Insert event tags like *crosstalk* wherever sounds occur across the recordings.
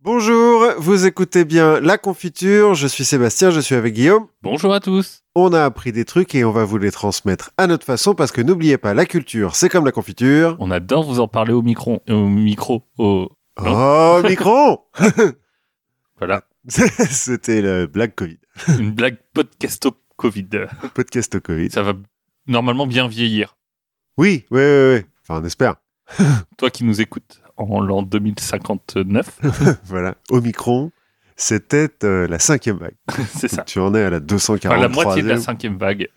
Bonjour, vous écoutez bien La Confiture, je suis Sébastien, je suis avec Guillaume. Bonjour à tous. On a appris des trucs et on va vous les transmettre à notre façon parce que n'oubliez pas, la culture, c'est comme la confiture. On adore vous en parler au micro, au micro, au... Oh, micro *laughs* Voilà, *laughs* C'était le blague Covid. *laughs* une blague podcasto Covid. Podcast au Covid. Ça va normalement bien vieillir. Oui, oui, oui, oui. Enfin, on espère. Toi qui nous écoutes en l'an 2059, *laughs* Voilà. Au micron, c'était euh, la cinquième vague. *laughs* c'est ça. Tu en es à la 243 Enfin, la moitié de la cinquième vague.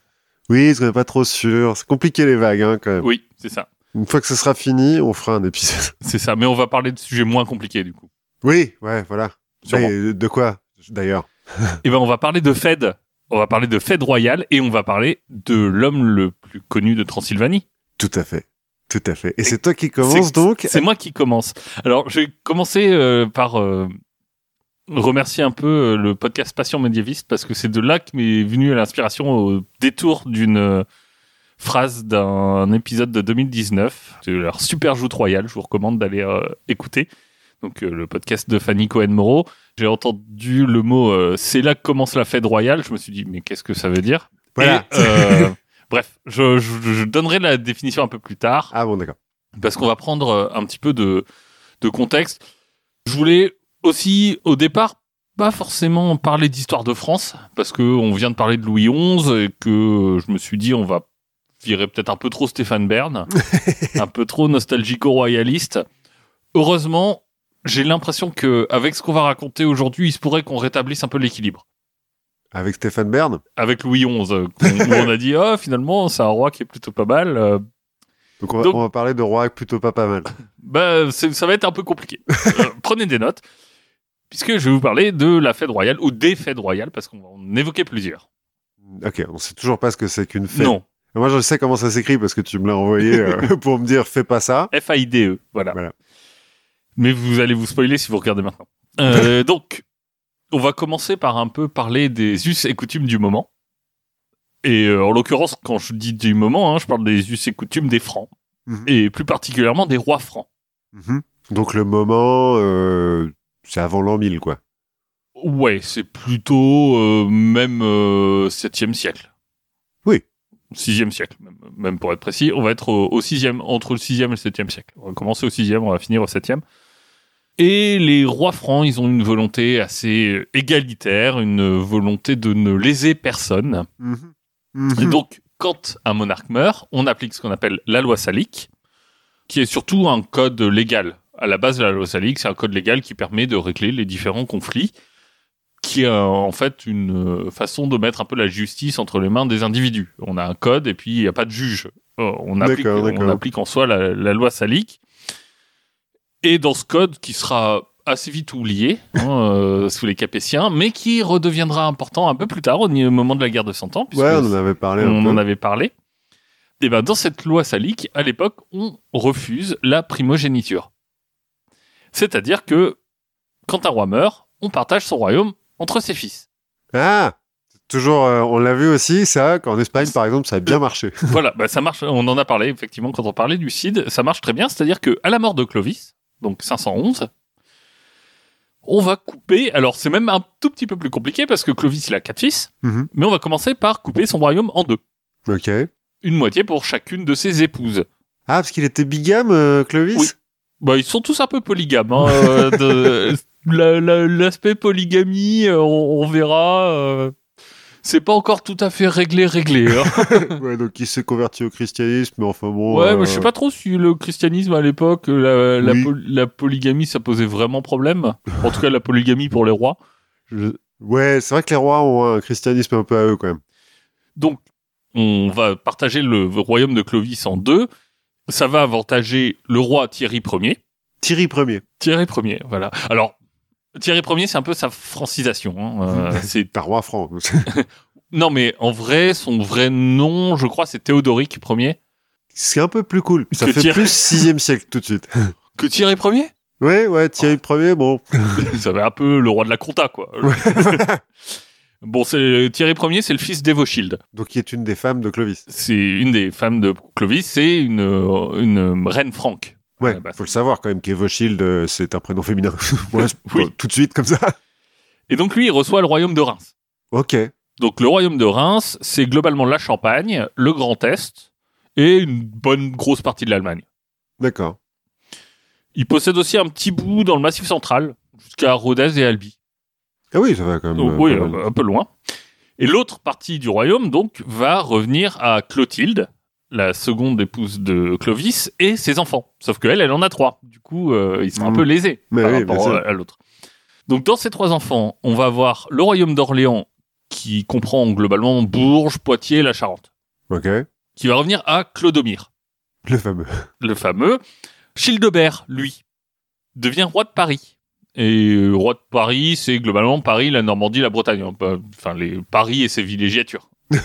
Oui, qu'on n'est pas trop sûr. C'est compliqué les vagues, hein, quand même. Oui, c'est ça. Une fois que ce sera fini, on fera un épisode. *laughs* C'est ça. Mais on va parler de sujets moins compliqués du coup. Oui, ouais, voilà. Mais de quoi, d'ailleurs? Et ben on va parler de Fed. On va parler de Fed royal et on va parler de l'homme le plus connu de Transylvanie. Tout à fait. Tout à fait. Et c'est toi qui commence C'est- donc? C'est moi qui commence. Alors, je vais commencer euh, par euh, remercier un peu euh, le podcast Passion médiéviste parce que c'est de là que m'est venue l'inspiration au détour d'une phrase d'un épisode de 2019 de leur super joute royale. Je vous recommande d'aller euh, écouter. Donc, le podcast de Fanny Cohen-Moreau. J'ai entendu le mot c'est là que commence la fête royale. Je me suis dit, mais qu'est-ce que ça veut dire? Voilà. Et, *laughs* bref, je, je- je donnerai la définition un peu plus tard Ah bon, d'accord. parce qu'on va prendre euh, un petit peu de, de contexte. Je voulais aussi, au départ, pas forcément parler d'histoire de France, parce que on vient de parler de Louis XI et que je me suis dit on va virer peut-être un peu trop Stéphane Bern, *laughs* un peu trop nostalgico-royaliste. Heureusement, j'ai l'impression que avec ce qu'on va raconter aujourd'hui, il se pourrait qu'on rétablisse un peu l'équilibre. Avec Stéphane Bern Avec Louis XI, euh, où on a dit ah finalement c'est un roi qui est plutôt pas mal. euh, Donc on va, Donc- on va parler de roi plutôt pas pas mal. Bah, c'est- ça va être un peu compliqué. Euh, *laughs* prenez des notes, puisque je vais vous parler de la fête royale, ou des fêtes royales, parce qu'on va en évoquer plusieurs. Ok, on sait toujours pas ce que c'est qu'une fête. Non, Moi, je sais comment ça s'écrit parce que tu me l'as envoyé euh, *laughs* pour me dire fais pas ça. F-A-I-D-E, voilà. Voilà. Mais vous allez vous spoiler si vous regardez maintenant. Euh, *laughs* donc, on va commencer par un peu parler des us et coutumes du moment. Et euh, en l'occurrence, quand je dis du moment, hein, je parle des us et coutumes des francs, Mhm. et plus particulièrement des rois francs. Mhm. Donc le moment, euh, c'est avant l'an 1000, quoi. Ouais, c'est plutôt euh, même euh, 7e siècle. Oui. 6e siècle, même, pour être précis. On va être au, au 6e, entre le 6e et le 7e siècle. On va commencer au 6e, on va finir au 7e. Et les rois francs, ils ont une volonté assez égalitaire, une volonté de ne léser personne. Mhm. Et Mhm. donc, quand un monarque meurt, on applique ce qu'on appelle la loi salique, qui est surtout un code légal. À la base, la loi salique, c'est un code légal qui permet de régler les différents conflits, qui est euh, en fait une euh, façon de mettre un peu la justice entre les mains des individus. On a un code et puis il n'y a pas de juge. Euh, On applique en soi la, la loi salique. Et dans ce code, qui sera assez vite oublié hein, *laughs* euh, sous les Capétiens, mais qui redeviendra important un peu plus tard, au moment de la guerre de Cent Ans. Ouais, on en avait parlé on en avait parlé. Et ben dans cette loi salique, à l'époque, on refuse la primogéniture. C'est-à-dire que quand un roi meurt, on partage son royaume entre ses fils. Ah Toujours, euh, on l'a vu aussi, ça, qu'en Espagne, par exemple, ça a bien marché. *laughs* voilà, bah ça marche. On en a parlé effectivement quand on parlait du Cid. Ça marche très bien. C'est-à-dire que à la mort de Clovis, donc 511, on va couper. Alors c'est même un tout petit peu plus compliqué parce que Clovis il a quatre fils, Mhm. mais on va commencer par couper son royaume en deux, Ok. une moitié pour chacune de ses épouses. Ah, parce qu'il était bigame, euh, Clovis? Oui. Bah, ils sont tous un peu polygames. hein, euh, de- *laughs* la- la- L'aspect polygamie, euh, on, on verra. euh, c'est pas encore tout à fait réglé, réglé. hein. *laughs* ouais, donc il s'est converti au christianisme, mais enfin bon... ouais, euh, mais je sais pas trop si le christianisme à l'époque, la, la polygamie, ça posait vraiment problème. En tout cas, la polygamie pour les rois. je- Ouais, c'est vrai que les rois ont un christianisme un peu à eux, quand même. Donc, on va partager le royaume de Clovis en deux. Ça va avantager le roi Thierry Ier. Thierry Ier. Thierry Ier, voilà. Alors, Thierry Ier, c'est un peu sa francisation. hein, euh, *laughs* c'est T'as roi franc. *laughs* Non, mais en vrai, son vrai nom, je crois, c'est Théodoric Ier. c'est un peu plus cool. Ça Que fait Thierry- plus 6 siècle, tout de suite. *laughs* Que Thierry Ier? Ouais, ouais, Thierry Ier, bon. Ça va un peu le roi de la compta, quoi. bon, c'est Thierry Ier, c'est le fils d'Evoshild. Donc, qui est une des femmes de Clovis. C'est une des femmes de Clovis, c'est une, une reine franque. Ouais, Ah, bah, faut le savoir quand même qu'Evochild, euh, c'est un prénom féminin. *laughs* Ouais, *laughs* Oui. Tout de suite comme ça. Et donc lui, il reçoit le royaume de Reims. Ok. Donc le royaume de Reims, c'est globalement la Champagne, le Grand Est et une bonne grosse partie de l'Allemagne. D'accord. Il possède aussi un petit bout dans le Massif central, jusqu'à Rodez et Albi. Ah oui, ça va quand même. Donc, euh, oui, un peu loin. Et l'autre partie du royaume, donc, va revenir à Clotilde, la seconde épouse de Clovis, et ses enfants. Sauf qu'elle, elle en a trois. Du coup, euh, ils sont un Mm. peu lésés Mais par oui, rapport à, à l'autre. Donc, dans ces trois enfants, on va avoir le royaume d'Orléans, qui comprend globalement Bourges, Poitiers et la Charente, Ok. qui va revenir à Clodomir, Le fameux. *laughs* le fameux. Childebert, lui, devient roi de Paris. Et euh, roi de Paris, c'est globalement Paris, la Normandie, la Bretagne. Enfin, les Paris et ses villégiatures. *laughs*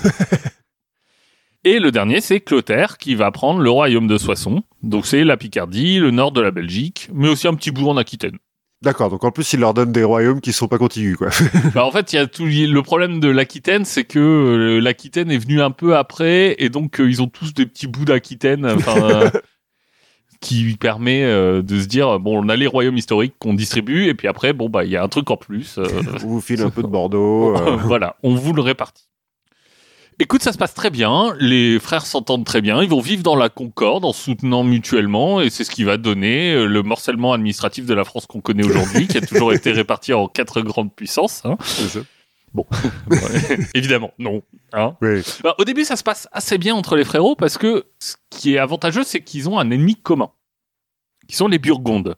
et le dernier, c'est Clotaire, qui va prendre le royaume de Soissons. Donc c'est la Picardie, le nord de la Belgique, mais aussi un petit bout en Aquitaine. D'accord. Donc en plus, il leur donne des royaumes qui sont pas contigus, quoi. *laughs* Bah, en fait, il y a tout le problème de l'Aquitaine, c'est que euh, l'Aquitaine est venue un peu après, et donc euh, ils ont tous des petits bouts d'Aquitaine, enfin, *laughs* euh, qui lui permet de se dire bon, on a les royaumes historiques qu'on distribue, et puis après, bon bah, il y a un truc en plus. *laughs* On vous file un peu de Bordeaux. euh, voilà, on vous le répartit. Écoute, ça se passe très bien. Les frères s'entendent très bien. Ils vont vivre dans la concorde en soutenant mutuellement. Et c'est ce qui va donner euh, le morcellement administratif de la France qu'on connaît aujourd'hui, qui a *laughs* toujours été réparti en quatre grandes puissances. hein. *laughs* Ouais, Évidemment, non. Hein Oui. Bah, au début, ça se passe assez bien entre les frérots parce que ce qui est avantageux, c'est qu'ils ont un ennemi commun, qui sont les Burgondes.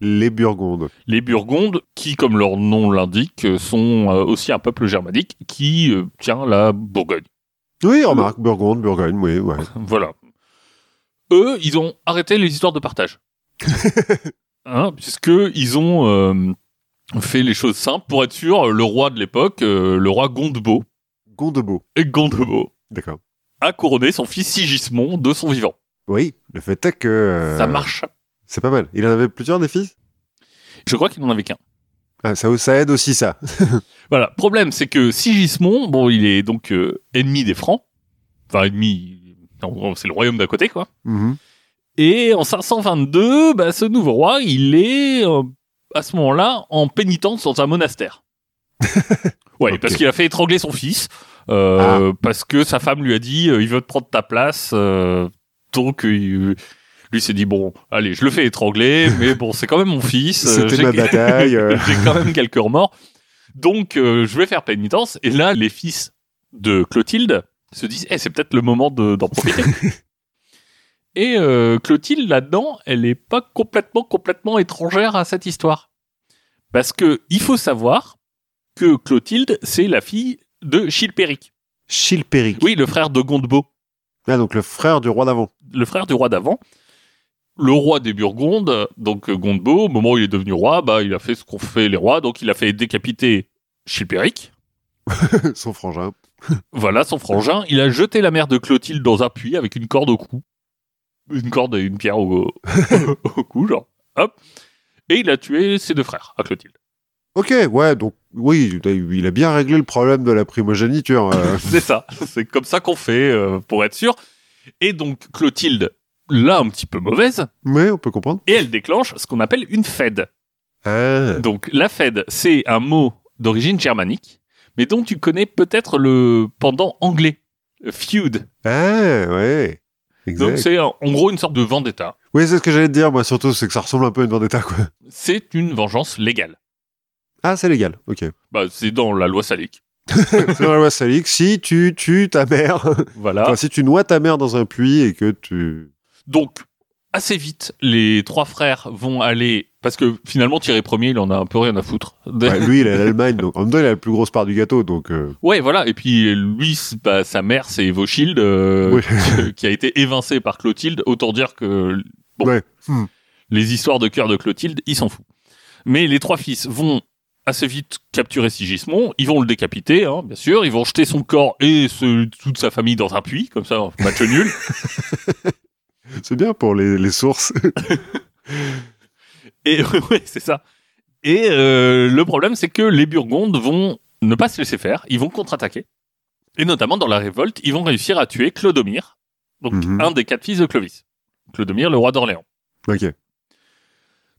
Les Burgondes. Les Burgondes, qui, comme leur nom l'indique, sont euh, aussi un peuple germanique qui euh, tient la Bourgogne. Oui, remarque, Burgonde, Bourgogne, oui, ouais. *laughs* Voilà. Eux, ils ont arrêté les histoires de partage. *laughs* hein, puisque ils ont euh, fait les choses simples pour être sûr. Le roi de l'époque, euh, le roi Gondebaud, Gondebaud. et Gondebaud D'accord. a couronné son fils Sigismond de son vivant. Oui, le fait est que. euh, Ça marche. C'est pas mal. Il en avait plusieurs des fils? Je crois qu'il n'en avait qu'un. ah, ça, ça aide aussi, ça. *laughs* Voilà. Problème, c'est que Sigismond, bon, il est donc euh, ennemi des Francs. Enfin, ennemi. C'est le royaume d'à côté, quoi. Mhm. Et en 522, bah, ce nouveau roi, il est euh, à ce moment-là en pénitence dans un monastère. *laughs* ouais, parce qu'il a fait étrangler son fils, euh, parce que sa femme lui a dit il veut te prendre ta place. donc lui s'est dit bon, allez, je le fais étrangler, *laughs* mais bon, c'est quand même mon fils. euh, C'était ma bataille, euh. *laughs* j'ai quand même quelques remords. Donc euh, je vais faire pénitence. Et là, les fils de Clotilde se disent eh, c'est peut-être le moment de- d'en profiter. *laughs* Et euh, Clotilde, là-dedans, elle est pas complètement, complètement étrangère à cette histoire. Parce que il faut savoir que Clotilde, c'est la fille de Chilpéric. Chilpéric. Oui, le frère de Gondebaud, Ah, donc le frère du roi d'avant. le frère du roi d'avant. Le roi des Burgondes, donc euh, Gondebaud, au moment où il est devenu roi, bah, il a fait ce qu'ont fait les rois, donc il a fait décapiter Chilpéric. *laughs* Son frangin. *laughs* Voilà, son frangin. Il a jeté la mère de Clotilde dans un puits avec une corde au cou. Une corde et une pierre au, *laughs* au cou, genre. Hop. Et il a tué ses deux frères, à Clotilde. Ok, ouais, donc oui, il a bien réglé le problème de la primogéniture. euh. C'est ça. C'est comme ça qu'on fait, euh, pour être sûr. Et donc, Clotilde, là, un petit peu mauvaise, Mais on peut comprendre. et elle déclenche ce qu'on appelle une fed. Ah, Donc, la fed, c'est un mot d'origine germanique, mais dont tu connais peut-être le pendant anglais. Feud. ah ouais. Exact. Donc, c'est en en gros une sorte de vendetta. Oui, c'est ce que j'allais te dire, moi, surtout, c'est que ça ressemble un peu à une vendetta, quoi. C'est une vengeance légale. Ah, c'est légal, ok. Bah, c'est dans la loi salique. *laughs* c'est dans la loi salique, si tu tues ta mère, Voilà. enfin, si tu noies ta mère dans un puits et que tu... Donc, assez vite, les trois frères vont aller. Parce que finalement, Thierry Ier, il en a un peu rien à foutre. Ouais, lui, il est à l'Allemagne, donc en même temps, il a la plus grosse part du gâteau, donc... euh, Ouais, voilà. Et puis, lui, bah, sa mère, c'est Evoshild, euh, Oui. qui- *laughs* qui a été évincée par Clotilde. Autant dire que Bon. Ouais. Hmm. les histoires de cœur de Clotilde, il s'en fout. Mais les trois fils vont assez vite capturer Sigismond. Ils vont le décapiter, hein, bien sûr. Ils vont jeter son corps et ce- toute sa famille dans un puits, comme ça, match nul. *laughs* C'est bien pour les, les sources. *laughs* Et *laughs* ouais, c'est ça. Et euh, le problème, c'est que les Burgondes vont ne pas se laisser faire. Ils vont contre-attaquer. Et notamment dans la révolte, ils vont réussir à tuer Clodomir, donc Mhm. un des quatre fils de Clovis. Clodomir, le roi d'Orléans. Ok.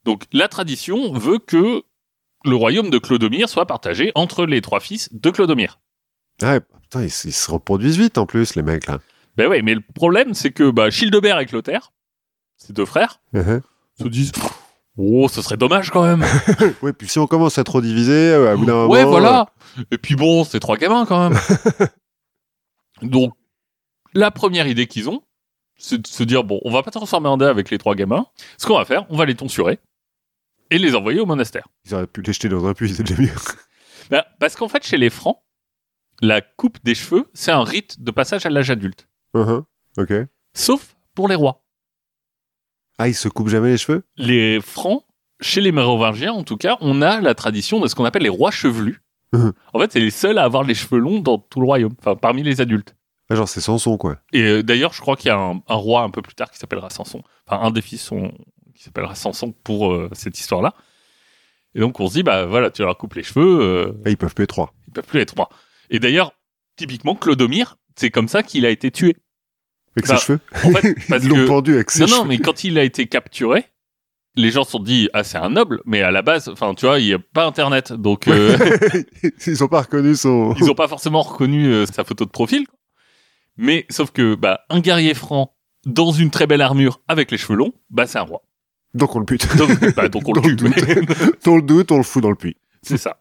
Donc la tradition veut que le royaume de Clodomir soit partagé entre les trois fils de Clodomir. Ah, putain, ils, ils se reproduisent vite en plus, les mecs là. Ben mais le problème c'est que bah, Childebert et Clotaire, ces deux frères, Uh-huh. se disent Oh, ce serait dommage quand même. *laughs* ouais, puis si on commence à trop diviser, euh, à bout d'un moment. ouais, voilà. Et puis bon, c'est trois gamins quand même. *laughs* Donc, la première idée qu'ils ont, c'est de se dire bon, on va pas transformer en dé avec les trois gamins. Ce qu'on va faire, on va les tonsurer et les envoyer au monastère. euh, Ils auraient pu les jeter dans un puits, c'est déjà mieux. Ben, parce qu'en fait, chez les Francs, la coupe des cheveux, c'est un rite de passage à l'âge adulte. Uh-huh. Ok. Sauf pour les rois. Ah, ils se coupent jamais les cheveux? Les Francs, chez les Mérovingiens en tout cas, on a la tradition de ce qu'on appelle les rois chevelus. Mhm. en fait, c'est les seuls à avoir les cheveux longs dans tout le royaume, enfin parmi les adultes. ah, Genre, c'est Samson, quoi. Et euh, d'ailleurs, je crois qu'il y a un, un roi un peu plus tard qui s'appellera Samson. Enfin, un des fils sont- qui s'appellera Samson pour euh, cette histoire-là. Et donc, on se dit, bah voilà, tu leur coupes les cheveux, euh, Ah, ils peuvent plus être trois. ils peuvent plus être rois. Et d'ailleurs, typiquement, Clodomir, c'est comme ça qu'il a été tué. Avec Bah, ses cheveux En fait, *laughs* parce Ils l'ont que... pendu avec ses Non, cheveux. non, mais quand il a été capturé, les gens se sont dit, ah, c'est un noble, mais à la base, enfin, tu vois, il n'y a pas Internet, donc euh, *laughs* ils ont pas reconnu son. *laughs* ils n'ont pas forcément reconnu euh, sa photo de profil. Mais sauf que, bah, un guerrier franc dans une très belle armure avec les cheveux longs, bah, c'est un roi. Donc on le bute. Donc, bah, donc on le Dans le tue. mais- on le doute, on le fout dans le puits. c'est ça.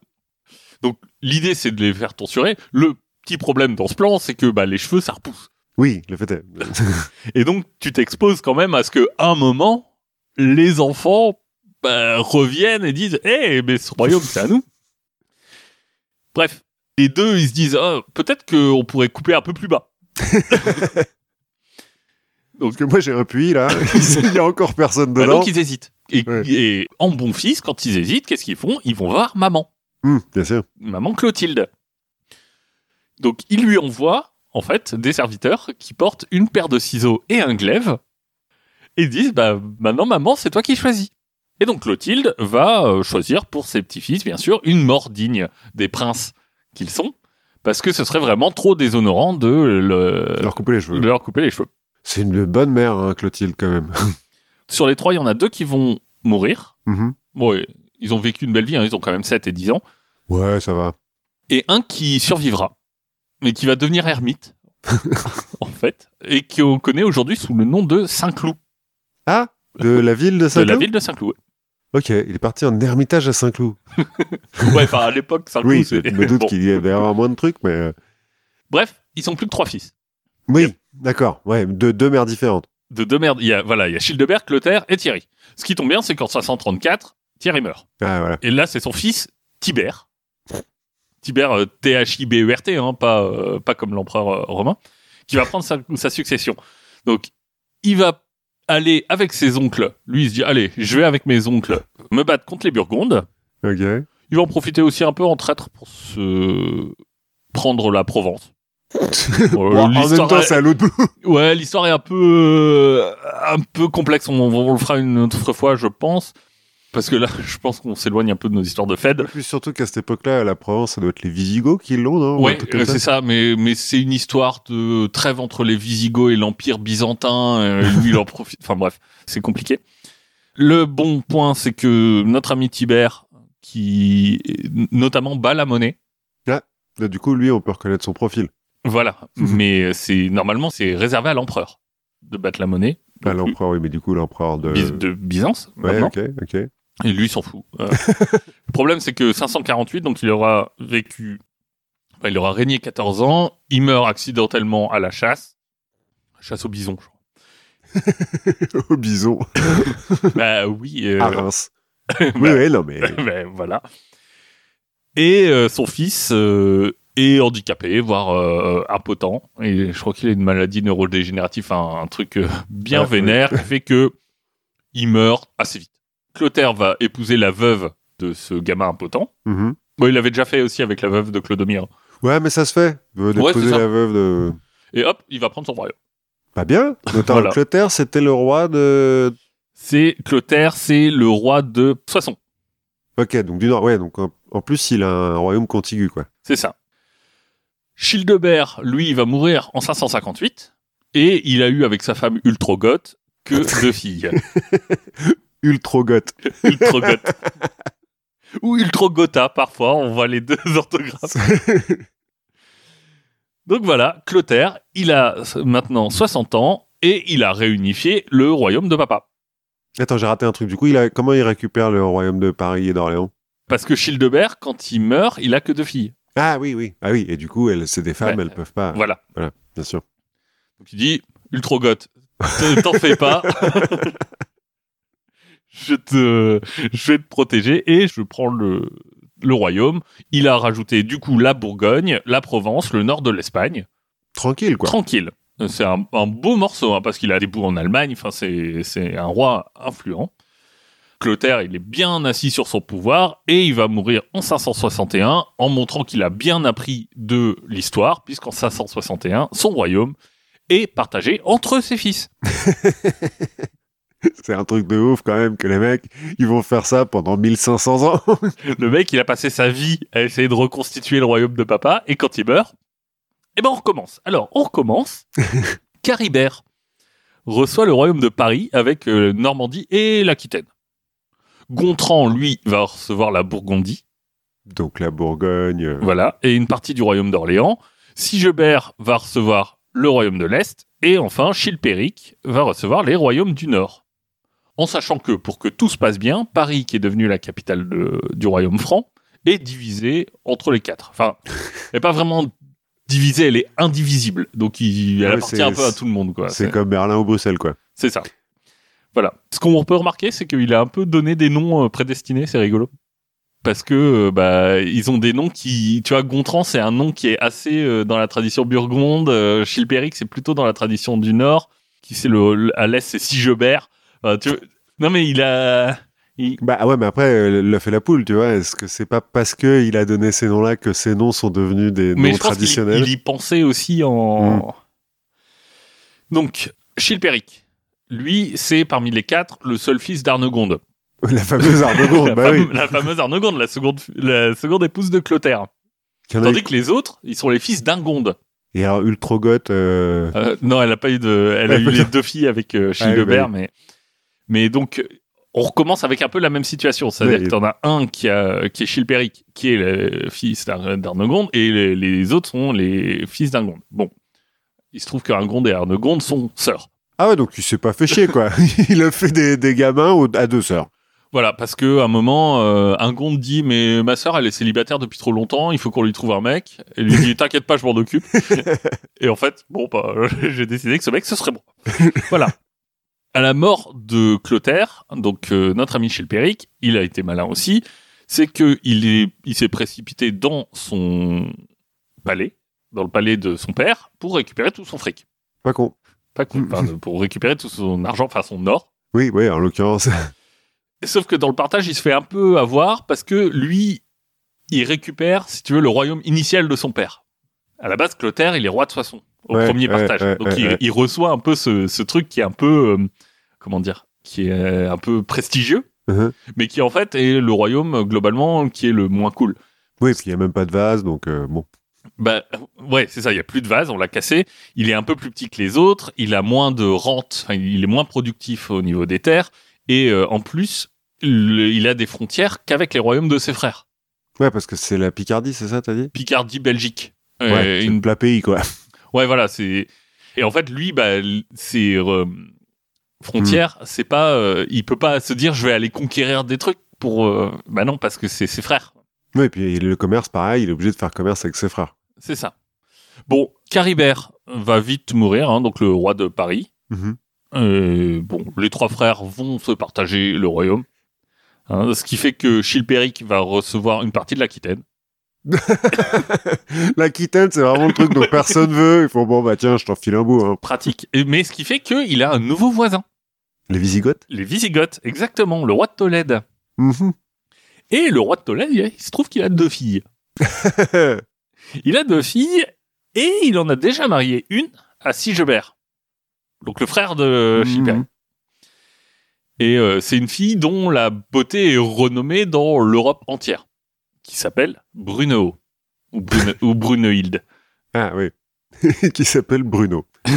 Donc l'idée, c'est de les faire tonsurer. Le petit problème dans ce plan, c'est que bah, les cheveux, ça repousse. Oui, le fait est. *laughs* Et donc, tu t'exposes quand même à ce que, à un moment, les enfants bah, reviennent et disent Hé, mais ce royaume, c'est à nous. *laughs* Bref, les deux, ils se disent Ah, peut-être qu'on pourrait couper un peu plus bas. *laughs* Parce que moi j'ai un puits là, il y a encore personne Bah, dedans. donc, ils hésitent. Et, Ouais. et en bon fils, quand ils hésitent, qu'est-ce qu'ils font? Ils vont voir maman. Hum, bien sûr. maman Clotilde. Donc, il lui envoie, en fait, des serviteurs qui portent une paire de ciseaux et un glaive et disent, bah, maintenant, maman, c'est toi qui choisis. Et donc, Clotilde va euh, choisir pour ses petits-fils, bien sûr, une mort digne des princes qu'ils sont, parce que ce serait vraiment trop déshonorant de, le- Leur couper les cheveux. de leur couper les cheveux. C'est une bonne mère, hein, Clotilde, quand même. *laughs* Sur les trois, il y en a deux qui vont mourir. Mhm. Bon, et ils ont vécu une belle vie, hein, ils ont quand même 7 et 10 ans. Ouais, ça va. et un qui survivra, mais qui va devenir ermite, *laughs* en fait, et qu'on connaît aujourd'hui sous le nom de Saint-Cloud, Ah De la ville de *laughs* de Saint-Cloud la ville de Saint-Cloud. Ok, il est parti en ermitage à Saint-Cloud. *laughs* ouais, enfin, à l'époque, Saint-Cloud, Oui, je me doute Bon. qu'il y avait moins de trucs, mais... euh, Bref, ils sont plus que trois fils. Oui, d'accord. Ouais, de deux mères différentes. De deux mères, il y a, voilà, il y a Childebert, Clotaire et Thierry. Ce qui tombe bien, c'est qu'en 534, Thierry meurt. Ah, voilà. Et là, c'est son fils, Tibère. Tibère, euh, T-H-I-B-E-R-T, hein, pas, euh, pas comme l'empereur euh, romain, qui va prendre sa, sa succession. Donc, il va aller avec ses oncles. Lui, il se dit, allez, je vais avec mes oncles me battre contre les Burgondes. Ok. Il va en profiter aussi un peu en traître pour se prendre la Provence. *laughs* Bon, en même l'histoire temps, est- c'est à l'autre bout. Ouais, l'histoire est un peu, euh, un peu complexe. On, on le fera une autre fois, je pense. Parce que là, *laughs* je pense qu'on s'éloigne un peu de nos histoires de Fed. Et puis surtout qu'à cette époque-là, la Provence, ça doit être les Visigoths qui l'ont, non Ou un Ouais, truc comme euh, c'est ça, mais, mais c'est une histoire de trêve entre les Visigoths et l'Empire byzantin. euh, lui, il en profite. Enfin bref, c'est compliqué. Le bon point, c'est que notre ami Tibère, qui notamment bat la monnaie, Là, du coup, lui, on peut reconnaître son profil. voilà. *laughs* mais c'est normalement, c'est réservé à l'empereur de battre la monnaie. Ah, Donc, l'empereur, oui, mais du coup, l'empereur de... De Byzance. Ouais, maintenant. ok, ok. Et lui, il s'en fout. Euh, *laughs* le problème, c'est que 548, donc il aura vécu, enfin, il aura régné 14 ans, il meurt accidentellement à la chasse, chasse au bison, je crois. *laughs* Au bison, *laughs* bah oui, euh, à Reims. bah, Oui, non, mais... bah, voilà. Et euh, son fils est handicapé, voire impotent, et je crois qu'il a une maladie neurodégénérative, un, un truc bien Ah, oui. vénère, qui fait que il meurt assez vite. Clotaire va épouser la veuve de ce gamin impotent. Mhm. Bon, il l'avait déjà fait aussi avec la veuve de Clodomir. Ouais, mais ça se fait. Ouais, d'épouser ça. la veuve de... Et hop, il va prendre son royaume. Pas bien. Notamment Voilà. Clotaire, c'était le roi de... C'est Clotaire, c'est le roi de Soissons. Ok, donc du nord, ouais, donc en, en plus, il a un royaume contigu, quoi. C'est ça. Childebert, lui, il va mourir en 558. Et il a eu avec sa femme Ultrogoth que *laughs* deux filles. *laughs* Ultrogoth. *laughs* Ultrogoth. *laughs* Ou Ultrogotha, parfois, on voit les deux *laughs* orthographes. Donc voilà, Clotaire, il a maintenant 60 ans et il a réunifié le royaume de papa. Attends, j'ai raté un truc. Du coup, il a... comment il récupère le royaume de Paris et d'Orléans? Parce que Childebert, quand il meurt, il a que deux filles. Ah oui, oui. Ah oui, et du coup, elles, c'est des femmes, Ouais. elles peuvent pas. Voilà. Voilà, bien sûr. Donc il dit, Ultrogoth, te- t'en fais pas. Je te, je vais te protéger et je prends le, le royaume. Il a rajouté du coup la Bourgogne, la Provence, le nord de l'Espagne. Tranquille, quoi. Tranquille. C'est un, un beau morceau hein, parce qu'il a des bouts en Allemagne. Enfin, c'est, c'est un roi influent. Clotaire, il est bien assis sur son pouvoir et il va mourir en 561 en montrant qu'il a bien appris de l'histoire puisqu'en 561, son royaume est partagé entre ses fils. *laughs* *laughs* C'est un truc de ouf quand même que les mecs, ils vont faire ça pendant 1500 ans. *laughs* Le mec, il a passé sa vie à essayer de reconstituer le royaume de papa, et quand il meurt, eh ben on recommence. Alors, on recommence. *laughs* Caribert reçoit le royaume de Paris avec euh, Normandie et l'Aquitaine. Gontran, lui, va recevoir la Bourgondie, Donc la Bourgogne. euh, voilà, et une partie du royaume d'Orléans. Sigebert va recevoir le royaume de l'Est, et enfin Chilpéric va recevoir les royaumes du Nord. En sachant que, pour que tout se passe bien, Paris, qui est devenue la capitale de- du royaume franc, est divisée entre les quatre. Enfin, *laughs* elle n'est pas vraiment divisée, elle est indivisible. Donc, il, elle Ouais, appartient un peu à tout le monde. c'est comme Berlin ou Bruxelles, quoi. c'est ça. Voilà. Ce qu'on peut remarquer, c'est qu'il a un peu donné des noms euh, prédestinés, c'est rigolo. Parce que euh, bah ils ont des noms qui, tu vois, Gontran c'est un nom qui est assez euh, dans la tradition burgonde. Chilpéric c'est plutôt dans la tradition du Nord. Qui c'est le- à l'est c'est Sigebert. Enfin, tu vois- non mais il a, il- Bah ah ouais, mais après, euh, l'œuf et la poule, tu vois. Est-ce que c'est pas parce que il a donné ces noms-là que ces noms sont devenus des mais noms je pense qu'il traditionnels? il y pensait aussi en. Donc Chilpéric, lui c'est parmi les quatre le seul fils d'Arnegonde. *laughs* La fameuse Arnegonde, la, bah fame- oui. la fameuse Arnegonde, la seconde, la seconde épouse de Clotaire. Tandis que les autres, ils sont les fils d'Ingonde. Et alors, Ultrogoth, euh, Euh, non, elle a pas eu de, elle a eu les deux filles avec euh, Ah bah mais, mais donc, on recommence avec un peu la même situation. C'est-à-dire Ouais, que t'en as un qui a, qui est Chilpéric, qui est le fils d'Ar- d'Arnegonde, et les, les autres sont les fils d'Ingonde. Bon. Il se trouve qu'Ingonde et Arnegonde sont sœurs. Ah ouais, donc il s'est pas fait chier, quoi. *laughs* il a fait des, des gamins à deux sœurs. Voilà, parce que à un moment, euh, Ingonde dit mais ma sœur elle est célibataire depuis trop longtemps, il faut qu'on lui trouve un mec. Et lui dit t'inquiète pas, je m'en occupe. *laughs* et en fait, bon bah *laughs* j'ai décidé que ce mec ce serait bon. voilà. À la mort de Clotaire, donc euh, notre ami Chilpéric, il a été malin aussi. C'est que il est, il s'est précipité dans son palais, dans le palais de son père, pour récupérer tout son fric. Pas con. Pas con, enfin, pour récupérer tout son argent, enfin son or. Oui, oui, en l'occurrence. Sauf que dans le partage, il se fait un peu avoir parce que lui, il récupère, si tu veux, le royaume initial de son père. À la base, Clotaire, il est roi de Soissons au Ouais, premier partage. ouais, Donc il, reçoit un peu ce, ce truc qui est un peu, euh, comment dire, qui est un peu prestigieux, Mhm. mais qui en fait est le royaume globalement qui est le moins cool. oui, puis il y a même pas de vase, donc euh, bon. Bah ouais, c'est ça. Il y a plus de vase, on l'a cassé. Il est un peu plus petit que les autres. Il a moins de rente. Il est moins productif au niveau des terres. Et euh, en plus, le- il a des frontières qu'avec les royaumes de ses frères. Ouais, parce que c'est la Picardie, c'est ça, t'as dit? Picardie, Belgique. Ouais, Euh, c'est une- plat pays, quoi. Ouais, voilà. C'est et en fait, lui, bah, ses euh, frontières, c'est pas. euh, il peut pas se dire, je vais aller conquérir des trucs pour. euh, Bah non, parce que c'est ses frères. Oui, et puis le commerce, pareil, il est obligé de faire commerce avec ses frères. C'est ça. Bon, Caribert va vite mourir, hein, donc le roi de Paris. Mhm. Euh, bon, les trois frères vont se partager le royaume. Hein, ce qui fait que Chilpéric va recevoir une partie de l'Aquitaine. *laughs* L'Aquitaine, c'est vraiment le truc dont personne veut. Ils font, bon, bah tiens, je t'en file un bout. Hein. Pratique. Mais ce qui fait qu'il a un nouveau voisin. Les Visigoths Les Visigoths, exactement, le roi de Tolède. Mhm. Et le roi de Tolède, il se trouve qu'il a deux filles. *laughs* Il a deux filles et il en a déjà marié une à Sigebert. Donc le frère de Mhm. Chilpéric. Et euh, c'est une fille dont la beauté est renommée dans l'Europe entière, qui s'appelle Bruno ou, Brune, ou Brunehilde. Ah oui. *laughs* qui s'appelle Bruno. *laughs*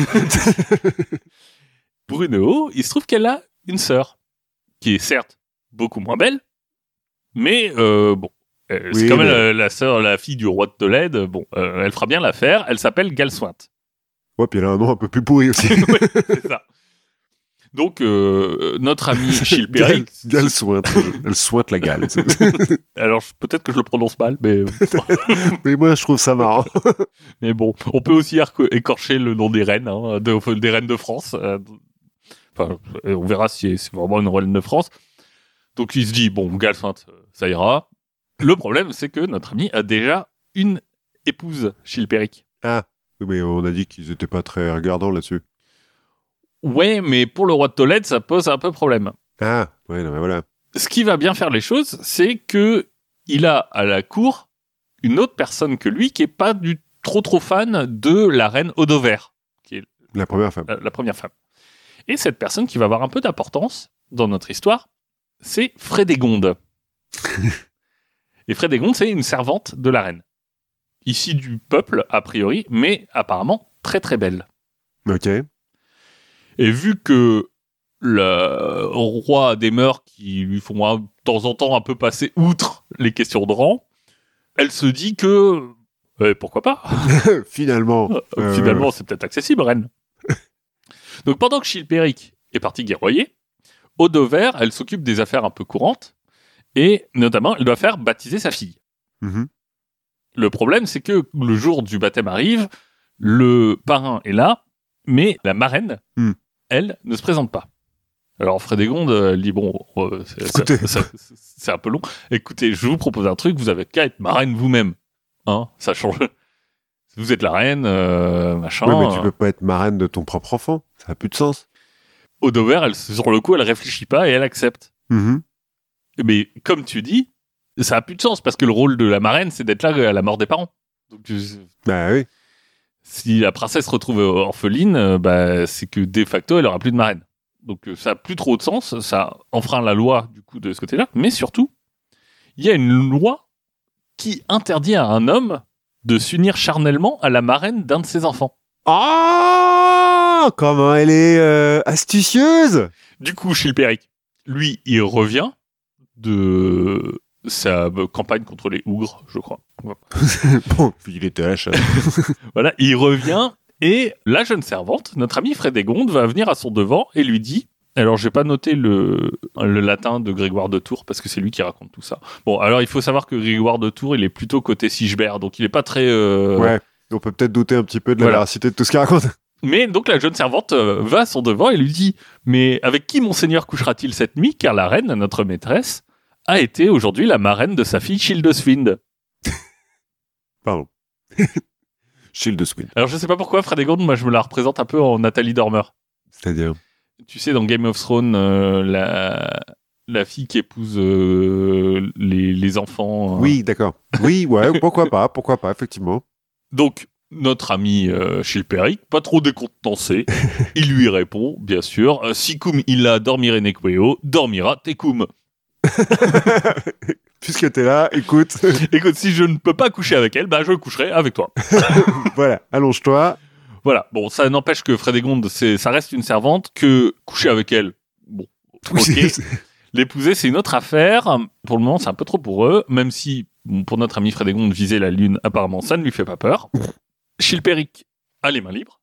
Brunehaut, il se trouve qu'elle a une sœur, qui est certes beaucoup moins belle, mais euh, bon, euh, c'est Oui, même mais- la, la sœur, la fille du roi de Tolède. Bon, euh, elle fera bien l'affaire. Elle s'appelle Galsointe. Ouais, puis elle a un nom un peu plus pourri aussi. *laughs* Ouais, c'est ça. Donc, euh, notre ami Gal, Chilpéric. Gal sointe. Elle sointe la gale. *laughs* Alors, peut-être que je le prononce mal, mais, *laughs* Mais moi, je trouve ça marrant. *laughs* mais bon. On peut aussi écorcher le nom des reines, hein, de- des reines de France. euh, Enfin, euh, on verra si c'est vraiment une reine de France. Donc, il se dit, bon, Galsointe, euh, ça ira. Le problème, c'est que notre ami a déjà une épouse, Chilpéric. Ah, mais on a dit qu'ils étaient pas très regardants là-dessus. Ouais, mais pour le roi de Tolède, ça pose un peu problème. Ah, ouais, non, mais voilà. ce qui va bien faire les choses, c'est que il a à la cour une autre personne que lui qui est pas du trop trop fan de la reine Odover, La première femme. la, la première femme. Et cette personne qui va avoir un peu d'importance dans notre histoire, c'est Frédégonde. *laughs* Et Frédégonde, c'est une servante de la reine. Ici du peuple, a priori, mais apparemment très très belle. Ok. Et vu que le roi a des mœurs qui lui font un- de temps en temps un peu passer outre les questions de rang, elle se dit que euh, pourquoi pas *laughs* *laughs* Finalement. Euh, Finalement, c'est peut-être accessible, reine. *laughs* Donc pendant que Chilpéric est parti guerroyer, Odover, elle s'occupe des affaires un peu courantes et notamment, elle doit faire baptiser sa fille. mhm. Le problème, c'est que le jour du baptême arrive, le parrain est là, mais la marraine, Hmm. Elle, ne se présente pas. Alors Frédégonde, euh, elle dit bon, euh, c'est- un peu long. Écoutez, je vous propose un truc, vous avez qu'à être marraine vous-même, hein Ça change. Vous êtes la reine, euh, machin. Ouais, mais tu peux pas être marraine de ton propre enfant. Ça a plus de sens. Odover, elle, sur le coup, elle réfléchit pas et elle accepte. Mhm. Mais comme tu dis, ça a plus de sens parce que le rôle de la marraine, c'est d'être là à la mort des parents. Donc euh, Bah oui. Si la princesse se retrouve orpheline, euh, bah, c'est que de facto, elle aura plus de marraine. Donc euh, ça a plus trop de sens, ça enfreint la loi du coup de ce côté-là, mais surtout, il y a une loi qui interdit à un homme de s'unir charnellement à la marraine d'un de ses enfants. Oh Comment elle est euh, astucieuse Du coup, Chilpéric, lui, il revient de sa euh, campagne contre les Ougres, je crois. *laughs* Bon, puis il était à. *laughs* Voilà, il revient et la jeune servante, notre amie Frédégonde, va venir à son devant et lui dit. Alors, j'ai pas noté le, le latin de Grégoire de Tours parce que c'est lui qui raconte tout ça. Bon, alors il faut savoir que Grégoire de Tours, il est plutôt côté Sigebert, donc il est pas très. euh, Ouais. On peut peut-être douter un petit peu de la Voilà. véracité de tout ce qu'il raconte. *laughs* Mais donc la jeune servante euh, va à son devant et lui dit Mais avec qui monseigneur couchera-t-il cette nuit? Car la reine, notre maîtresse, a été aujourd'hui la marraine de sa fille Childeswind. *laughs* Pardon. *laughs* Shield de Swin. Alors je sais pas pourquoi Frédégonde, moi je me la représente un peu en Nathalie Dormer. C'est-à-dire. Tu sais, dans Game of Thrones, euh, la, la fille qui épouse euh, les, les enfants. euh. Oui, d'accord. Oui, ouais, *laughs* pourquoi pas, pourquoi pas, effectivement. Donc, notre ami euh, Chilpéric, pas trop décontenancé, il lui répond, bien sûr, euh, Sicum illa dormire nequeo, dormira tecum. *laughs* Puisque t'es là, écoute, *laughs* Écoute, si je ne peux pas coucher avec elle, bah je coucherai avec toi. *laughs* voilà, allonge-toi. Voilà. Bon, ça n'empêche que Frédégonde, c'est, ça reste une servante, que coucher avec elle, bon, ok. L'épouser, c'est une autre affaire. Pour le moment, c'est un peu trop pour eux, même si, bon, pour notre ami Frédégonde, viser la lune, apparemment, ça ne lui fait pas peur. Chilpéric a les mains libres,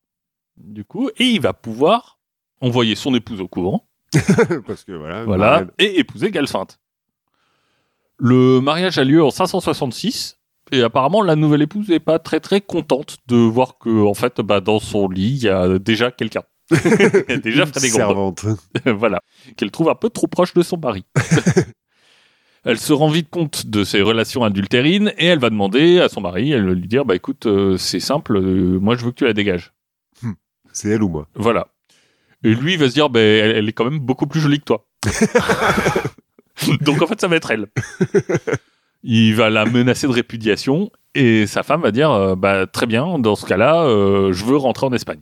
du coup, et il va pouvoir envoyer son épouse au couvent, *laughs* Parce que voilà. voilà, et épouser Galfinte. Le mariage a lieu en 566, et apparemment, la nouvelle épouse n'est pas très très contente de voir que, en fait, bah, dans son lit, il y a déjà quelqu'un. Il y a déjà Une Frédégonde. servante. *laughs* voilà, qu'elle trouve un peu trop proche de son mari. *laughs* elle se rend vite compte de ses relations adultérines et elle va demander à son mari, elle va lui dire, bah écoute, euh, c'est simple, euh, moi je veux que tu la dégages. C'est elle ou moi Voilà. Et lui il va se dire, bah, elle, elle est quand même beaucoup plus jolie que toi. *laughs* Donc en fait ça va être elle. Il va la menacer de répudiation et sa femme va dire, euh, bah très bien, dans ce cas-là, euh, je veux rentrer en Espagne.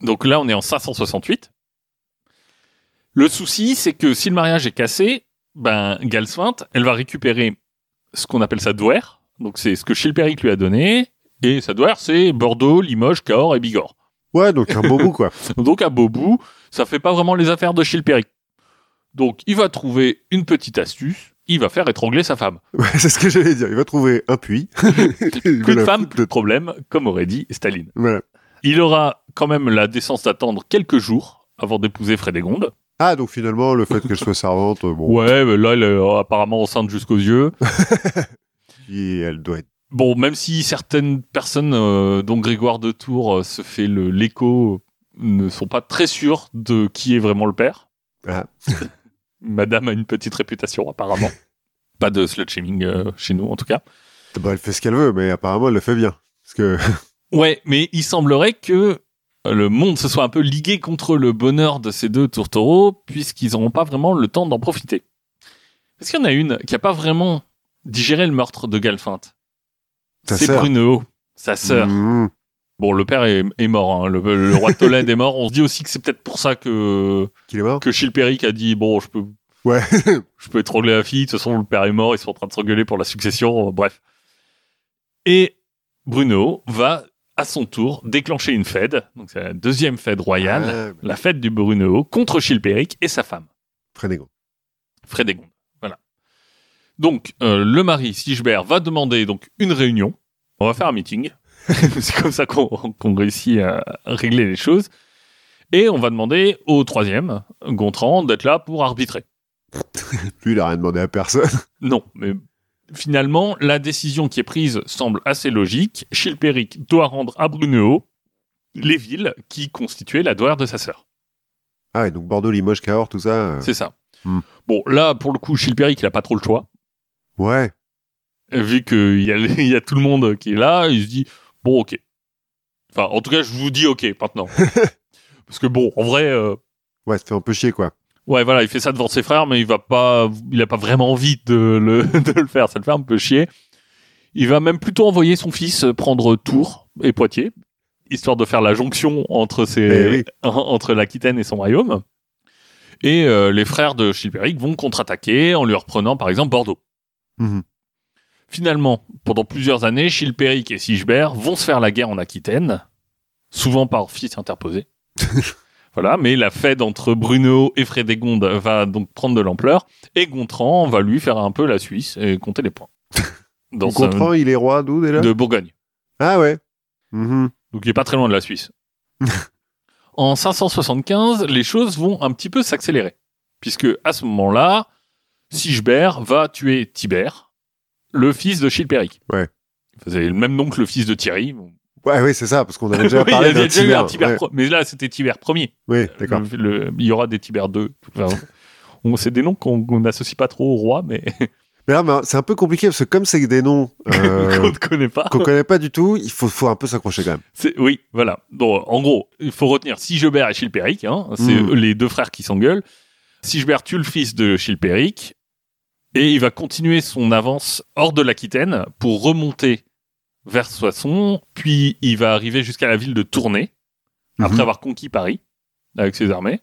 Donc là, on est en 568. Le souci, c'est que si le mariage est cassé, ben, Galswint, elle va récupérer ce qu'on appelle sa douaire. Donc c'est ce que Chilpéric lui a donné. Et sa douaire, c'est Bordeaux, Limoges, Cahors et Bigorre. Ouais, donc un beau bout, quoi. *laughs* Donc beau bout, ça fait pas vraiment les affaires de Chilpéric. Donc, il va trouver une petite astuce. Il va faire étrangler sa femme. *laughs* Ouais, c'est ce que j'allais dire. Il va trouver un puits. *laughs* Plus de femme, plus de problème, comme aurait dit Staline. Voilà. Il aura quand même la décence d'attendre quelques jours avant d'épouser Frédégonde. Ah, donc finalement, le fait qu'elle soit servante, bon, Ouais, mais là, elle est euh, apparemment enceinte jusqu'aux yeux. puis elle doit être. Bon, même si certaines personnes, euh, dont Grégoire de Tours euh, se fait le- l'écho, ne sont pas très sûrs de qui est vraiment le père. Ah. *laughs* Madame a une petite réputation, apparemment. *laughs* pas de slut-shaming euh, chez nous, en tout cas. Bah, elle fait ce qu'elle veut, mais apparemment, elle le fait bien. Parce que. *laughs* Ouais, mais il semblerait que le monde se soit un peu ligué contre le bonheur de ces deux tourtereaux, puisqu'ils n'auront pas vraiment le temps d'en profiter. Est-ce qu'il y en a une qui n'a pas vraiment digéré le meurtre de Galfinte? C'est. Bruno, sa sœur. Mmh. Bon, le père est, est mort, hein. le, le roi de Tolède est mort. On se dit aussi que c'est peut-être pour ça que, Qu'il est mort que Chilpéric a dit, bon, je peux, Ouais. *laughs* je peux étrangler la fille, de toute façon, le père est mort, ils sont en train de s'engueuler pour la succession, euh, bref. Et Bruno va, à son tour, déclencher une fête, donc c'est la deuxième fête royale, Ah, la fête du Bruno, contre Chilpéric et sa femme, Frédégonde. Frédégonde. Voilà. Donc, euh, le mari, Sigebert, va demander donc une réunion. On va faire un meeting. *laughs* c'est comme ça qu'on réussit à régler les choses. Et on va demander au troisième, Gontran, d'être là pour arbitrer. *laughs* Lui, il a rien demandé à personne. Non, mais finalement, la décision qui est prise semble assez logique. Chilpéric doit rendre à Brunehaut les villes qui constituaient la douaire de sa sœur. Ah, et donc Bordeaux, Limoges, Cahors, tout ça. euh, C'est ça. Hmm. Bon, là, pour le coup, Chilpéric, il a pas trop le choix. Ouais. Vu qu'il y, a- *laughs* il y a tout le monde qui est là, il se dit, bon, ok. Enfin, en tout cas, je vous dis ok maintenant. *laughs* Parce que bon, en vrai, euh, Ouais, ça fait un peu chier, quoi. ouais, voilà, il fait ça devant ses frères, mais il va pas, il a pas vraiment envie de le, *laughs* de le faire. Ça le fait un peu chier. Il va même plutôt envoyer son fils prendre Tours et Poitiers, histoire de faire la jonction entre ses, Eh oui. entre l'Aquitaine et son royaume. Et euh, les frères de Chilpéric vont contre-attaquer en lui reprenant, par exemple, Bordeaux. Mhm. Finalement, pendant plusieurs années, Chilpéric et Sigebert vont se faire la guerre en Aquitaine, souvent par fils interposés. *laughs* voilà, mais la fête entre Bruno et Frédégonde va donc prendre de l'ampleur, et Gontran va lui faire un peu la Suisse et compter les points. *laughs* Comprend, il est roi d'où déjà? De Bourgogne. Ah ouais. Mhm. Donc il est pas très loin de la Suisse. *laughs* en 575, les choses vont un petit peu s'accélérer, puisque à ce moment-là, Sigebert va tuer Tibère, le fils de Chilpéric. Ouais. C'est le même nom que le fils de Thierry. Ouais, oui, c'est ça, parce qu'on avait *laughs* déjà Oui, il y a parlé eu un Ouais. pro- mais là c'était Tibère premier. Oui, d'accord. Il y aura des Tibère 2. Enfin, *laughs* on- c'est des noms qu'on n'associe pas trop au roi, mais *laughs* Mais là, c'est un peu compliqué, parce que comme c'est des noms euh, qu'on ne connaît pas. qu'on connaît pas du tout, il faut, faut un peu s'accrocher quand même. C'est- Oui, voilà. Bon, en gros, il faut retenir Sigebert et Chilpéric. Hein, c'est Mm. les deux frères qui s'engueulent. Sigebert tue le fils de Chilpéric et il va continuer son avance hors de l'Aquitaine pour remonter vers Soissons, puis il va arriver jusqu'à la ville de Tournai après Mhm. avoir conquis Paris avec ses armées.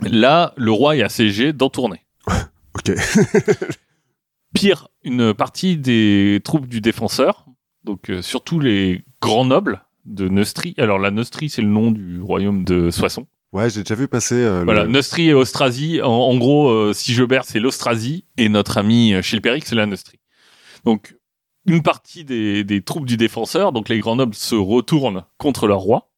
Là, le roi est assiégé dans Tournai. *laughs* Ok. *laughs* Pire, une partie des troupes du défenseur, donc euh, surtout les grands nobles de Neustrie. Alors la Neustrie, c'est le nom du royaume de Soissons. Ouais, j'ai déjà vu passer. euh, Voilà, le... Neustrie et Austrasie. En, en gros, euh, Sigebert, c'est l'Austrasie et notre ami euh, Chilpéric, c'est la Neustrie. Donc une partie des, des troupes du défenseur, donc les grands nobles, se retournent contre leur roi.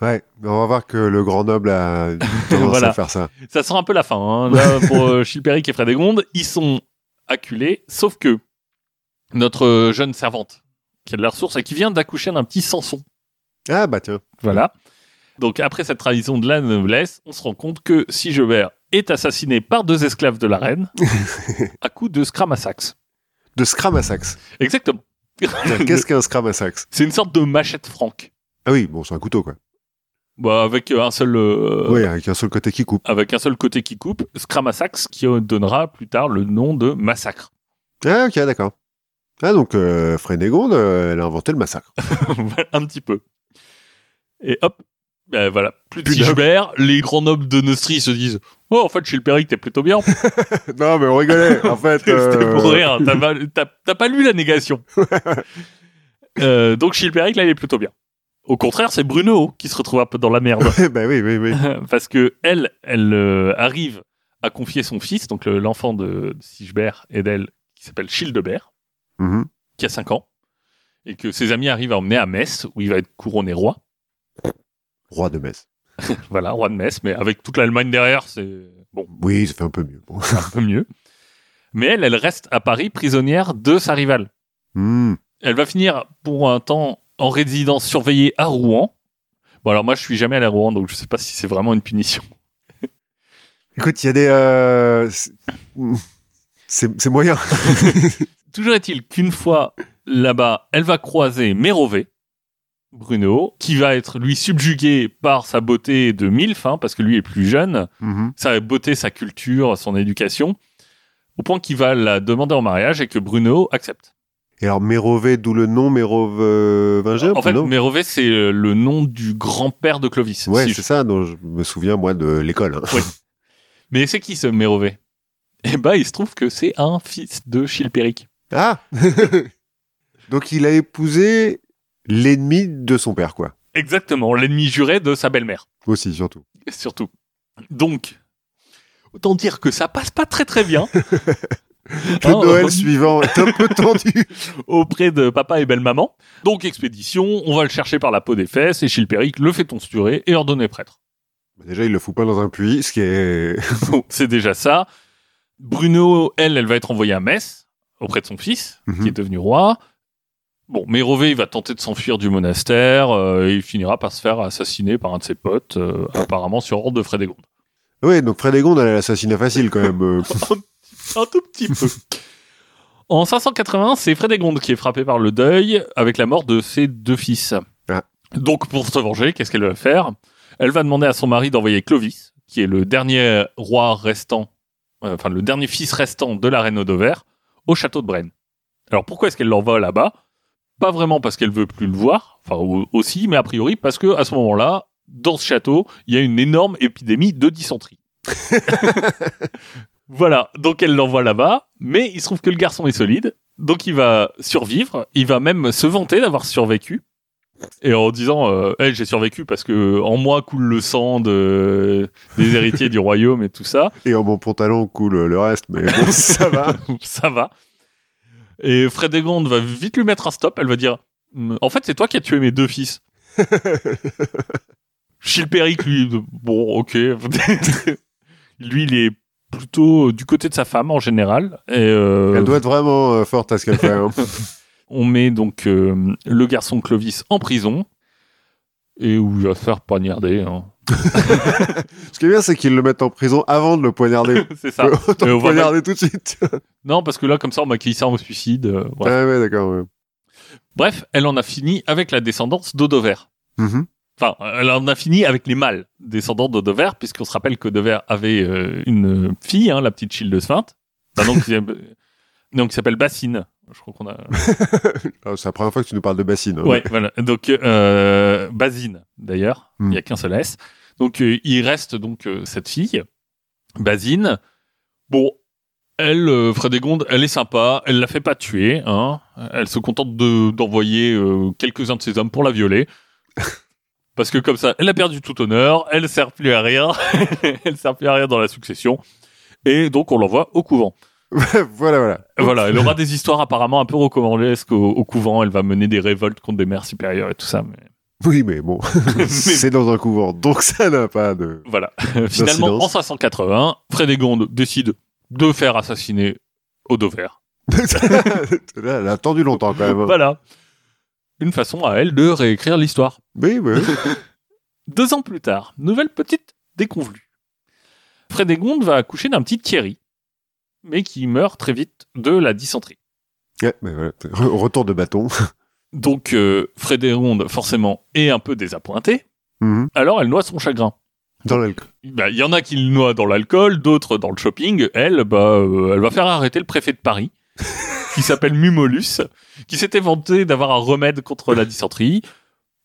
Ouais, on va voir que le grand noble a *laughs* tendance Voilà. à faire ça. Ça sera un peu la fin. Hein. Là, *laughs* pour euh, Chilpéric et Frédégonde, ils sont acculés, sauf que notre euh, jeune servante, qui a de la ressource et qui vient d'accoucher d'un petit Samson. Ah bah tiens. Voilà. Donc après cette trahison de la noblesse, on se rend compte que Sigebert est assassiné par deux esclaves de la reine *laughs* à coup de scramasax. De Scramasax. Exactement. Qu'est-ce qu'un Scramasax? C'est une sorte de machette franque. Ah oui, bon, c'est un couteau quoi. Bah, avec un seul euh, Oui, avec un seul côté qui coupe. avec un seul côté qui coupe, scramasax qui euh, donnera plus tard le nom de massacre. Ah ok, d'accord. Ah donc euh, Frédégonde, euh, elle a inventé le massacre. *laughs* Un petit peu. Et hop, ben voilà, plus de. Sigebert, les grands nobles de Neustrie se disent Oh, en fait, Chilpéric, t'es plutôt bien. *laughs* non mais on rigolait. En fait. *laughs* C'était euh, pour rire, t'as pas, lu la négation. *laughs* Euh, donc Chilpéric, là, il est plutôt bien. Au contraire, c'est Bruno qui se retrouve un peu dans la merde. bah oui, oui, oui. Parce que elle, elle euh, arrive à confier son fils, donc le- l'enfant de Sigebert et d'elle, qui s'appelle Childebert, Mhm. qui a 5 ans, et que ses amis arrivent à emmener à Metz, où il va être couronné roi. Roi de Metz. *laughs* Voilà, roi de Metz, mais avec toute l'Allemagne derrière, c'est bon, Oui, ça fait un peu mieux. Bon. *laughs* un peu mieux. Mais elle, elle reste à Paris prisonnière de sa rivale. Hmm. Elle va finir pour un temps en résidence surveillée à Rouen. Bon, alors moi, je suis jamais allé à Rouen, donc je sais pas si c'est vraiment une punition. *laughs* Écoute, il y a des... euh, c'est- C'est c'est moyen. Toujours est-il qu'une fois là-bas, elle va croiser Mérové, Bruno, qui va être lui subjugué par sa beauté de milf, hein, parce que lui est plus jeune, Mhm. sa beauté, sa culture, son éducation, au point qu'il va la demander en mariage et que Bruno accepte. Et alors, Mérové, d'où le nom Mérovingier En fait, Mérové, c'est euh, le nom du grand-père de Clovis. Ouais, si c'est je- ça dont je me souviens, moi, de l'école. hein. Mais c'est qui ce Mérové? Eh ben, il se trouve que c'est un fils de Chilpéric. Ah *laughs* Donc, il a épousé l'ennemi de son père, quoi. Exactement, l'ennemi juré de sa belle-mère. Aussi, surtout. *laughs* surtout. Donc, autant dire que ça passe pas très très bien. *laughs* *laughs* Le Hein, Noël euh, suivant est un peu tendu. auprès de papa et belle-maman. Donc, expédition, on va le chercher par la peau des fesses et Chilpéric le fait tonsturer et ordonner prêtre. Déjà, il le fout pas dans un puits, ce qui est... Bon, c'est déjà ça. Bruno, elle, elle va être envoyée à Metz auprès de son fils, Mhm. qui est devenu roi. Bon, Mérové, il va tenter de s'enfuir du monastère euh, et il finira par se faire assassiner par un de ses potes, euh, apparemment sur ordre de Frédégonde. Oui, donc Frédégonde, elle a l'assassinat facile, quand même. euh. *laughs* un tout petit peu. En 580, c'est Frédégonde qui est frappé par le deuil avec la mort de ses deux fils. Ah. Donc, pour se venger, qu'est-ce qu'elle va faire? Elle va demander à son mari d'envoyer Clovis, qui est le dernier roi restant, euh, enfin le dernier fils restant de la reine Audover, au château de Brenne. Alors, pourquoi est-ce qu'elle l'envoie là-bas? Pas vraiment parce qu'elle veut plus le voir, enfin au- aussi, mais a priori parce que à ce moment-là, dans ce château, il y a une énorme épidémie de dysenterie. *laughs* Voilà, donc elle l'envoie là-bas, mais il se trouve que le garçon est solide, donc il va survivre, il va même se vanter d'avoir survécu, et en disant euh, Hey, j'ai survécu parce que en moi coule le sang de, des héritiers du royaume et tout ça, Et en mon pantalon coule le reste, mais bon, ça va. *laughs* ça va. Et Frédégonde va vite lui mettre un stop, elle va dire En fait, c'est toi qui as tué mes deux fils. *laughs* Chilpéric, lui, de- bon, ok. *laughs* lui, il est plutôt du côté de sa femme en général. Et, euh, Elle doit être vraiment euh, forte à ce qu'elle fait. hein. *laughs* On met donc euh, le garçon Clovis en prison et où il va se faire poignarder. hein. *laughs* Ce qui est bien, c'est qu'ils le mettent en prison avant de le poignarder. *laughs* c'est ça. *laughs* Autant le poignarder tout de suite. Non, parce que là, comme ça, on maquille ça au suicide. euh, bref. Ah ouais, d'accord. ouais. Bref, elle en a fini avec la descendance d'Odover. Mhm. Enfin, elle en a fini avec les mâles descendants d'Odover, puisqu'on se rappelle qu'Odover avait euh, une fille, hein, la petite qui s'appelle- nom qui s'appelle Bassine. Je crois qu'on a. Ah, c'est la première fois que tu nous parles de bassine. hein. Ouais, voilà. Donc, euh, Basine, d'ailleurs, il n'y a qu'un seul S. Donc, euh, il reste donc euh, cette fille, Basine. Bon, elle, euh, Frédégonde, elle est sympa, elle la fait pas tuer, hein. Elle se contente de d'envoyer quelques-uns de ses hommes pour la violer. *laughs* Parce que comme ça, elle a perdu tout honneur, elle sert plus à rien, *laughs* elle sert plus à rien dans la succession. Et donc, on l'envoie au couvent. *laughs* voilà, voilà. Voilà, elle aura des histoires apparemment un peu recommandesques au, au couvent. Elle va mener des révoltes contre des mères supérieures et tout ça. Mais Oui, mais bon, *laughs* *laughs* c'est dans un couvent, donc ça n'a pas de... voilà. *laughs* Finalement, en D'incidence. 580, Frédégonde décide de faire assassiner Odover. Elle a attendu longtemps quand même. Voilà. Une façon à elle de réécrire l'histoire. Oui, oui. Deux ans plus tard, nouvelle petite déconvenue. Frédégonde va accoucher d'un petit Thierry, mais qui meurt très vite de la dysenterie. Ouais, mais voilà. Re- Retour de bâton. Donc, euh, Frédégonde, forcément, est un peu désappointée. Mhm. Alors, elle noie son chagrin. Dans l'alcool. Bah, Il y en a qui le noient dans l'alcool, d'autres dans le shopping. Elle, bah, euh, elle va faire arrêter le préfet de Paris, *laughs* qui s'appelle Mumolus, qui s'était vanté d'avoir un remède contre la dysenterie.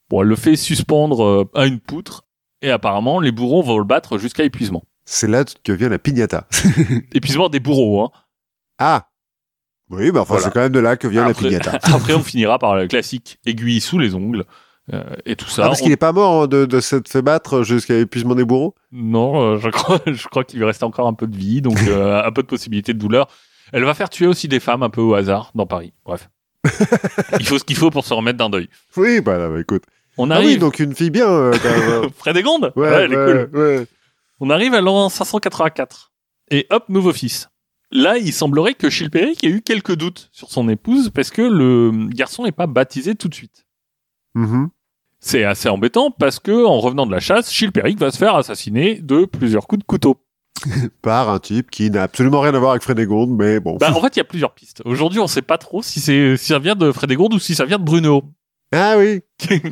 Bon, elle le fait suspendre euh, à une poutre, et apparemment, les bourreaux vont le battre jusqu'à épuisement. C'est là que vient la piñata. *laughs* Épuisement des bourreaux, hein. Ah Oui, bah enfin, Voilà. c'est quand même de là que vient Après- la piñata. *laughs* Après, on finira par le classique aiguille sous les ongles, Euh, et tout ça. Ah, parce On- qu'il est pas mort hein, de, de s'être fait battre jusqu'à épuisement des bourreaux? Non, euh, je crois, *laughs* je crois qu'il lui restait encore un peu de vie, donc *laughs* euh, un peu de possibilité de douleur. Elle va faire tuer aussi des femmes un peu au hasard dans Paris. Bref. il faut ce qu'il faut pour se remettre d'un deuil. Oui, bah là, bah, écoute. On Ah oui, arrive. donc une fille bien, euh, quand même. Frédégonde Ouais, Ouais, elle est cool. ouais. On arrive à l'an 584. Et hop, nouveau fils. Là, il semblerait que Chilpéric ait eu quelques doutes sur son épouse parce que le garçon n'est pas baptisé tout de suite. Mhm. C'est assez embêtant parce que en revenant de la chasse, Chilpéric va se faire assassiner de plusieurs coups de couteau. *laughs* Par un type qui n'a absolument rien à voir avec Frédégonde, mais bon. Bah, en fait, il y a plusieurs pistes. Aujourd'hui, on sait pas trop si ça vient de Frédégonde ou si ça vient de Bruno. Ah oui, *laughs* Qui est-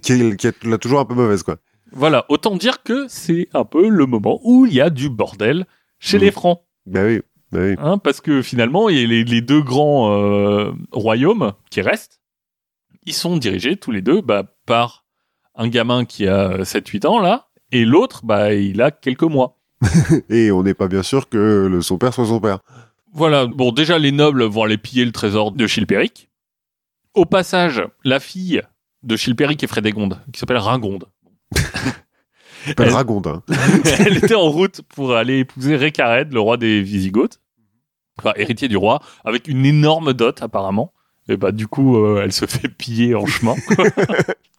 qui, est, qui est là toujours un peu mauvaise, quoi. voilà, autant dire que c'est un peu le moment où il y a du bordel chez Mhm. les Francs. Bah oui, oui. Hein, parce que finalement, il y a les, les deux grands euh, royaumes qui restent, ils sont dirigés tous les deux bah, par un gamin qui a 7-8 ans, là, et l'autre, bah, il a quelques mois. *laughs* Et on n'est pas bien sûr que le, son père soit son père. Voilà, bon, déjà, les nobles vont aller piller le trésor de Chilpéric. Au passage, la fille de Chilpéric et Frédégonde, qui s'appelle Ringonde, *laughs* S'appelle Elle- Ragonde. hein. *laughs* elle était en route pour aller épouser Récared, le roi des Visigoths, enfin héritier du roi, avec une énorme dot apparemment. Et bah du coup, euh, elle se fait piller en chemin. *laughs*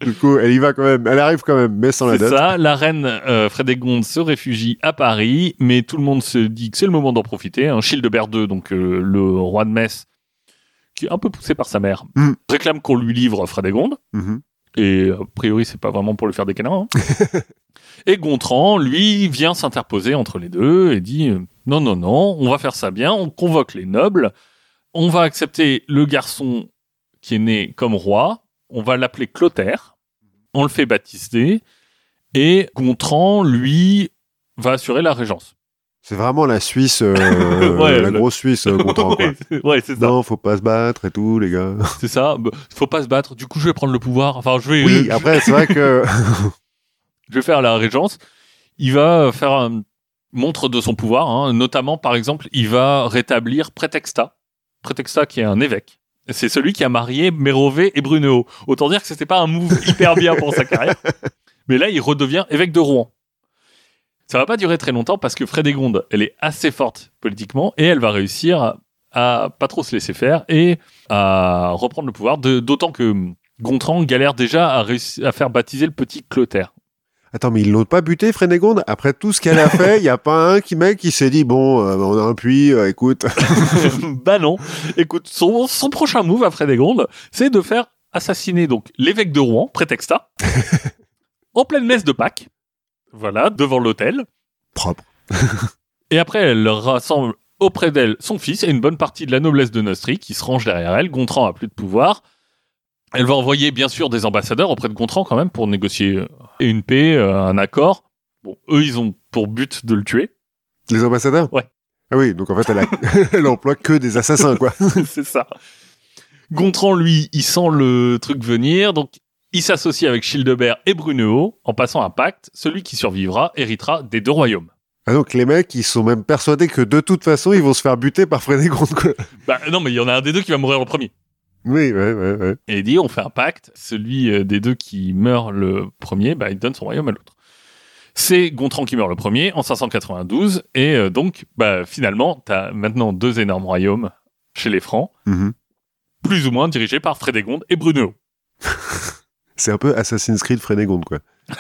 Du coup, elle y va quand même. Elle arrive quand même, mais sans la C'est dette. ça. La reine euh, Frédégonde se réfugie à Paris, mais tout le monde se dit que c'est le moment d'en profiter. Un Childebert II, donc euh, le roi de Metz, qui est un peu poussé par sa mère, Mm. réclame qu'on lui livre Frédégonde. Mhm. Et a priori, c'est pas vraiment pour lui faire des câlins. hein. *laughs* et Gontran, lui, vient s'interposer entre les deux et dit euh, non, non, non, on va faire ça bien, on convoque les nobles, on va accepter le garçon qui est né comme roi, on va l'appeler Clotaire, on le fait baptiser, et Gontran, lui, va assurer la régence. C'est vraiment la Suisse, euh, *laughs* Ouais, la le- grosse Suisse, euh, Gontran, ouais, *laughs* c'est- ouais, c'est ça. *laughs* Non, faut pas se battre et tout, les gars. C'est ça. Bah, Faut pas se battre. Du coup, je vais prendre le pouvoir. Enfin, je vais. Oui, euh, après, c'est vrai que. Je vais faire la régence. Il va faire un montre de son pouvoir, hein. notamment par exemple, il va rétablir Prétexta. Prétexta qui est un évêque. C'est celui qui a marié Mérové et Brunehaut. Autant dire que c'était pas un move hyper bien pour sa carrière. *laughs* Mais là, il redevient évêque de Rouen. Ça va pas durer très longtemps parce que Frédégonde, elle est assez forte politiquement et elle va réussir à, à pas trop se laisser faire et à reprendre le pouvoir. D'autant que Gontran galère déjà à faire baptiser le petit Clotaire. Attends, mais ils l'ont pas buté, Frédégonde Après tout ce qu'elle a fait, il y a pas un qui, mec, qui s'est dit, bon, euh, on a un puits, euh, écoute. *laughs* bah non. Écoute, son, son prochain move à Frédégonde, c'est de faire assassiner donc l'évêque de Rouen, Prétexta, *laughs* en pleine messe de Pâques. Voilà, devant l'autel. Propre. Et après, elle rassemble auprès d'elle son fils et une bonne partie de la noblesse de Neustrie qui se range derrière elle. Gontran a plus de pouvoir. Elle va envoyer bien sûr des ambassadeurs auprès de Gontran quand même pour négocier euh, une paix, euh, un accord. Bon, eux, ils ont pour but de le tuer. Les ambassadeurs? Ouais. Ah oui, donc en fait, elle, a... *laughs* *laughs* elle emploie que des assassins, quoi. *laughs* c'est ça. Gontran, lui, il sent le truc venir, donc il s'associe avec Childebert et Brunehaut en passant un pacte. Celui qui survivra héritera des deux royaumes. Ah donc les mecs, ils sont même persuadés que de toute façon, ils vont se faire buter par Frédégonde, quoi. Bah non, mais il y en a un des deux qui va mourir le premier. Oui, ouais, ouais, ouais. Et il dit, on fait un pacte. Celui euh, des deux qui meurt le premier, bah, il donne son royaume à l'autre. C'est Gontran qui meurt le premier en 592. Et euh, donc, bah, finalement, t'as maintenant deux énormes royaumes chez les Francs, Mhm. plus ou moins dirigés par Frédégonde et Brunehaut. *laughs* C'est un peu Assassin's Creed Frédégonde, quoi. *laughs*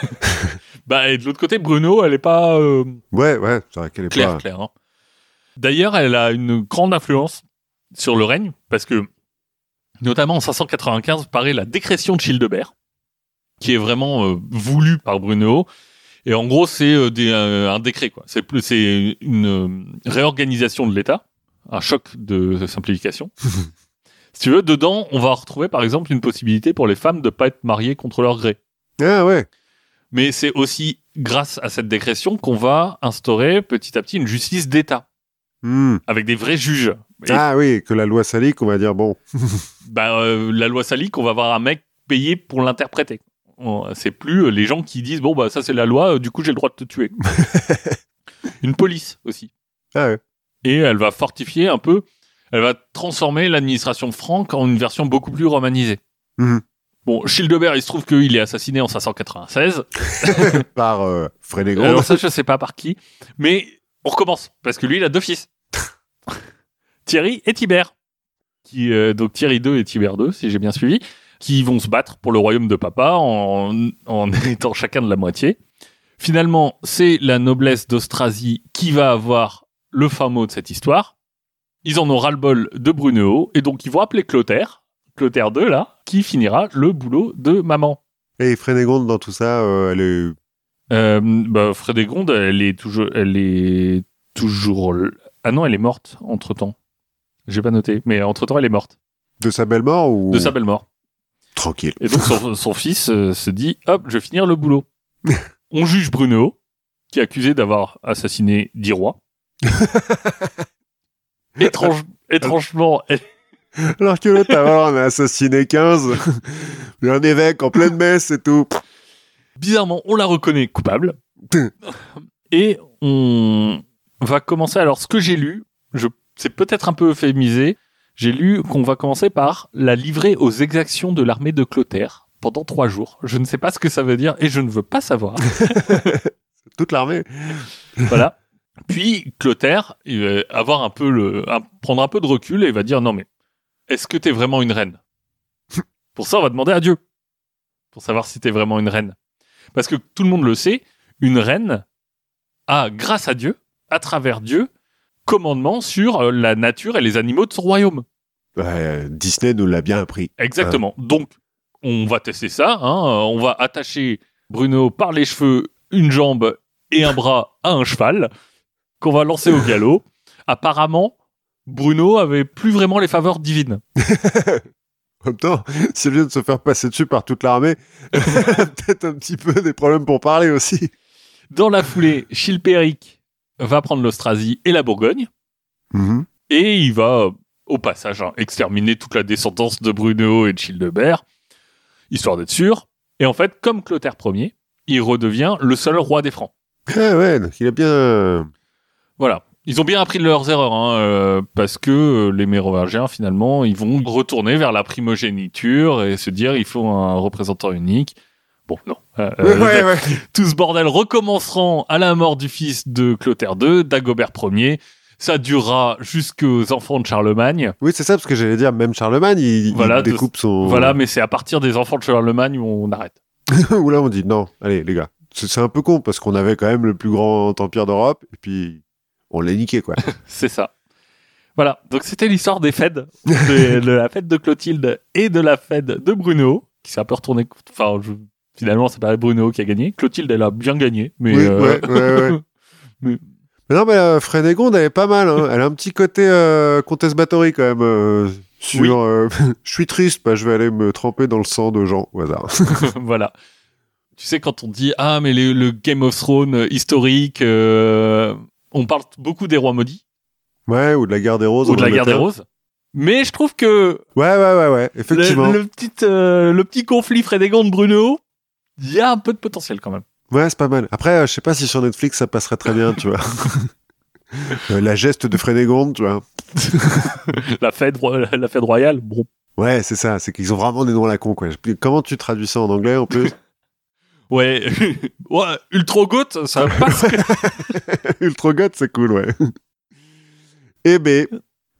Bah, et de l'autre côté, Bruno, elle est pas euh, Ouais, ouais, c'est vrai qu'elle est claire, pas... claire. hein. D'ailleurs, elle a une grande influence sur le règne, parce que, notamment en 595, paraît la décrétion de Childebert, qui est vraiment euh, voulue par Bruno. Et en gros, c'est euh, euh, un décret, quoi. C'est plus, c'est une réorganisation de l'État, un choc de simplification. *laughs* si tu veux, dedans, on va retrouver, par exemple, une possibilité pour les femmes de pas être mariées contre leur gré. Ah ouais. Mais c'est aussi grâce à cette décrétion qu'on va instaurer petit à petit une justice d'État Hmm. avec des vrais juges. Et, Ah oui, que la loi salique, on va dire, bon. *laughs* bah, euh, la loi salique, on va avoir un mec payé pour l'interpréter. C'est plus euh, les gens qui disent bon bah ça c'est la loi, euh, du coup j'ai le droit de te tuer. *laughs* une police aussi. Ah ouais. Et elle va fortifier un peu, elle va transformer l'administration franque en une version beaucoup plus romanisée. Mhm. Bon, Childebert, il se trouve qu'il est assassiné en 596. *laughs* Par euh, Frédégonde. Alors ça, je sais pas par qui. Mais on recommence, parce que lui, il a deux fils. Thierry et Tibère. Qui, euh, donc Thierry 2 et Tibère 2, si j'ai bien suivi, qui vont se battre pour le royaume de papa en, en *laughs* étant chacun de la moitié. Finalement, c'est la noblesse d'Austrasie qui va avoir le fin mot de cette histoire. Ils en ont ras-le-bol de Brunehaut, et donc ils vont appeler Clotaire, Clotaire 2 là, qui finira le boulot de maman. Et Frédégonde, dans tout ça, euh, elle est... Euh, bah, Frédégonde, elle est toujours, elle est toujours. Ah non, elle est morte entre temps. J'ai pas noté, mais entre temps, elle est morte De sa belle mort ou... de sa belle mort. Tranquille. Et donc son, son fils euh, se dit, hop, je vais finir le boulot. *laughs* On juge Bruno, qui est accusé d'avoir assassiné dix rois. *laughs* Étrange, étrangement, elle- *laughs* Alors que l'autre, avant, on a assassiné 15. Mais un évêque en pleine messe et tout. bizarrement, on la reconnaît coupable. Et on va commencer. Alors, ce que j'ai lu, je, c'est peut-être un peu euphémisé. J'ai lu qu'on va commencer par la livrer aux exactions de l'armée de Clotaire pendant trois jours. Je ne sais pas ce que ça veut dire et je ne veux pas savoir. *laughs* Toute l'armée. voilà. Puis Clotaire, il va avoir un peu le, un- prendre un peu de recul et va dire non mais est-ce que t'es vraiment une reine? Pour ça, on va demander à Dieu pour savoir si t'es vraiment une reine. Parce que tout le monde le sait, une reine a, grâce à Dieu, à travers Dieu, commandement sur euh, la nature et les animaux de son royaume. Ouais, Disney nous l'a bien appris. Exactement. Donc, on va tester ça. hein. On va attacher Bruno par les cheveux, une jambe et un bras à un cheval qu'on va lancer au galop. *laughs* Apparemment, Bruno avait plus vraiment les faveurs divines. En même temps, si elle vient de se faire passer dessus par toute l'armée, *laughs* peut-être un petit peu des problèmes pour parler aussi. Dans la foulée, Chilpéric va prendre l'Austrasie et la Bourgogne Mhm. et il va, euh, au passage, hein, exterminer toute la descendance de Bruno et de Childebert, histoire d'être sûr. Et en fait, comme Clotaire Ier, il redevient le seul roi des Francs. Ouais, ouais, donc il a bien... Voilà. Ils ont bien appris de leurs erreurs, hein, euh, parce que euh, les Mérovingiens, finalement, ils vont retourner vers la primogéniture et se dire il faut un représentant unique. Bon, non. Euh, Ouais, euh, ouais. *laughs* Tout ce bordel recommenceront à la mort du fils de Clotaire II, d'Agobert Ier. Ça durera jusqu'aux enfants de Charlemagne. Oui, c'est ça, parce que j'allais dire, même Charlemagne, il, il Voilà, de- découpe son... Voilà, mais c'est à partir des enfants de Charlemagne où on arrête. *laughs* Où là, on dit, non, allez, les gars. C'est un peu con, parce qu'on avait quand même le plus grand empire d'Europe, et puis on l'a niqué, quoi. *laughs* C'est ça. Voilà, donc c'était l'histoire des fêtes, de, de la fête de Clotilde et de la fête de Bruno, qui s'est un peu retourné. Enfin, je- finalement, c'est pas Bruno qui a gagné. Clotilde, elle a bien gagné, mais. Oui, euh, ouais, ouais, ouais. *laughs* mais- Mais non, mais euh, Frédégonde, elle est pas mal. Hein. Elle a un petit côté euh, Comtesse Bathory, quand même. euh, sur, Oui. *laughs* je suis triste, bah, je vais aller me tremper dans le sang de gens au hasard. *laughs* voilà. Tu sais, quand on dit ah mais les- le Game of Thrones historique, on parle beaucoup des rois maudits ouais, ou de la guerre des roses. ou de la guerre des roses. Mais je trouve que Ouais, ouais, ouais, ouais, effectivement. le, le petit euh, le petit conflit Frédégonde Bruno, il y a un peu de potentiel quand même. Ouais, c'est pas mal. Après, euh, je sais pas si sur Netflix ça passerait très bien, tu vois. *laughs* Euh, la geste de Frédégonde, tu vois. *laughs* la fête ro- la fête royale, bon. Ouais, c'est ça. C'est qu'ils ont vraiment des noms à la con, quoi. Comment tu traduis ça en anglais, en plus? *laughs* Ouais, ouais, ultra goth, ça passe. Ultra God, c'est cool, ouais. Eh ben,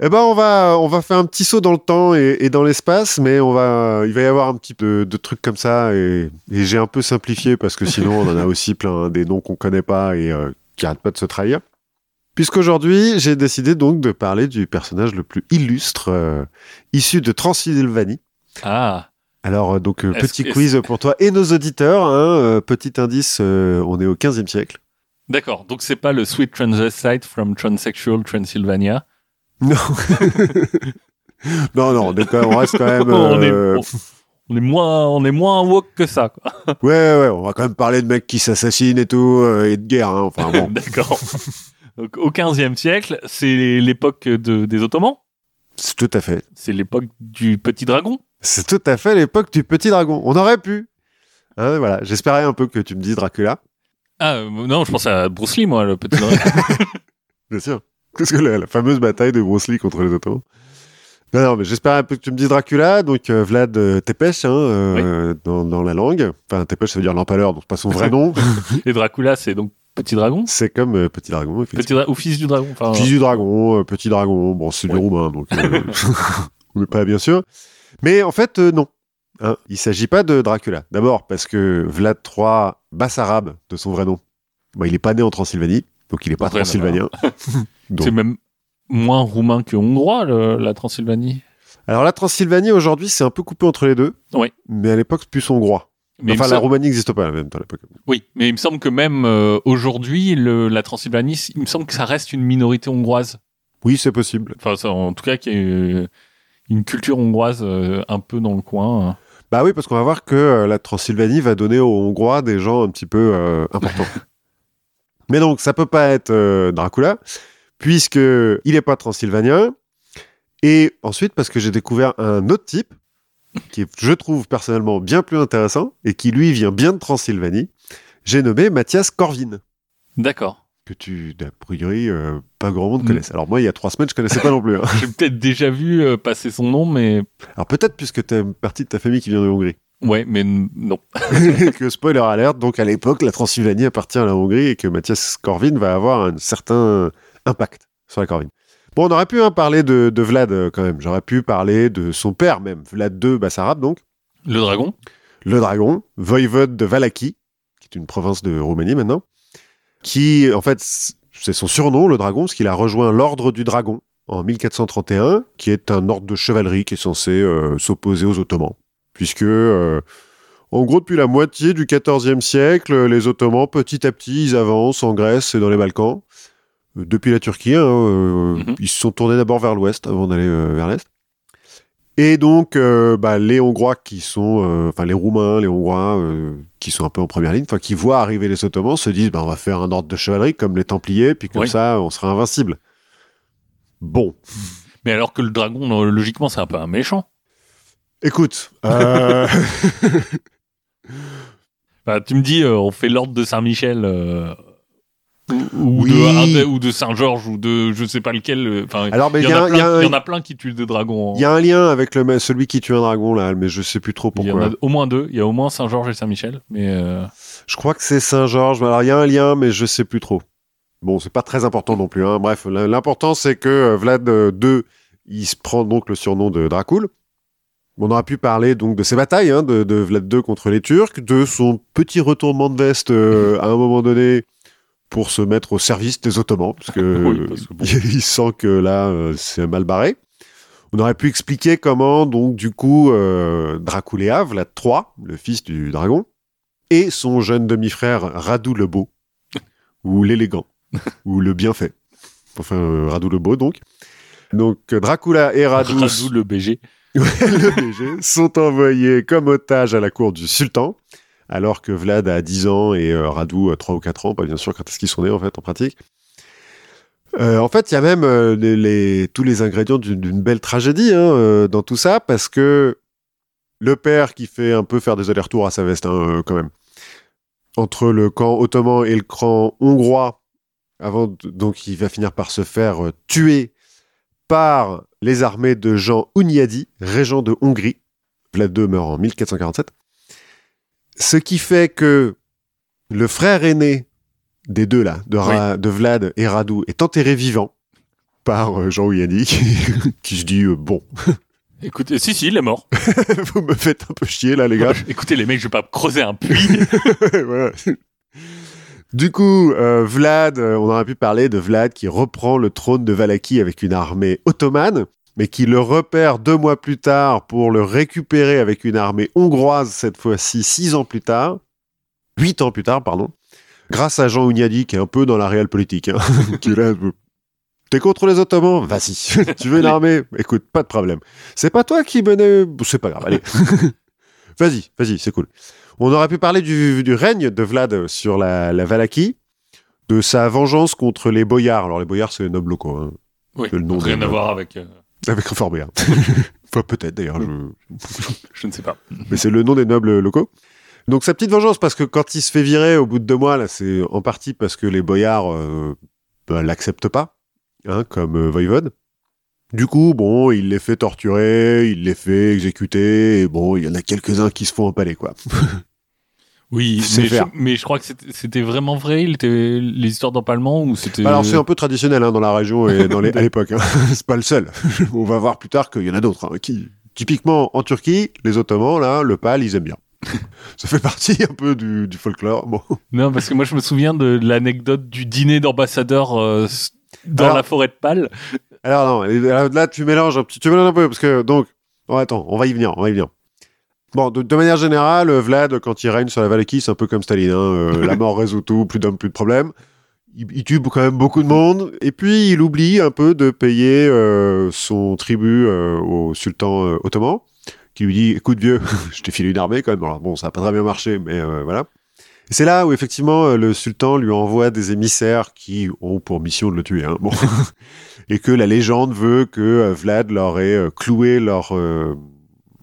eh ben, on va, on va faire un petit saut dans le temps et, et dans l'espace, mais on va, il va y avoir un petit peu de trucs comme ça et, et j'ai un peu simplifié parce que sinon on en a aussi plein hein, des noms qu'on connaît pas et euh, qui arrêtent pas de se trahir. Puisqu'aujourd'hui, j'ai décidé donc de parler du personnage le plus illustre euh, issu de Transylvanie. ah, Alors, euh, donc, euh, petit quiz pour toi et nos auditeurs. Hein, petit indice, on est au 15e siècle. d'accord. Donc c'est pas le Sweet Transvestite from Transsexual Transylvania. *laughs* Non. non, non, on, reste quand même. *laughs* on, est, euh, on, on est moins, on est moins woke que ça. Quoi. *laughs* Ouais, ouais, on va quand même parler de mecs qui s'assassinent et tout, euh, et de guerre. Hein, enfin bon, D'accord. Donc, au 15e siècle, c'est l'époque de, des Ottomans? c'est tout à fait. C'est l'époque du petit dragon? C'est tout à fait l'époque du petit dragon. On aurait pu. Hein, voilà, j'espérais un peu que tu me dises Dracula, Ah euh, non, je pense à Bruce Lee, moi, le petit dragon. bien sûr. Parce que la, la fameuse bataille de Bruce Lee contre les Ottomans. Non, non, mais j'espère un peu que tu me dis Dracula, donc euh, Vlad euh, Tepes, hein, euh, dans, dans la langue. Enfin, Tepes, ça veut dire l'empaleur, donc c'est pas son vrai nom. *laughs* Et Dracula, c'est donc petit dragon? C'est comme euh, Petit Dragon, effectivement. Petit dra- ou fils du dragon. Enfin, Fils du dragon, petit dragon, bon, c'est du roumain, donc *laughs* *laughs* on n'est pas bien sûr. Mais en fait, non. Hein, il s'agit pas de Dracula. D'abord parce que Vlad III Bassarab, de son vrai nom, bon, il est pas né en Transylvanie, donc il est pas à transylvanien. *laughs* C'est même moins roumain que hongrois, le- la Transylvanie. Alors la Transylvanie aujourd'hui, c'est un peu coupé entre les deux. Oui. Mais à l'époque, plus hongrois. Mais enfin, la semble- Roumanie n'existe pas même temps à l'époque. Oui, mais il me semble que même euh, aujourd'hui, la Transylvanie, il me semble que ça reste une minorité hongroise. Oui, c'est possible. Enfin, ça, en tout cas, qu'il y ait euh, une culture hongroise euh, un peu dans le coin. Bah oui, parce qu'on va voir que la Transylvanie va donner aux Hongrois des gens un petit peu euh, importants. *laughs* Mais donc, ça peut pas être euh, Dracula, puisque il est pas transylvanien. Et ensuite, parce que j'ai découvert un autre type, qui est, je trouve personnellement bien plus intéressant, et qui lui vient bien de Transylvanie, j'ai nommé Mathias Corvin, D'accord. que tu, a priori, euh, pas grand monde Mm. connaisse. Alors moi, il y a trois semaines, je connaissais pas non plus. hein. *laughs* J'ai peut-être déjà vu euh, passer son nom, mais Alors peut-être puisque tu une partie de ta famille qui vient de Hongrie. Ouais, mais non. *laughs* que spoiler alerte, donc à l'époque, la Transylvanie appartient à la Hongrie et que Mathias Corvin va avoir un certain impact sur la Corvin. Bon, on aurait pu hein, parler de, de Vlad euh, quand même. J'aurais pu parler de son père même, Vlad II Bassarab, donc, Le dragon le dragon, voïvode de Valaki, qui est une province de Roumanie maintenant, qui, en fait, c'est son surnom, le dragon, parce qu'il a rejoint l'ordre du dragon en 1431, qui est un ordre de chevalerie qui est censé euh, s'opposer aux Ottomans. Puisque, euh, en gros, depuis la moitié du XIVe siècle, les Ottomans, petit à petit, ils avancent en Grèce et dans les Balkans. Euh, Depuis la Turquie, hein, euh, Mhm. ils se sont tournés d'abord vers l'ouest avant d'aller euh, vers l'est. Et donc, euh, bah, les Hongrois qui sont, enfin les Roumains, les Hongrois qui sont un peu en première ligne, enfin qui voient arriver les Ottomans, se disent, bah, on va faire un ordre de chevalerie comme les Templiers, puis comme Oui. ça, on sera invincible. Bon, Mais alors que le dragon, logiquement, c'est un peu un méchant. Écoute, euh, *laughs* Bah, tu me dis, euh, on fait l'ordre de Saint-Michel euh, ou, Oui. de, ou de Saint-Georges ou de je sais pas lequel. Enfin, alors, mais il y, y, en a y plein- un- il y en a plein qui tuent des dragons. il y a un lien avec le, celui qui tue un dragon là, mais je sais plus trop Il y en pourquoi. a au moins deux. Il y a au moins Saint-Georges et Saint-Michel. Mais Je crois que c'est Saint-Georges. Alors, il y a un lien, mais je sais plus trop. Bon, c'est pas très important non plus. Hein. Bref, l'important, c'est que Vlad II, il se prend donc le surnom de Dracul. On aura pu parler donc de ses batailles, hein, de, de Vlad II contre les Turcs, de son petit retournement de veste euh, à un moment donné pour se mettre au service des Ottomans, parce que, *laughs* Oui, parce que bon. *laughs* il sent que là, euh, c'est mal barré. On aurait pu expliquer comment, donc, du coup, euh, Vlad III, le fils du dragon, et son jeune demi-frère Radu le Beau, *laughs* ou l'élégant, ou le bienfait. Enfin, euh, Radu le Beau, donc. Donc, Dracula et Radu, Radou le BG. *laughs* BG, sont envoyés comme otages à la cour du sultan, alors que Vlad a 10 ans et euh, Radu a 3 ou 4 ans, pas bien sûr quand est-ce qu'ils sont nés, en fait, en pratique. Euh, en fait, il y a même euh, tous les ingrédients d'une belle tragédie hein, euh, dans tout ça, parce que le père qui fait un peu faire des allers-retours à sa veste, hein, quand même, entre le camp ottoman et le camp hongrois, avant donc il va finir par se faire tuer par les armées de Jean Hunyadi, régent de Hongrie. Vlad II meurt en 1447. Ce qui fait que le frère aîné des deux là, de, Ra- de Vlad et Radu, est enterré vivant par euh, Jean Hunyadi, qui, *laughs* qui se dit euh, bon, *laughs* Écoutez, si, si, il est mort. *laughs* vous me faites un peu chier là les gars. Écoutez, les mecs, je vais pas creuser un puits. Voilà. Du coup, euh, Vlad, euh, on aurait pu parler de Vlad qui reprend le trône de Valaki avec une armée ottomane, mais qui le repère deux mois plus tard pour le récupérer avec une armée hongroise, cette fois-ci six ans plus tard, huit ans plus tard, pardon, grâce à Jean Hunyadi qui est un peu dans la réelle politique. Hein, *laughs* qui est là, T'es contre les Ottomans? Vas-y. *laughs* tu veux une armée? Écoute, pas de problème. C'est pas toi qui menais... C'est pas grave, allez. *laughs* vas-y, vas-y, c'est cool. On aurait pu parler du, du règne de Vlad sur la, la Valachie, de sa vengeance contre les boyards. Alors les boyards, c'est les nobles locaux, hein, oui, Le nom rien à voir avec. euh, avec un fort boyard. enfin, peut-être d'ailleurs, je... *laughs* je ne sais pas. mais c'est le nom des nobles locaux. Donc sa petite vengeance, parce que quand il se fait virer au bout de deux mois, là, c'est en partie parce que les boyards euh, bah, l'acceptent pas, hein, comme euh, voïvode. Du coup, bon, il les fait torturer, il les fait exécuter, et bon, il y en a quelques-uns qui se font empaler, quoi. *laughs* Oui, mais je, mais je crois que c'était- vraiment vrai, il était, les histoires d'empalement ou c'était. Alors c'est un peu traditionnel hein, dans la région et dans les, à l'époque. Hein. *laughs* c'est pas le seul. *laughs* On va voir plus tard qu'il y en a d'autres. hein, qui, typiquement en Turquie, les Ottomans là, le pal, ils aiment bien. *laughs* Ça fait partie un peu du, du folklore. Bon. Non, parce que moi je me souviens de l'anecdote du dîner d'ambassadeurs euh, dans Alors- la forêt de Pâle. Alors non, là tu mélanges un petit, tu mélanges un peu parce que donc, bon, attends, on va y venir, on va y venir. Bon, de, de manière générale, euh, Vlad, quand il règne sur la Valachie, c'est un peu comme Staline. hein, euh, *laughs* la mort résout tout, plus d'hommes, plus de problèmes. Il, il tue quand même beaucoup de monde. Et puis, il oublie un peu de payer euh, son tribut euh, au sultan euh, ottoman, qui lui dit, écoute vieux, *laughs* je t'ai filé une armée quand même. Alors bon, ça n'a pas très bien marché, mais euh, voilà. Et c'est là où effectivement le sultan lui envoie des émissaires qui ont pour mission de le tuer. Hein. Bon. *laughs* et que la légende veut que Vlad leur ait cloué leur euh,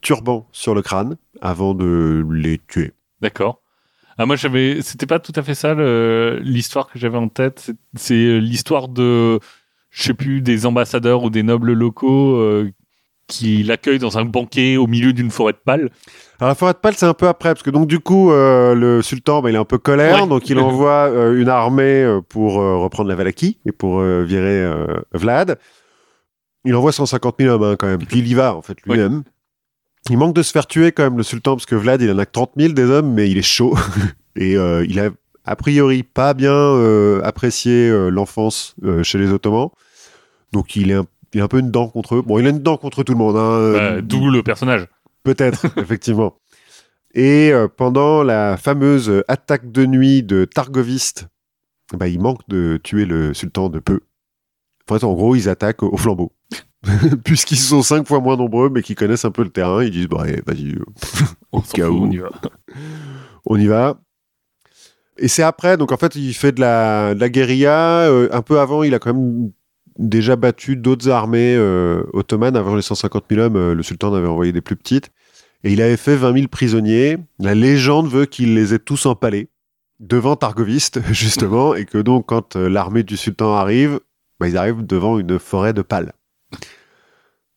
turban sur le crâne avant de les tuer. D'accord. Ah, moi j'avais. C'était pas tout à fait ça l'histoire que j'avais en tête. C'est- euh, l'histoire de. Je sais plus, des ambassadeurs ou des nobles locaux euh, qui l'accueillent dans un banquet au milieu d'une forêt de pâle. Alors la forêt de Pâle, c'est un peu après, parce que donc du coup, euh, le sultan, bah, il est un peu colère, Ouais. donc il envoie *laughs* euh, une armée pour reprendre la Valachie et pour virer Vlad. Il envoie 150 000 hommes hein, quand même, puis il y va en fait lui-même. Il manque de se faire tuer quand même le sultan, parce que Vlad, il en a que 30 000 des hommes, mais il est chaud. *laughs* et euh, il a a priori pas bien euh, apprécié euh, l'enfance chez les Ottomans. Donc il est, un, il a un peu une dent contre eux. Bon, il a une dent contre tout le monde. Hein, D'où le personnage. Peut-être, *laughs* effectivement. Et pendant la fameuse attaque de nuit de Targoviste, bah, il manque de tuer le sultan de peu. En gros, ils attaquent au flambeau. *laughs* Puisqu'ils sont cinq fois moins nombreux, mais qui connaissent un peu le terrain, ils disent, bah, allez, vas-y, euh, *laughs* On s'en cas où. on y va. *laughs* on y va. Et c'est après, donc en fait, il fait de la, de la guérilla. euh, un peu avant, il a quand même déjà battu d'autres armées euh, ottomanes. Avant les 150 000 hommes, euh, le sultan avait envoyé des plus petites. Et il avait fait 20 000 prisonniers. La légende veut qu'il les ait tous empalés devant Targoviste, justement, et que donc, quand l'armée du sultan arrive, bah, ils arrivent devant une forêt de pales.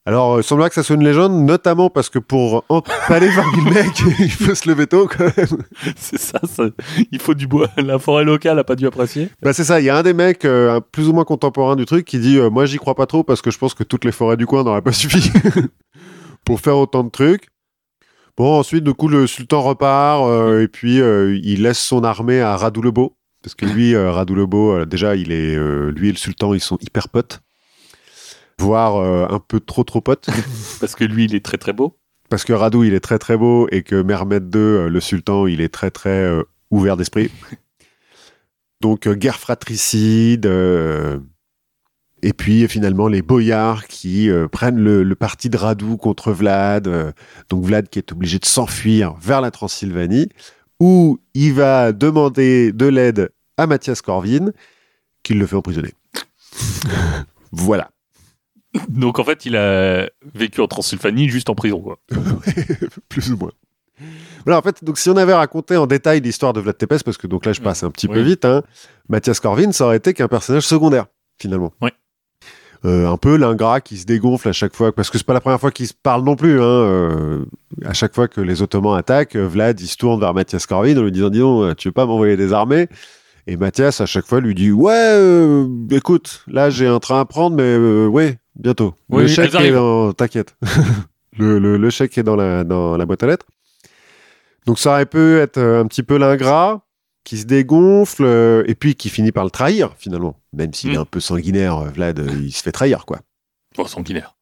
Alors, euh, il semblerait que ça soit une légende, notamment parce que pour empaler 20 000 *laughs* mecs, il faut se lever tôt, quand même. *laughs* C'est ça, ça, il faut du bois. La forêt locale a pas dû apprécier. Bah c'est ça, il y a un des mecs euh, un plus ou moins contemporain du truc qui dit euh, moi j'y crois pas trop parce que je pense que toutes les forêts du coin n'auraient pas suffi *laughs* pour faire autant de trucs. Bon ensuite du coup le sultan repart euh, et puis euh, il laisse son armée à Radou le Beau parce que lui euh, Radou le Beau euh, déjà il est euh, lui et le sultan ils sont hyper potes voire euh, un peu trop trop potes *laughs* Parce que lui, il est très très beau. parce que Radou il est très très beau et que Mehmed II euh, le sultan il est très très euh, ouvert d'esprit. *laughs* Donc euh, guerre fratricide euh, et puis finalement les boyards qui euh, prennent le, le parti de Radou contre Vlad. euh, donc Vlad qui est obligé de s'enfuir vers la Transylvanie où il va demander de l'aide à Mathias Corvin qui le fait emprisonner. *laughs* voilà. *laughs* Donc en fait, il a vécu en Transylvanie juste en prison. Quoi. *laughs* plus ou moins. Voilà, en fait, donc si on avait raconté en détail l'histoire de Vlad Tepes, parce que donc là je passe un petit peu Oui. vite, hein, Mathias Corvin, ça aurait été qu'un personnage secondaire, finalement. Ouais. Euh, un peu l'ingrat qui se dégonfle à chaque fois, parce que c'est pas la première fois qu'il se parle non plus. Hein, euh, à chaque fois que les Ottomans attaquent, Vlad il se tourne vers Mathias Corvin en lui disant Dis donc, tu veux pas m'envoyer des armées? Et Mathias à chaque fois lui dit Ouais, euh, écoute, là j'ai un train à prendre, mais euh, ouais, bientôt. Oui, le chèque est dans. T'inquiète. *laughs* le, le, le chèque est dans la, dans la boîte à lettres. Donc ça aurait pu être euh, un petit peu l'ingrat qui se dégonfle euh, et puis qui finit par le trahir finalement. Même s'il est un peu sanguinaire, Vlad, il se fait trahir quoi. Oh, sanguinaire.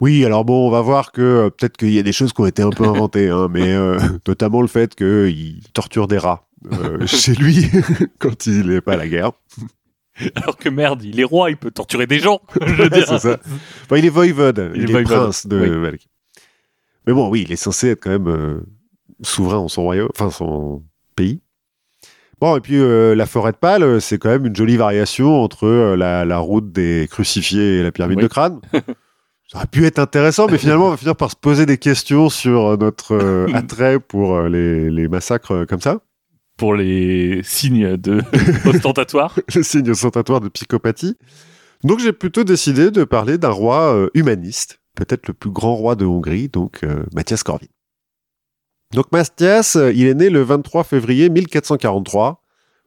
Oui, alors bon, on va voir que euh, peut-être qu'il y a des choses qui ont été un peu inventées, hein, mais euh, *laughs* notamment le fait qu'il torture des rats euh, *laughs* chez lui *laughs* quand il n'est pas à la guerre. Alors que merde, il est roi, il peut torturer des gens. *laughs* Je veux dire. C'est ça. Enfin, il est voivode, il, Il est voivode, prince de oui. Mais bon, oui, il est censé être quand même euh, souverain en son royaume, enfin son pays. Bon, et puis euh, la forêt de Pâle, c'est quand même une jolie variation entre euh, la, la route des crucifiés et la pyramide Oui. de crâne. Ça aurait pu être intéressant, mais finalement, on va finir par se poser des questions sur notre attrait pour les, les massacres comme ça. Pour les signes de *laughs* *laughs* ostentatoires. le signe ostentatoire de psychopathie. Donc j'ai plutôt décidé de parler d'un roi euh, humaniste, peut-être le plus grand roi de Hongrie, donc euh, Mathias Corvin. Donc Mathias, euh, il est né le 23 février 1443,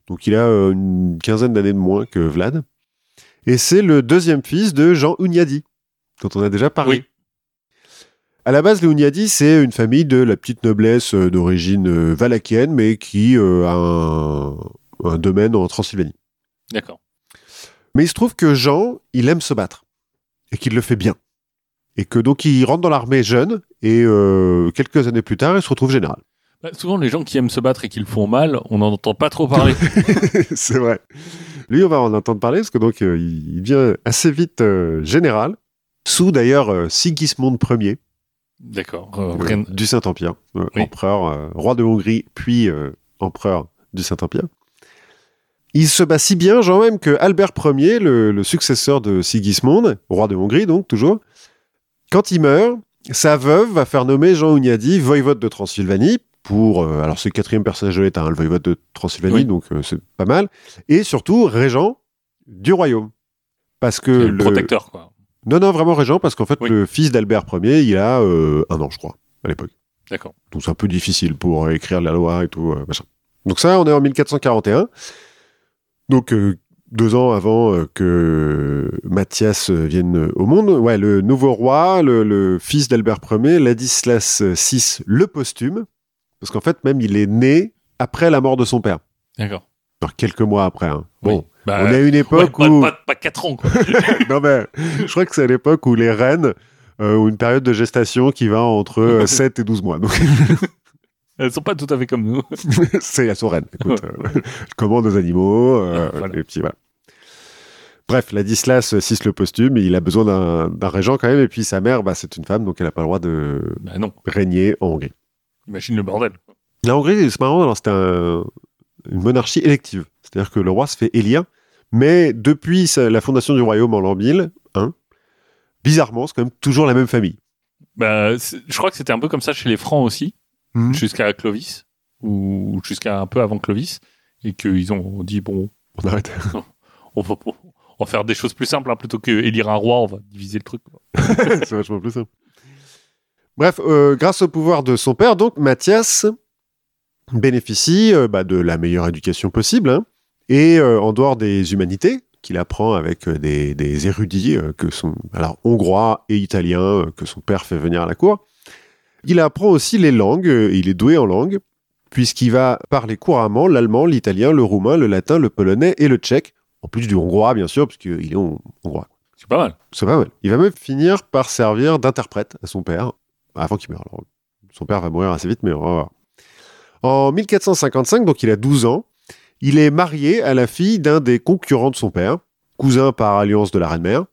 donc il a une quinzaine d'années de moins que Vlad, et c'est le deuxième fils de Jean Hunyadi, dont on a déjà parlé. Oui. À la base, les Hunyadi, c'est une famille de la petite noblesse euh, d'origine euh, valachienne, mais qui euh, a un, un domaine en Transylvanie. D'accord. Mais il se trouve que Jean, il aime se battre et qu'il le fait bien. Et que donc il rentre dans l'armée jeune et euh, quelques années plus tard, il se retrouve général. Bah, souvent, les gens qui aiment se battre et qui le font mal, on n'en entend pas trop parler. *laughs* c'est vrai. Lui, on va en entendre parler parce que donc euh, il devient assez vite euh, général, sous d'ailleurs Sigismond Ier D'accord. Euh, du Saint-Empire, euh, Oui. empereur, euh, roi de Hongrie, puis euh, empereur du Saint-Empire. Il se bat si bien, genre même que Albert Ier, le, le successeur de Sigismond, roi de Hongrie donc toujours, quand il meurt, sa veuve va faire nommer Jean Hunyadi voïvode de Transylvanie pour, euh, alors c'est le quatrième personnage de l'État, hein, le voïvode de Transylvanie, Oui. donc euh, c'est pas mal, et surtout régent du royaume. Parce que le le, protecteur, quoi. Non, non, vraiment régent, parce qu'en fait, Oui. le fils d'Albert Ier, il a euh, un an, je crois, à l'époque. D'accord. Donc c'est un peu difficile pour euh, écrire la loi et tout, euh, machin. Donc ça, on est en 1441. Donc euh, deux ans avant que Mathias vienne au monde. Ouais, le nouveau roi, le, le fils d'Albert Ier, Ladislas VI, le posthume. Parce qu'en fait, même, il est né après la mort de son père. D'accord. Alors, quelques mois après. hein. Bon, Oui. Bah, on est à une époque pas, où... pas, pas 4 ans, quoi. *laughs* non mais je crois que c'est à l'époque où les reines euh, ont une période de gestation qui va entre euh, *laughs* 7 et 12 mois. Donc *laughs* Elles sont pas tout à fait comme nous. c'est à son reine. Écoute, euh, commande aux animaux. euh, Ah, voilà. Et puis voilà. Bref, Ladislas VI le posthume, il a besoin d'un d'un régent quand même. Et puis sa mère, bah, c'est une femme, donc elle n'a pas le droit de bah non. régner en Hongrie. Imagine le bordel. La Hongrie, c'est marrant, alors c'était un- une monarchie élective. C'est-à-dire que le roi se fait élire, mais depuis la fondation du royaume en l'an 1000, hein, bizarrement, c'est quand même toujours la même famille. Bah, je crois que c'était un peu comme ça chez les Francs aussi, Mhm. jusqu'à Clovis, ou jusqu'à un peu avant Clovis, et qu'ils ont dit, bon, On arrête. *laughs* on va, on va faire des choses plus simples, hein, plutôt que élire un roi, on va diviser le truc. *laughs* c'est vachement plus simple. Bref, euh, grâce au pouvoir de son père, donc Mathias bénéficie euh, bah, de la meilleure éducation possible, hein, et euh, en dehors des humanités qu'il apprend avec euh, des, des érudits euh, que sont alors hongrois et italiens euh, que son père fait venir à la cour, il apprend aussi les langues. euh, il est doué en langues puisqu'il va parler couramment l'allemand, l'italien, le roumain, le latin, le polonais et le tchèque, en plus du hongrois bien sûr, puisqu'il est hon- hongrois. C'est pas mal. C'est pas mal. Il va même finir par servir d'interprète à son père, avant qu'il meure. Alors, son père va mourir assez vite, mais on va voir. En 1455, donc il a 12 ans, il est marié à la fille d'un des concurrents de son père, cousin par alliance de la reine-mère,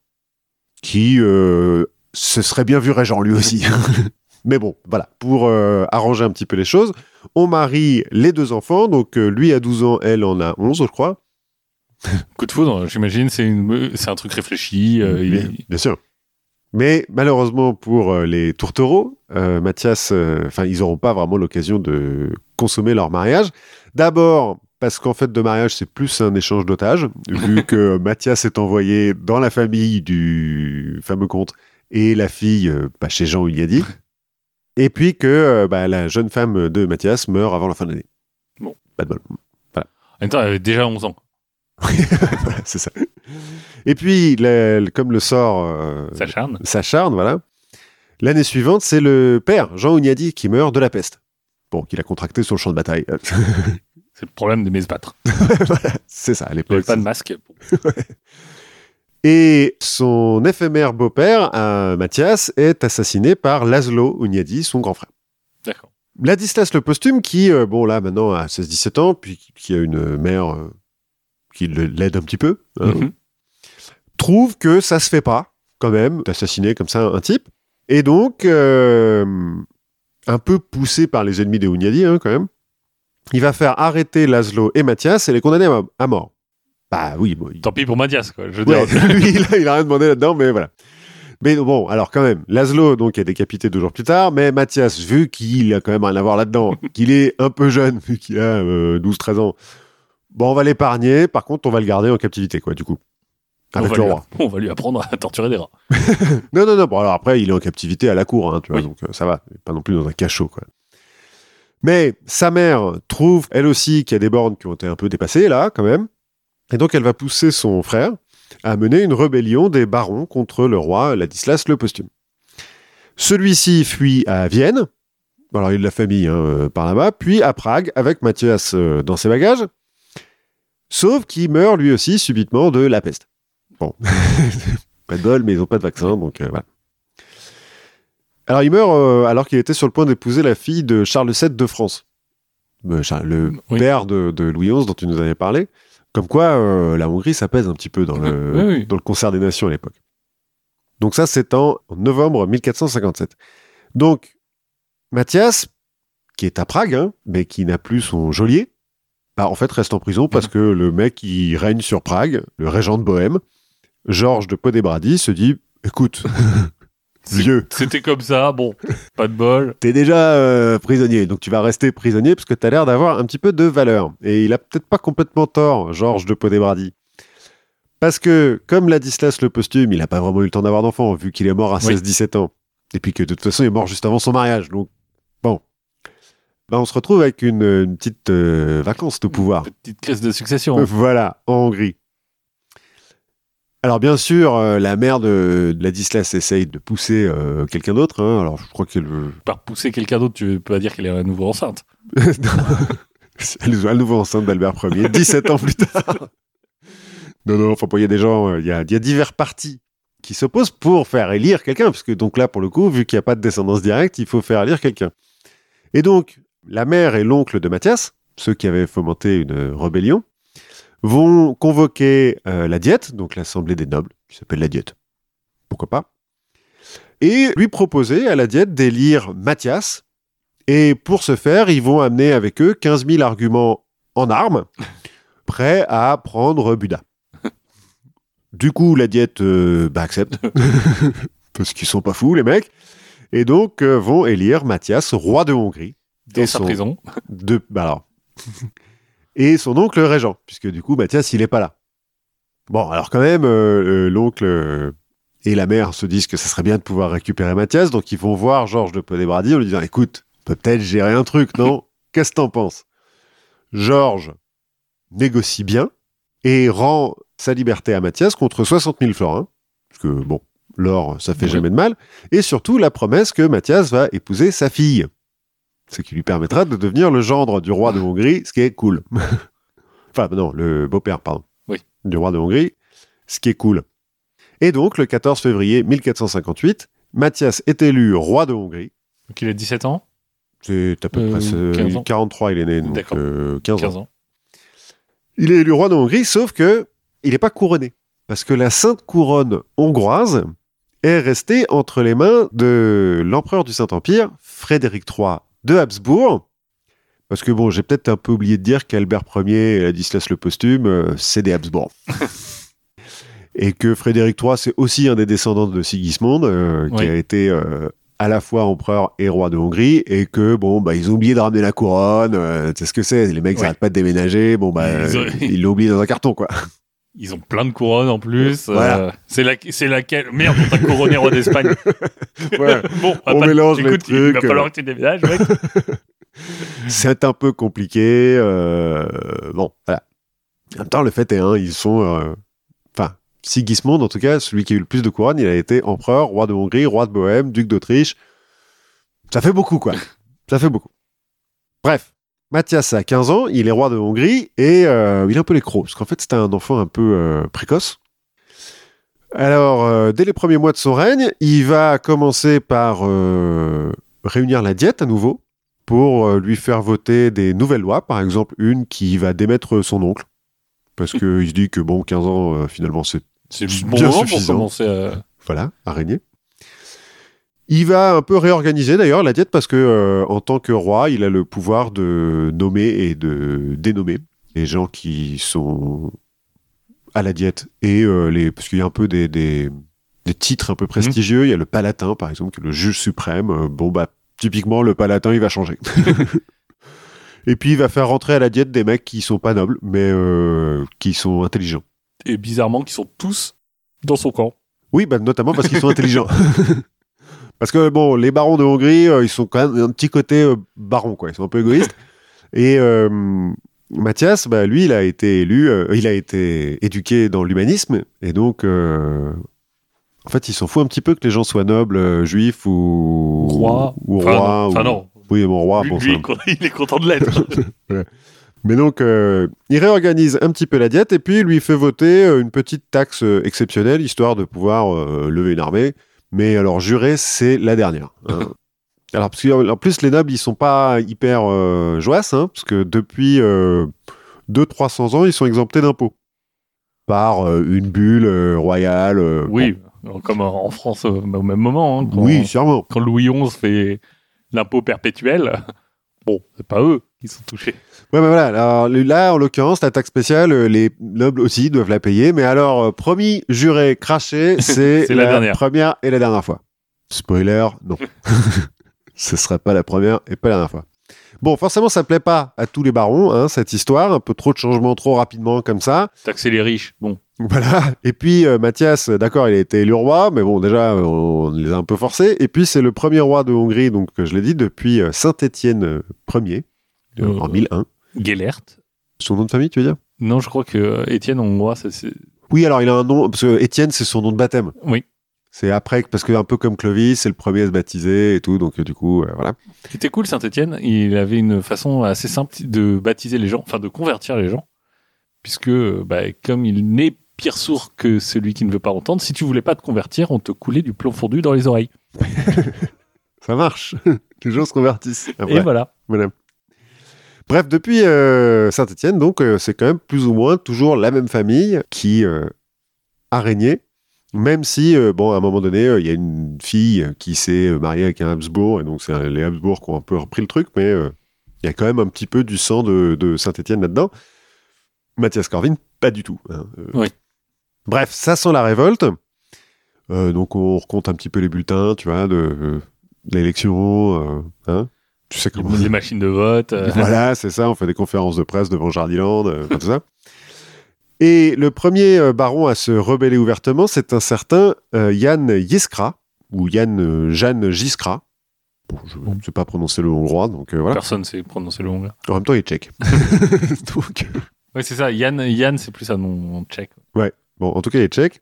qui euh, se serait bien vu régent lui aussi. *laughs* mais bon, voilà, pour euh, arranger un petit peu les choses, on marie les deux enfants, donc euh, lui a 12 ans, elle en a 11, je crois. *laughs* Coup de foudre, j'imagine, c'est une, c'est un truc réfléchi. euh, il- bien, bien sûr. Mais malheureusement pour les tourtereaux, Mathias, enfin, ils n'auront pas vraiment l'occasion de consommer leur mariage. D'abord, parce qu'en fait, de mariage, c'est plus un échange d'otages, *laughs* vu que Mathias est envoyé dans la famille du fameux comte et la fille euh, bah, chez Jean Hunyadi. *laughs* Et puis que euh, bah, la jeune femme de Mathias meurt avant la fin de l'année. Bon. Pas de bol. En même temps, elle avait déjà 11 ans. *laughs* Voilà, c'est ça. Et puis, comme le sort euh, S'acharne. s'acharne, voilà. L'année suivante, c'est le père, Jean Hunyadi, qui meurt de la peste. Bon, qu'il a contracté sur le champ de bataille. C'est le problème d'aimer se battre. c'est ça, à Il n'y avait l'époque. pas de masque. *laughs* Et son éphémère beau-père, euh, Mathias, est assassiné par Laszlo Hunyadi, son grand frère. D'accord. Ladislas le posthume, qui, euh, bon, là, maintenant, a 16-17 ans, puis qui- a une mère euh, qui l'aide un petit peu, hein, Mhm. trouve que ça se fait pas, quand même, d'assassiner comme ça un type. Et donc, un peu poussé par les ennemis des Hunyadi, hein, quand même, il va faire arrêter Laszlo et Mathias et les condamner à, mort. Bah oui, bon, il- Tant pis pour Mathias, quoi. Je Ouais, *laughs* lui, il a, il a rien demandé là-dedans, mais voilà. Mais bon, alors quand même, Laszlo donc est décapité deux jours plus tard, mais Mathias, vu qu'il a quand même rien à voir là-dedans, *laughs* qu'il est un peu jeune, vu qu'il a euh, 12-13 ans, bon, on va l'épargner, par contre, on va le garder en captivité, quoi, du coup. avec le lui, roi. *laughs* on va lui apprendre à torturer des rats. Non, non, non. Bon, alors après, il est en captivité à la cour, hein, tu vois, Oui. donc euh, ça va. Pas non plus dans un cachot, quoi. Mais sa mère trouve, elle aussi, qu'il y a des bornes qui ont été un peu dépassées, là, quand même. Et donc, elle va pousser son frère à mener une rébellion des barons contre le roi Ladislas le Posthume. Celui-ci fuit à Vienne. Alors, il de la famille hein, euh, par là-bas. Puis à Prague, avec Mathias euh, dans ses bagages. Sauf qu'il meurt lui aussi subitement de la peste. Bon. *laughs* pas de bol, mais ils n'ont pas de vaccin, donc euh, voilà. Alors, il meurt euh, alors qu'il était sur le point d'épouser la fille de Charles VII de France. Euh, le Oui. père de, de Louis XI dont tu nous avais parlé. Comme quoi, euh, la Hongrie, ça pèse un petit peu dans le, Oui, oui. dans le concert des nations à l'époque. Donc ça, c'est en novembre 1457. Donc, Mathias, qui est à Prague, hein, mais qui n'a plus son geôlier, bah, en fait, reste en prison parce que le mec qui règne sur Prague, le régent de Bohême, Georges de Podébrady, se dit, écoute, *laughs* vieux, C'était comme ça, bon, pas de bol. t'es déjà euh, prisonnier, donc tu vas rester prisonnier parce que t'as l'air d'avoir un petit peu de valeur. Et il a peut-être pas complètement tort, Georges de Podébrady. Parce que, comme Ladislas le posthume, il a pas vraiment eu le temps d'avoir d'enfant, vu qu'il est mort à Oui. 16-17 ans. Et puis que de toute façon, il est mort juste avant son mariage. Donc, bon. Bah, on se retrouve avec une, une petite euh, vacance de pouvoir. Petite crise de succession. Voilà, en Hongrie. Alors bien sûr, euh, la mère de, de Ladislas essaye de pousser euh, quelqu'un d'autre. hein. Alors je crois qu'elle veut... Par pousser quelqu'un d'autre, tu peux pas dire qu'elle est à nouveau enceinte. *laughs* elle est à nouveau enceinte d'Albert Ier, 17 ans plus tard. Non, non, enfin, il y a des gens, euh, il y, a, y a divers partis qui s'opposent pour faire élire quelqu'un, parce que donc là, pour le coup, vu qu'il n'y a pas de descendance directe, il faut faire élire quelqu'un. Et donc, la mère et l'oncle de Mathias, ceux qui avaient fomenté une rébellion, vont convoquer euh, la diète, donc l'assemblée des nobles, qui s'appelle la diète. Pourquoi pas? Et lui proposer à la diète d'élire Mathias. Et pour ce faire, ils vont amener avec eux 15 000 arguments en armes, *laughs* prêts à prendre Buda. Du coup, la diète euh, bah, accepte, *laughs* parce qu'ils sont pas fous, les mecs, et donc euh, vont élire Mathias, roi de Hongrie, Dans Et sa son- prison. de, bah alors. *laughs* et son oncle régent, puisque du coup, Mathias, il est pas là. Bon, alors quand même, euh, euh, l'oncle euh, et la mère se disent que ça serait bien de pouvoir récupérer Mathias, donc ils vont voir Georges de Podébrady en lui disant, écoute, on peut peut-être gérer un truc, non *laughs* Qu'est-ce que t'en penses Georges négocie bien et rend sa liberté à Mathias contre 60 000 florins, parce que bon, l'or, ça fait jamais de mal, et surtout la promesse que Mathias va épouser sa fille ce qui lui permettra de devenir le gendre du roi de Hongrie, ce qui est cool. *laughs* enfin, non, le beau-père, pardon. Oui. Du roi de Hongrie, ce qui est cool. Et donc, le 14 février 1458, Mathias est élu roi de Hongrie. Donc il a 17 ans, C'est à peu Euh, près ce- 15 ans. 43, il est né, donc D'accord. euh, 15 ans. 15 ans. Il est élu roi de Hongrie, sauf que il n'est pas couronné. Parce que la sainte couronne hongroise est restée entre les mains de l'empereur du Saint-Empire, Frédéric III de Habsbourg. Parce que bon, j'ai peut-être un peu oublié de dire qu'Albert Ier et Ladislas le posthume, euh, c'est des Habsbourg. *laughs* et que Frédéric III, c'est aussi un des descendants de Sigismond, euh, qui a été euh, à la fois empereur et roi de Hongrie, et que bon, bah, ils ont oublié de ramener la couronne. euh, tu sais ce que c'est Les mecs, ils Ouais. n'arrêtent pas de déménager. Bon, bah, ils l'ont oublié dans un carton, quoi. Ils ont plein de couronnes en plus. Voilà. euh, c'est la, c'est laquelle Merde, on t'a couronné roi d'Espagne. *laughs* Ouais. *laughs* bon, On pas- mélange les écoute, Il va trucs, falloir euh. que tu déménages, mec. *laughs* c'est un peu compliqué. euh, bon, voilà. En même temps, le fait est, hein, ils sont. euh, Enfin, Sigismond, en tout cas, celui qui a eu le plus de couronnes, il a été empereur, roi de Hongrie, roi de Bohême, duc d'Autriche. Ça fait beaucoup, quoi. Ça fait beaucoup. Bref, Mathias a 15 ans, il est roi de Hongrie et euh, il est un peu les crocs, parce qu'en fait, c'était un enfant un peu euh, précoce. Alors, euh, dès les premiers mois de son règne, il va commencer par réunir la diète à nouveau pour lui faire voter des nouvelles lois, par exemple une qui va démettre son oncle, parce qu'il se dit que bon, 15 ans, finalement, c'est C'est le bon bien moment pour suffisant. commencer à... voilà, à régner. Il va un peu réorganiser d'ailleurs la diète parce que euh, en tant que roi, il a le pouvoir de nommer et de dénommer les gens qui sont à la diète et euh, les parce qu'il y a un peu des, des, des titres un peu prestigieux. Il y a le Palatin par exemple, qui est le juge suprême. Euh, bon bah typiquement le Palatin il va changer. *laughs* et puis il va faire rentrer à la diète des mecs qui sont pas nobles mais euh, qui sont intelligents. Et bizarrement, qui sont tous Dans son camp. Oui, bah, notamment parce qu'ils sont *laughs* intelligents. *laughs* parce que bon, les barons de Hongrie, euh, ils sont quand même un petit côté euh, baron, quoi. Ils sont un peu égoïstes. *laughs* Et euh, Mathias, bah, lui, il a été élu, euh, il a été éduqué dans l'humanisme, et donc, euh, en fait, il s'en fout un petit peu que les gens soient nobles, euh, juifs ou Roi. ou Enfin, roi. non. Enfin, ou- non. Oui, bon, roi, Lui, bon, lui, ça- il est content de l'être. *laughs* Mais donc, euh, il réorganise un petit peu la diète et puis il lui fait voter une petite taxe exceptionnelle, histoire de pouvoir euh, lever une armée. Mais alors, juré, c'est la dernière. hein. *laughs* alors, parce qu'en en plus, les nobles, ils sont pas hyper euh, joasses, hein, parce que depuis euh, 200-300 ans, ils sont exemptés d'impôts. Par euh, une bulle euh, royale. euh, oui, comme en France au même moment. hein, quand, Oui, sûrement. quand Louis XI fait l'impôt perpétuel, *laughs* bon, c'est pas eux qui sont touchés. Ouais, mais voilà. Alors, là, en l'occurrence, la taxe spéciale, euh, les nobles aussi doivent la payer. Mais alors, euh, promis, juré, craché, *laughs* c'est la dernière. première et la dernière fois. Spoiler, non. *laughs* Ce serait pas la première et pas la dernière fois. Bon, forcément, ça plaît pas à tous les barons, hein, cette histoire. Un peu trop de changements trop rapidement comme ça. Taxer les riches, bon. Voilà. Et puis, euh, Mathias, d'accord, il a été élu roi, mais bon, déjà, on les a un peu forcés. Et puis, c'est le premier roi de Hongrie, donc, je l'ai dit, depuis euh, Saint-Étienne Ier, Euh, en 1001. Gellert. Son nom de famille, tu veux dire? Non, je crois que euh, Étienne Hongrois, ça, c'est. Oui, alors il a un nom, parce que Étienne, c'est son nom de baptême. Oui. C'est après, parce que un peu comme Clovis, c'est le premier à se baptiser et tout, donc euh, du coup, euh, voilà. C'était cool, Saint-Etienne. Il avait une façon assez simple de baptiser les gens, enfin de convertir les gens. Puisque, bah, comme il n'est pire sourd que celui qui ne veut pas entendre, si tu voulais pas te convertir, on te coulait du plomb fondu dans les oreilles. *laughs* Ça marche. *laughs* les gens se convertissent. Après, Et voilà. voilà. Bref, depuis euh, Saint-Étienne, donc, euh, c'est quand même plus ou moins toujours la même famille qui euh, a régné. Même si, bon, à un moment donné, il y a une fille qui s'est mariée avec un Habsbourg, et donc c'est les Habsbourg qui ont un peu repris le truc, mais il y a quand même un petit peu du sang de, de Saint-Étienne là-dedans. Mathias Corvin, pas du tout. hein. Oui. Bref, ça sent la révolte. Donc on recompte un petit peu les bulletins, tu vois, de, l'élection. hein. Tu sais comment. Les machines de vote. euh, Voilà, c'est ça. On fait des conférences de presse devant Jardiland, euh, tout ça. Et le premier euh, baron à se rebeller ouvertement, c'est un certain euh, Yann Yiskra, ou Yann euh, Jeanne Giskra. Bon, je ne sais pas prononcer le hongrois, donc euh, voilà. Personne sait prononcer le hongrois. En même temps, il est tchèque. *laughs* donc, Oui, c'est ça. Yann, Yann c'est plus un nom tchèque. bon, en tout cas, il est tchèque.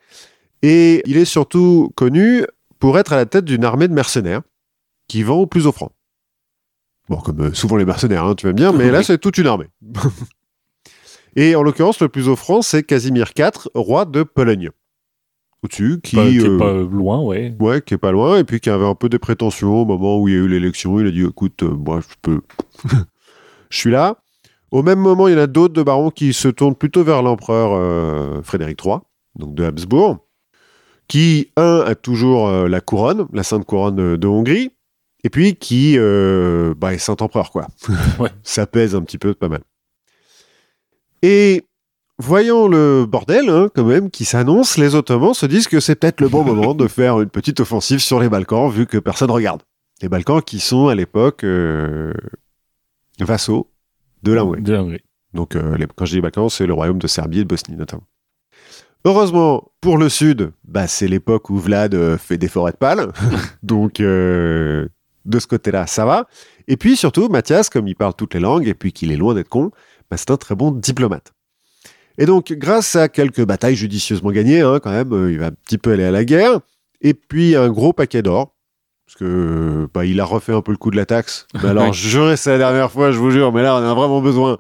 Et il est surtout connu pour être à la tête d'une armée de mercenaires qui vend au plus offrant. Bon, comme euh, souvent les mercenaires, hein, tu vas me dire, mais là, *laughs* c'est toute une armée. *laughs* Et en l'occurrence, le plus offrant, c'est Casimir IV, roi de Pologne. Au-dessus, qui, Pas- qui est euh, pas loin, ouais. ouais, qui est pas loin, et puis qui avait un peu des prétentions au moment où il y a eu l'élection. Il a dit, écoute, euh, moi, je peux... *laughs* je suis là. Au même moment, il y en a d'autres de barons qui se tournent plutôt vers l'empereur euh, Frédéric III, donc de Habsbourg, qui, un, a toujours la couronne, la sainte couronne de Hongrie, et puis qui euh, bah, est saint-empereur, quoi. *laughs* Ouais. Ça pèse un petit peu, pas mal. Et voyant le bordel, hein, quand même, qui s'annonce, les Ottomans se disent que c'est peut-être le bon *laughs* moment de faire une petite offensive sur les Balkans, vu que personne regarde. Les Balkans qui sont, à l'époque, euh, vassaux de la Hongrie. De la Hongrie. Donc, euh, les- quand je dis Balkans, c'est le royaume de Serbie et de Bosnie, notamment. Heureusement, pour le Sud, bah, c'est l'époque où Vlad euh, fait des forêts de pales. *laughs* Donc, euh, de ce côté-là, ça va. Et puis, surtout, Mathias, comme il parle toutes les langues et puis qu'il est loin d'être con, bah, c'est un très bon diplomate. Et donc, grâce à quelques batailles judicieusement gagnées, hein, quand même, euh, il va un petit peu aller à la guerre. Et puis, un gros paquet d'or. Parce que bah, il a refait un peu le coup de la taxe. Mais *laughs* alors, juré, c'est la dernière fois, je vous jure. Mais là, on en a vraiment besoin.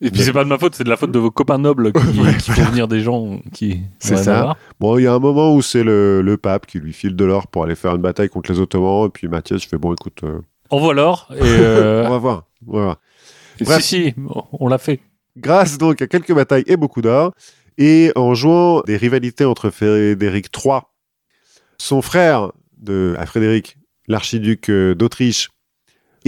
Et puis c'est pas de ma faute, c'est de la faute de vos copains nobles qui, *laughs* Ouais, qui font venir des gens qui. C'est ça. Bon, il y a un moment où c'est le, le pape qui lui file de l'or pour aller faire une bataille contre les Ottomans. Et puis Mathias, il fait bon, écoute, euh, Envoie l'or et. *laughs* euh, on va voir. On va voir. si, Bref. si, on l'a fait. Grâce donc à quelques batailles et beaucoup d'or, et en jouant des rivalités entre Frédéric III, son frère de, à Frédéric, l'archiduc euh, d'Autriche,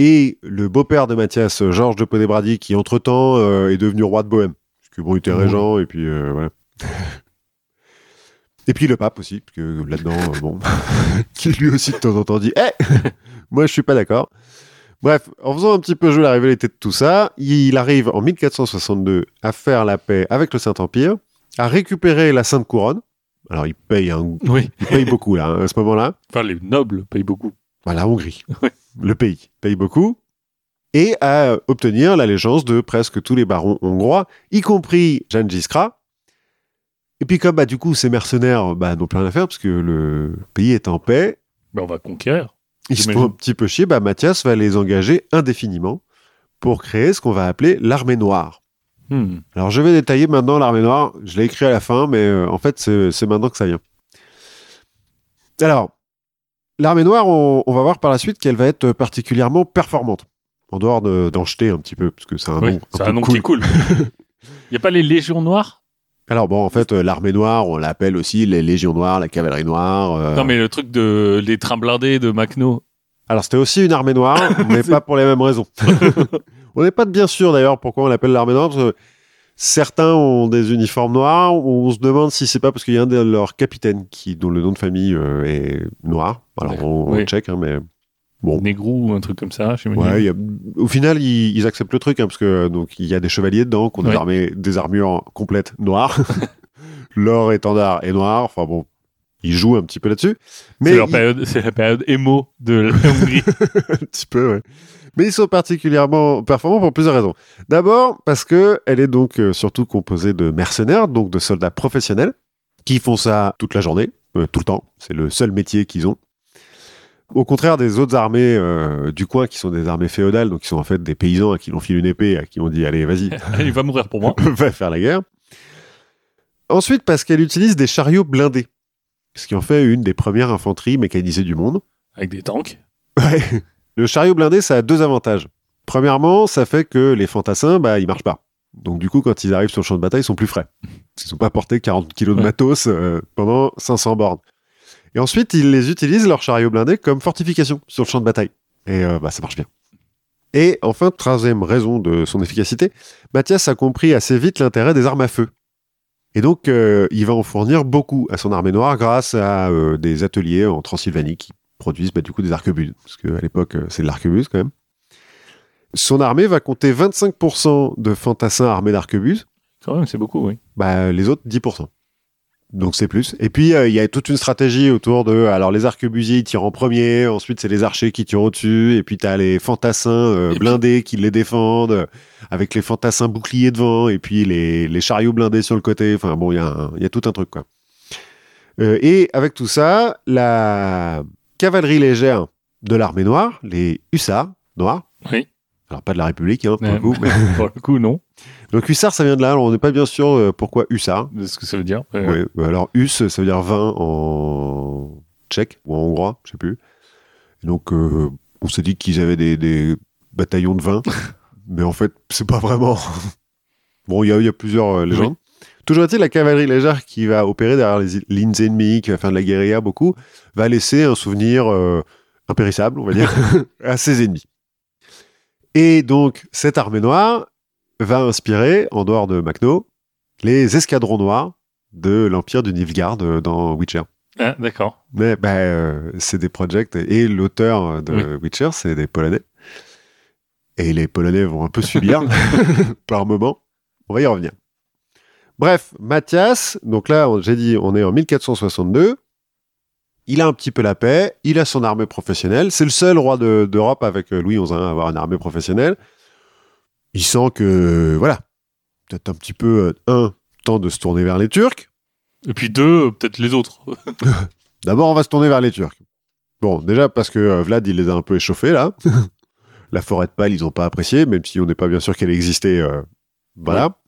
et le beau-père de Mathias, euh, Georges de Ponébrady, qui entre-temps euh, est devenu roi de Bohême. Parce que bon, il était Ouais. régent, et puis euh, voilà. *laughs* et puis le pape aussi, parce que là-dedans, euh, bon, *laughs* qui lui aussi de temps en temps dit Eh *laughs* Moi, je suis pas d'accord. Bref, en faisant un petit peu jouer la rivalité de tout ça, il arrive en 1462 à faire la paix avec le Saint-Empire, à récupérer la Sainte Couronne, Alors ils payent, un... Oui. ils payent beaucoup là, hein, à ce moment-là. Enfin, les nobles payent beaucoup. Voilà, Hongrie. *laughs* Le pays paye beaucoup. Et à obtenir l'allégeance de presque tous les barons hongrois, y compris Jan Jiskra. Et puis comme bah, du coup ces mercenaires bah, n'ont plus rien à faire parce que le pays est en paix, Ben, on va conquérir. ils se font un petit peu chier, bah, Mathias va les engager indéfiniment pour créer ce qu'on va appeler l'armée noire. Hmm. Alors je vais détailler maintenant l'armée noire, je l'ai écrit à la fin, mais euh, en fait c'est maintenant que ça vient. Alors, l'armée noire, on, on va voir par la suite qu'elle va être particulièrement performante, en dehors de- d'en jeter un petit peu, parce que c'est un Oui, nom un nom cool. qui est cool. Il *laughs* n'y a pas les légions noires? Alors bon, en fait, euh, l'armée noire, on l'appelle aussi les légions noires, la cavalerie noire. euh, Non, mais le truc de les trains blindés de Macno. Alors c'était aussi une armée noire, *laughs* mais pas pour les mêmes raisons. *laughs* on n'est pas bien sûr d'ailleurs pourquoi on l'appelle l'armée noire. Parce que certains ont des uniformes noirs. On se demande si c'est pas parce qu'il y a un de leurs capitaines qui, dont le nom de famille euh, est noir. Alors on, on Oui. check, hein, mais bon. Négrou ou un truc comme ça. Ouais, y a- au final, ils, ils acceptent le truc hein, parce que donc il y a des chevaliers dedans qui ont des, armures complètes noires. *laughs* Leur étendard est noir. Enfin bon, ils jouent un petit peu là-dessus. Mais c'est la période émo de la Hongrie. *laughs* un petit peu, ouais. Mais ils sont particulièrement performants pour plusieurs raisons. D'abord, parce que elle est donc euh, surtout composée de mercenaires, donc de soldats professionnels, qui font ça toute la journée, euh, tout le temps. C'est le seul métier qu'ils ont. Au contraire des autres armées euh, du coin, qui sont des armées féodales, donc qui sont en fait des paysans à qui l'ont filé une épée, à qui ont dit allez, vas-y, *laughs* Il va mourir pour moi. *laughs* va faire la guerre. Ensuite, parce qu'elle utilise des chariots blindés, ce qui en fait une des premières infanteries mécanisées du monde. Avec des tanks. Ouais. Le chariot blindé, ça a deux avantages. Premièrement, ça fait que les fantassins, bah, ils marchent pas. Donc du coup, quand ils arrivent sur le champ de bataille, ils sont plus frais. Ils sont pas porté 40 kilos de matos euh, pendant 500 bornes. Et ensuite, ils les utilisent, leurs chariots blindés, comme fortification sur le champ de bataille. Et euh, bah, ça marche bien. Et enfin, troisième raison de son efficacité, Mathias a compris assez vite l'intérêt des armes à feu. Et donc, euh, il va en fournir beaucoup à son armée noire grâce à euh, des ateliers en Transylvanie qui produisent bah, du coup des arquebuses, parce qu'à l'époque, euh, c'est de l'arquebuse quand même. Son armée va compter 25% de fantassins armés d'arquebuses, Quand même, c'est beaucoup, oui. bah, les autres 10%. Donc c'est plus. Et puis euh, il y a toute une stratégie autour de. Alors les arquebusiers ils tirent en premier, ensuite c'est les archers qui tirent au-dessus, et puis t'as les fantassins euh, blindés qui les défendent, avec les fantassins boucliers devant, et puis les, les chariots blindés sur le côté. Enfin bon, il y, y a tout un truc quoi. Euh, et avec tout ça, la cavalerie légère de l'armée noire, les hussards noirs, Oui. alors pas de la République hein, pour Ouais. le coup, mais- *laughs* Pour le coup, non. donc hussard ça vient de là, alors on n'est pas bien sûr euh, pourquoi hussard. De ce que ça veut dire. Euh, bah alors Hus, ça veut dire vin en tchèque ou en hongrois, je sais plus. Et donc, euh, on s'est dit qu'ils avaient des, des bataillons de vin, *laughs* mais en fait, c'est pas vraiment. bon, il y y a plusieurs légendes. Toujours est-il, la cavalerie légère qui va opérer derrière les lignes ennemies, qui va faire de la guérilla beaucoup, va laisser un souvenir euh, impérissable, on va dire, *laughs* à ses ennemis. Et donc, cette armée noire va inspirer, en dehors de Macno, les escadrons noirs de l'Empire du Nilfgaard euh, dans Witcher. Ah, d'accord. Mais bah, euh, c'est des projects et l'auteur de Witcher, c'est des Polonais. Et les Polonais vont un peu subir *laughs* *laughs* par moment. On va y revenir. Bref, Mathias, donc là, j'ai dit, on est en 1462. Il a un petit peu la paix, il a son armée professionnelle. C'est le seul roi de- d'Europe avec euh, Louis XI à avoir une armée professionnelle. Il sent que, voilà, peut-être un petit peu, euh, un, temps de se tourner vers les Turcs. Et puis deux, euh, peut-être les autres. *laughs* D'abord, on va se tourner vers les Turcs. Bon, déjà parce que Vlad, il les a un peu échauffés, là. *laughs* La forêt de Pâle, ils n'ont pas apprécié, même si on n'est pas bien sûr qu'elle existait. euh, voilà.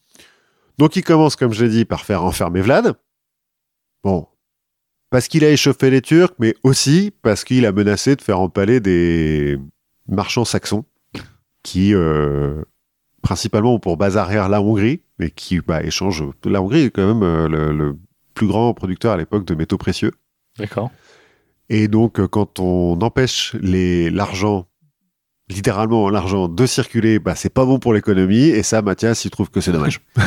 Donc, il commence, comme je l'ai dit, par faire enfermer Vlad. Bon. Parce qu'il a échauffé les Turcs, mais aussi parce qu'il a menacé de faire empaler des marchands saxons qui, euh, principalement, ont pour base arrière la Hongrie, mais qui bah, échangent. La Hongrie est quand même euh, le- le plus grand producteur à l'époque de métaux précieux. D'accord. Et donc, euh, quand on empêche l'argent, littéralement l'argent, de circuler, bah, c'est pas bon pour l'économie. Et ça, Mathias, il trouve que c'est dommage. *laughs*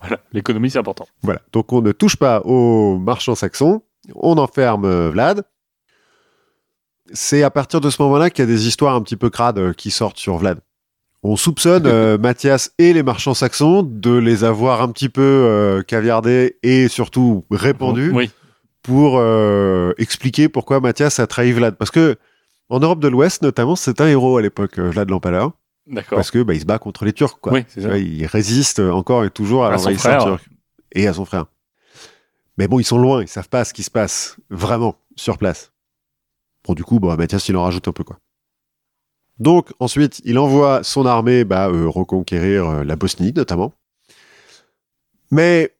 Voilà. L'économie, c'est important. voilà. Donc, on ne touche pas aux marchands saxons. On enferme euh, Vlad. C'est à partir de ce moment-là qu'il y a des histoires un petit peu crades euh, qui sortent sur Vlad. On soupçonne euh, *laughs* Mathias et les marchands saxons de les avoir un petit peu euh, caviardés et surtout répandus Oui. pour euh, expliquer pourquoi Mathias a trahi Vlad. Parce que en Europe de l'Ouest, notamment, c'est un héros à l'époque, euh, Vlad l'Empaleur, D'accord. parce que bah, il se bat contre les Turcs. Quoi. Oui, c'est ça. Il résiste encore et toujours à, À l'envahisseur turc et à son frère. Mais bon, ils sont loin, ils savent pas ce qui se passe vraiment sur place. Bon, du coup, bah, Mathias, il en rajoute un peu quoi. Donc ensuite, il envoie son armée bah, euh, reconquérir euh, la Bosnie notamment. Mais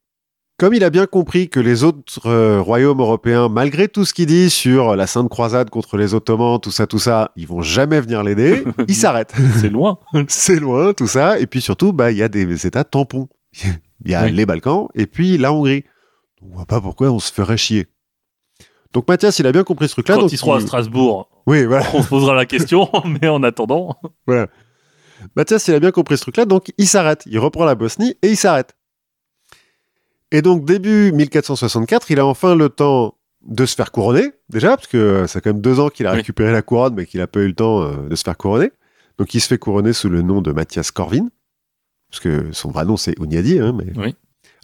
comme il a bien compris que les autres euh, royaumes européens, malgré tout ce qu'il dit sur la Sainte Croisade contre les Ottomans, tout ça, tout ça, ils vont jamais venir l'aider, *laughs* il s'arrête. C'est loin. *laughs* C'est loin, tout ça. Et puis surtout, bah, il y a des États tampons. Il y a Oui. les Balkans et puis la Hongrie. On voit pas pourquoi on se ferait chier. Donc Mathias, il a bien compris ce truc-là. Quand donc ils seront à il- Strasbourg, Oui, voilà. on se posera la question, *laughs* mais en attendant. Mathias, il a bien compris ce truc-là, donc il s'arrête. Il reprend la Bosnie et il s'arrête. Et donc, début 1464, il a enfin le temps de se faire couronner, déjà, parce que euh, ça fait quand même deux ans qu'il a Oui. récupéré la couronne, mais qu'il n'a pas eu le temps euh, de se faire couronner. Donc, il se fait couronner sous le nom de Mathias Corvin, parce que son vrai nom, c'est Ounyadi. Hein, mais... Oui.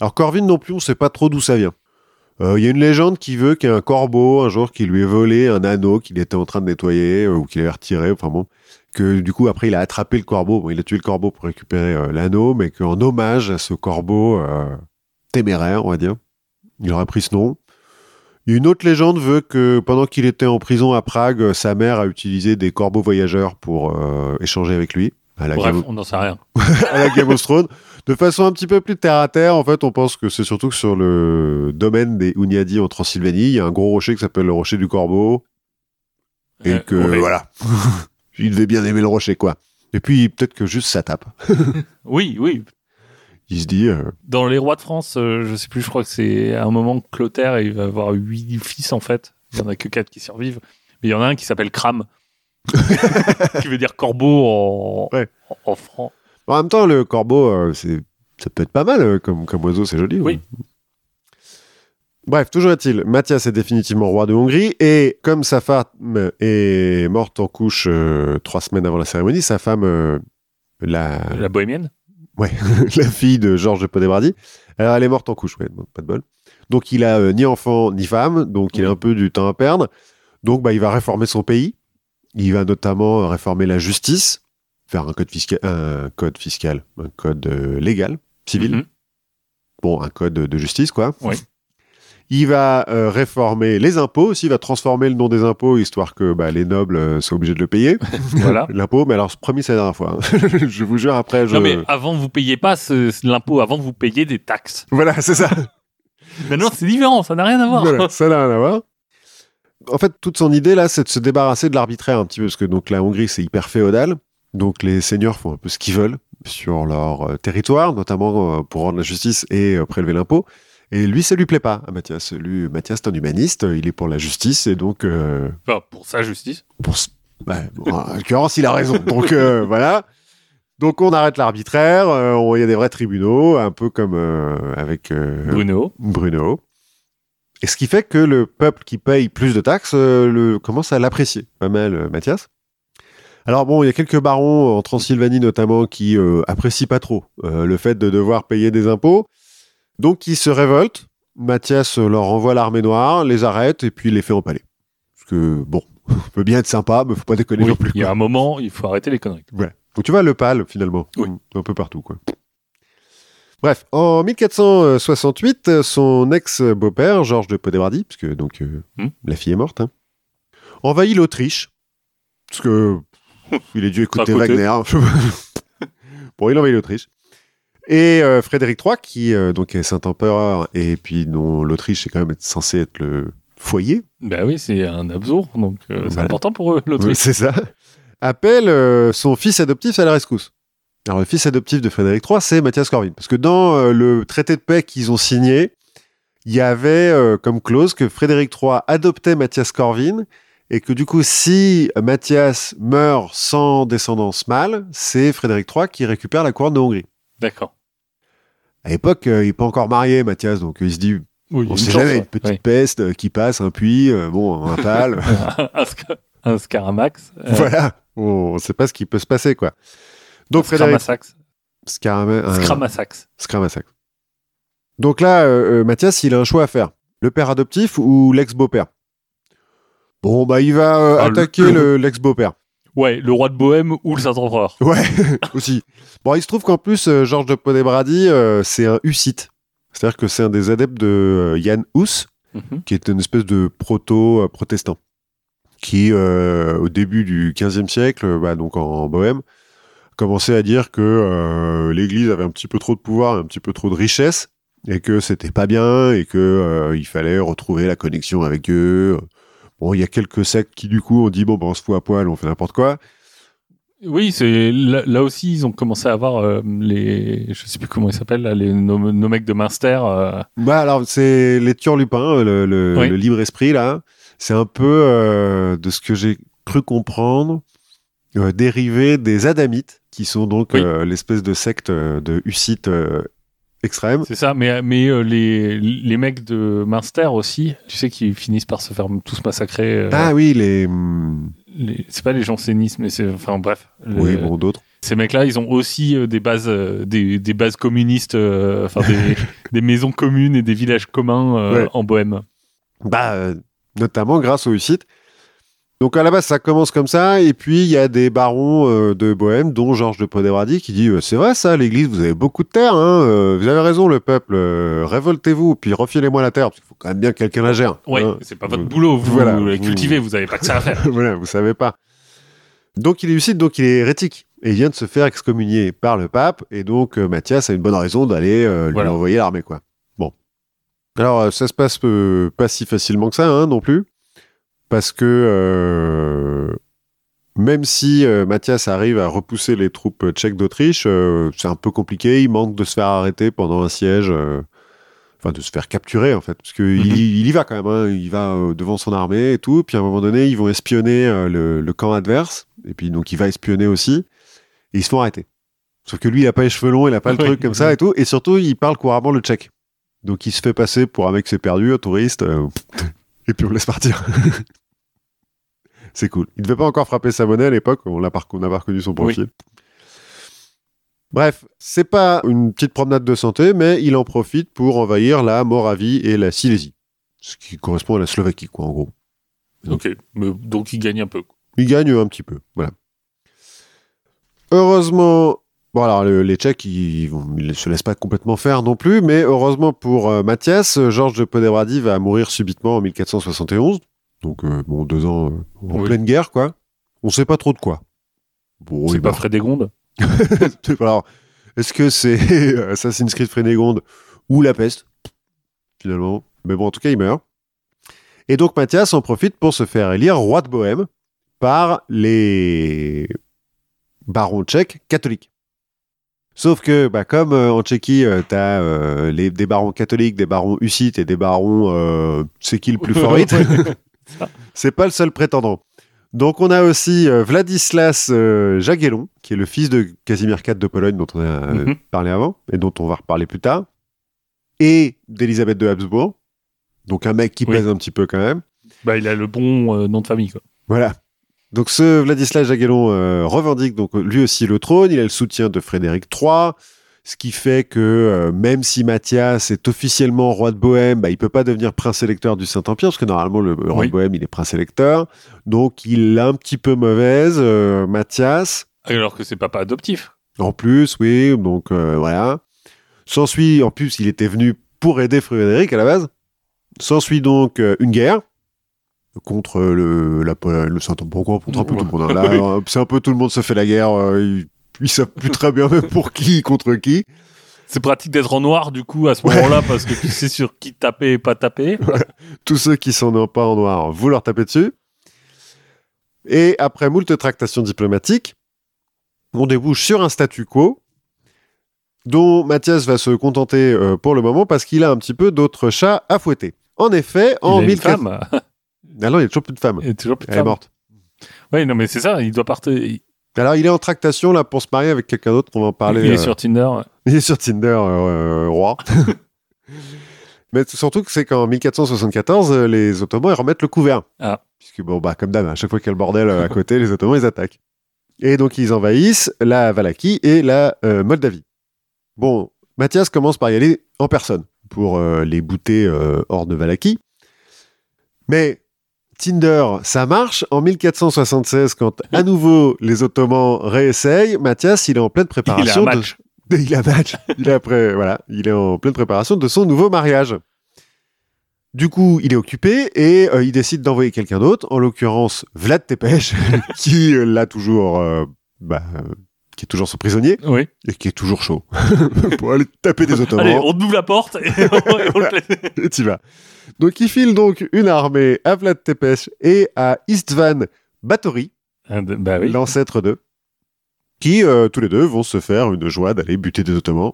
Alors, Corvin non plus, on ne sait pas trop d'où ça vient. Euh, Il y a une légende qui veut qu'il y ait un corbeau, un jour, qui lui ait volé un anneau qu'il était en train de nettoyer, euh, ou qu'il avait retiré, enfin bon que du coup après il a attrapé le corbeau, bon, il a tué le corbeau pour récupérer euh, l'anneau, mais qu'en hommage à ce corbeau euh, téméraire, on va dire, il aurait pris ce nom. Une autre légende veut que pendant qu'il était en prison à Prague, sa mère a utilisé des corbeaux voyageurs pour euh, échanger avec lui. À la, Bref, Game, on n'en sait rien. *laughs* à la Game of Thrones. De façon un petit peu plus terre à terre, en fait, on pense que c'est surtout que sur le domaine des Unyadi en Transylvanie, il y a un gros rocher qui s'appelle le rocher du corbeau, et Euh, que ouais. voilà, *laughs* il devait bien aimer le rocher quoi. Et puis peut-être que juste ça tape. Oui, oui. Il se dit euh, Dans les rois de France, euh, je sais plus, je crois que c'est à un moment que Clotaire, il va avoir huit fils en fait. Il y en a que quatre qui survivent. Mais il y en a un qui s'appelle Cram. *laughs* qui veut dire corbeau en, Ouais. en, en franc. en même temps le corbeau euh, c'est ça peut être pas mal euh, comme comme oiseau, c'est joli. Oui. ouais. Bref, toujours est-il, Mathias est définitivement roi de Hongrie et comme sa femme est morte en couche euh, trois semaines avant la cérémonie, sa femme, euh, la, La bohémienne *laughs* la fille de Georges Podébrady, alors elle est morte en couche, ouais, bon, pas de bol. Donc il a euh, ni enfant ni femme, donc il a un peu du temps à perdre. Donc bah, il va réformer son pays. Il va notamment réformer la justice, faire un code fiscal, un code fiscal, un code euh, légal, civil. Mhm. Bon, un code de justice, quoi. Oui. Il va euh, réformer les impôts aussi, il va transformer le nom des impôts, histoire que bah, les nobles euh, soient obligés de le payer. *laughs* Voilà. *laughs* L'impôt, mais alors, promis, c'est la dernière fois. hein. *laughs* je vous jure, après, je... Non mais avant vous payez pas ce- l'impôt, avant vous payez des taxes. Voilà, c'est ça. Maintenant c'est différent, ça n'a rien à voir. Voilà, ça n'a rien à voir. En fait, toute son idée, là, c'est de se débarrasser de l'arbitraire un petit peu, parce que donc la Hongrie, c'est hyper féodal. Donc les seigneurs font un peu ce qu'ils veulent sur leur euh, territoire, notamment euh, pour rendre la justice et euh, prélever l'impôt. Et lui, ça lui plaît pas, à Mathias. Lui, Mathias, c'est un humaniste, il est pour la justice, et donc, euh, Enfin, pour sa justice. pour... bon, en *laughs* l'occurrence, il a raison. Donc euh, *laughs* voilà. Donc on arrête l'arbitraire, euh, il y a des vrais tribunaux, un peu comme avec Bruno. Bruno. Et ce qui fait que le peuple qui paye plus de taxes le, commence à l'apprécier. Pas mal, Mathias. Alors bon, il y a quelques barons en Transylvanie notamment qui euh, apprécient pas trop euh, le fait de devoir payer des impôts. Donc ils se révoltent. Mathias leur envoie l'armée noire, les arrête et puis les fait empaler. Parce que bon, *laughs* peut bien être sympa, mais faut pas déconner Oui, non plus. il y a un moment, il faut arrêter les conneries. Ouais. Donc tu vois le pal finalement, Oui. un peu partout quoi. Bref, en 1468, euh, son ex-beau-père Georges de Podébrady, puisque donc euh, Hmm. la fille est morte, hein, envahit l'Autriche parce que *laughs* il est dû écouter. Wagner. *laughs* bon, il envahit l'Autriche. Et euh, Frédéric III, qui euh, donc est Saint-Empereur, et puis dont l'Autriche est quand même censé être le foyer, Ben oui, c'est un Habsbourg, donc euh, c'est Voilà. important pour eux, l'Autriche. c'est ça. Appelle son fils adoptif à la rescousse. Alors, le fils adoptif de Frédéric III, c'est Mathias Corvin. Parce que dans le traité de paix qu'ils ont signé, il y avait comme clause que Frédéric III adoptait Mathias Corvin et que du coup, si Mathias meurt sans descendance mâle, c'est Frédéric III qui récupère la couronne de Hongrie. D'accord. À l'époque, euh, il n'est pas encore marié, Mathias, donc euh, il se dit, Oui, on sait jamais, une petite peste euh, qui passe, un puits, euh, bon, un pal. *laughs* un, un Scaramax. euh, voilà, on ne sait pas ce qui peut se passer, quoi. Donc Scramasax. Scarama- Scramasax. Scramasax. Donc là, euh, Mathias, il a un choix à faire. Le père adoptif ou l'ex-beau-père? Bon, bah, il va Ah, attaquer le- l'ex-beau-père. Ouais, le roi de Bohème ou le Saint-Empereur. *laughs* Ouais, aussi. Bon, il se trouve qu'en plus, euh, Georges de Ponébrady, euh, c'est un hussite. C'est-à-dire que c'est un des adeptes de euh, Jan Hus, Mhm. qui est une espèce de proto-protestant, qui, euh, au début du XVe siècle, euh, bah, donc en Bohème, commençait à dire que euh, l'Église avait un petit peu trop de pouvoir, un petit peu trop de richesse, et que c'était pas bien, et que euh, il fallait retrouver la connexion avec eux. Bon, il y a quelques sectes qui, du coup, ont dit, bon, ben, on se fout à poil, on fait n'importe quoi. Oui, c'est là, là aussi ils ont commencé à avoir euh, les, je sais plus comment ils s'appellent là, les nos, nos mecs de Munster. euh, Bah alors c'est les turlupins, le, le, Oui. le libre esprit là. C'est un peu euh, de ce que j'ai cru comprendre euh, dérivé des Adamites, qui sont donc Oui. euh, l'espèce de secte euh, de hussites euh, extrême. C'est ça, mais, mais euh, les, les mecs de Munster aussi, tu sais, qui finissent par se faire tous massacrer. euh, Ah oui, les hum, les- c'est pas les jansénistes, mais c'est. Enfin bref. oui bon d'autres. Ces mecs-là, ils ont aussi euh, des bases, des, des bases communistes, enfin des, *laughs* des maisons communes et des villages communs Ouais. en Bohème. Bah notamment grâce aux hussites. Donc à la base ça commence comme ça et puis il y a des barons euh, de Bohème dont Georges de Ponébrady qui dit euh, c'est vrai ça l'Église vous avez beaucoup de terre hein, euh, vous avez raison le peuple euh, révoltez-vous puis refilez-moi la terre parce qu'il faut quand même bien que quelqu'un la gère. Ouais, hein. c'est pas votre boulot, vous, voilà, vous vous- cultivez, vous avez pas que ça à faire. voilà, vous savez pas. Donc il est lucide, donc il est hérétique. Et il vient de se faire excommunier par le pape. Et donc Mathias a une bonne raison d'aller lui Voilà. envoyer l'armée, quoi. Bon. Alors ça se passe pas si facilement que ça, hein, non plus. Parce que euh, même si euh, Mathias arrive à repousser les troupes tchèques d'Autriche, euh, c'est un peu compliqué. Il manque de se faire arrêter pendant un siège. euh, Enfin, de se faire capturer, en fait. Parce qu'il Mhm. il y va quand même. hein. Il va devant son armée et tout. Puis à un moment donné, ils vont espionner le, le camp adverse. Et puis donc, il va espionner aussi. Et ils se font arrêter. Sauf que lui, il a pas les cheveux longs, il a pas le Oui. truc comme ça et tout. Et surtout, il parle couramment le tchèque. Donc, il se fait passer pour un mec qui s'est perdu, un touriste. *laughs* et puis, on le laisse partir. *laughs* C'est cool. Il devait pas encore frapper sa monnaie à l'époque. On l'a pas, reconnu son profil. Bref, c'est pas une petite promenade de santé, mais il en profite pour envahir la Moravie et la Silésie. Ce qui correspond à la Slovaquie, quoi, en gros. Ok, mais, donc il gagne un peu. quoi. Il gagne un petit peu, voilà. Heureusement, bon alors le- les Tchèques, ils, ne se laissent pas complètement faire non plus, mais heureusement pour euh, Mathias, Georges de Ponébrady va mourir subitement en 1471. Donc, euh, bon, deux ans euh, en Oui. pleine guerre, quoi. On sait pas trop de quoi. Bon, c'est pas meurt. Frédégonde *laughs* Alors, est-ce que c'est Assassin's Creed Frénégonde ou la peste? Finalement. Mais bon, en tout cas, il meurt. Et donc, Mathias en profite pour se faire élire roi de Bohème par les barons tchèques catholiques. Sauf que, bah, comme euh, en Tchéquie, tu les, des barons catholiques, des barons hussites et des barons euh, c'est qui le plus *laughs* favorite, *laughs* c'est pas le seul prétendant. Donc on a aussi euh, Vladislas euh, Jagellon, qui est le fils de Casimir IV de Pologne, dont on a euh, Mhm. parlé avant, et dont on va reparler plus tard, et d'Élisabeth de Habsbourg. Donc un mec qui Oui. pèse un petit peu quand même. Bah, il a le bon euh, nom de famille. Quoi. Voilà. Donc ce Vladislas Jagellon revendique donc lui aussi le trône, il a le soutien de Frédéric III, ce qui fait que euh, même si Mathias est officiellement roi de Bohème, bah, il peut pas devenir prince électeur du Saint-Empire, parce que normalement le roi Oui. de Bohème il est prince électeur, donc il est un petit peu mauvaise, euh, Mathias. Alors que c'est papa adoptif. En plus, oui, donc euh, voilà. S'ensuit, en plus, il était venu pour aider Frédéric à la base. S'ensuit donc euh, une guerre contre le, la, le Saint-Empire, contre un peu tout le monde. hein. Là, *laughs* euh, c'est un peu tout le monde se fait la guerre. euh, ils, savent plus très bien même *laughs* pour qui, contre qui. C'est pratique d'être en noir du coup à ce Ouais. moment-là parce que tu sais sur qui taper et pas taper. *laughs* Tous ceux qui sont pas en noir, vous leur tapez dessus. Et après moult tractations diplomatiques, on débouche sur un statu quo dont Mathias va se contenter euh, pour le moment parce qu'il a un petit peu d'autres chats à fouetter. En effet, Il en a une 1400... femme. Ah non, il y a toujours plus de femmes. Et toujours plus de Elle est morte. Ouais, non mais c'est ça. Il doit partir. Alors, il est en tractation là pour se marier avec quelqu'un d'autre. On va en parler. il est euh, sur Tinder. ouais. *laughs* Il est sur Tinder, euh, euh, roi. *laughs* Mais surtout que c'est qu'en 1474, euh, les Ottomans ils remettent le couvert. Ah. Puisque, bon, bah, comme d'hab, à chaque fois qu'il y a le bordel à côté, les Ottomans ils attaquent. Et donc, ils envahissent la Valachie et la euh, Moldavie. Bon, Mathias commence par y aller en personne pour les bouter hors de Valaki. Mais Tinder, ça marche. En 1476, quand à nouveau les Ottomans réessayent, Mathias, il est en pleine Il a un préparation. de- *laughs* il a match. Il est après, voilà, il est en pleine préparation de son nouveau mariage. Du coup, il est occupé et euh, il décide d'envoyer quelqu'un d'autre, en l'occurrence Vlad Tepes, *laughs* qui euh, l'a toujours, euh, bah, qui est toujours son prisonnier Oui. et qui est toujours chaud *laughs* pour aller taper des Ottomans. Allez, on ouvre la porte et *laughs* on, *laughs* t'y vas. Donc, il file donc une armée à Vlad Tepes et à Istvan Batory, Ah, de- Bah oui. l'ancêtre d'eux, qui euh, tous les deux vont se faire une joie d'aller buter des Ottomans.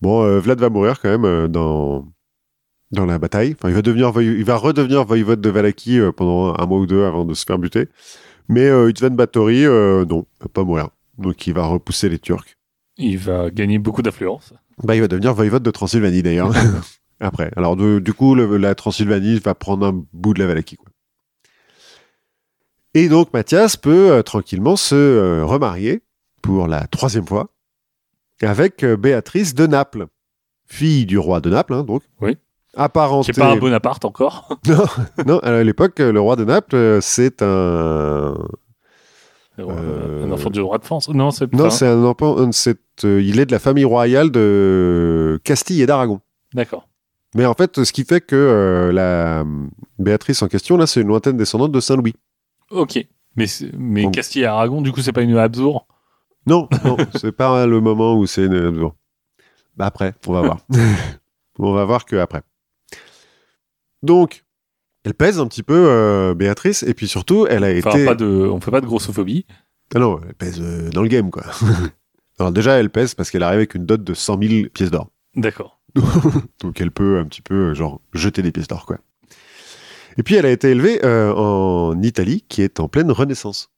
Bon, euh, Vlad va mourir quand même euh, dans dans la bataille. Enfin, il va devenir, il va redevenir voïvode de Valaki pendant un mois ou deux avant de se faire buter. Mais Istvan Batory, non, va pas mourir. Donc, il va repousser les Turcs. Il va gagner beaucoup d'influence. Bah, il va devenir voïvode de Transylvanie d'ailleurs. *laughs* *laughs* Après. Alors, de- du coup, le- la Transylvanie va prendre un bout de la Valachie. Quoi. Et donc, Mathias peut euh, tranquillement se euh, remarier pour la troisième fois avec euh, Béatrice de Naples, fille du roi de Naples, hein, donc. Oui. Apparentée. Qui est pas un Bonaparte encore. *laughs* Non, à l'époque, le roi de Naples, c'est un. Euh, Un enfant du roi de France. Non, c'est Non, c'est un enfant. euh, euh, il est de la famille royale de Castille et d'Aragon. D'accord. Mais en fait, ce qui fait que euh, la euh, Béatrice en question, là, c'est une lointaine descendante de Saint-Louis. Ok. Mais, mais. Castille et Aragon, du coup, c'est pas une Habsbourg? Non, non, *laughs* c'est pas le moment où c'est une... Bah après, on va voir. *laughs* on va voir que après. Donc, elle pèse un petit peu euh, Béatrice, et puis surtout, elle a Enfin, été. pas de, on fait pas de grossophobie. Ah non, elle pèse euh, dans le game, quoi. *laughs* Alors déjà, elle pèse parce qu'elle arrive avec une dot de 100 000 pièces d'or. D'accord. *laughs* Donc elle peut un petit peu, euh, genre, jeter des pièces d'or, quoi. Et puis elle a été élevée euh, en Italie, qui est en pleine Renaissance.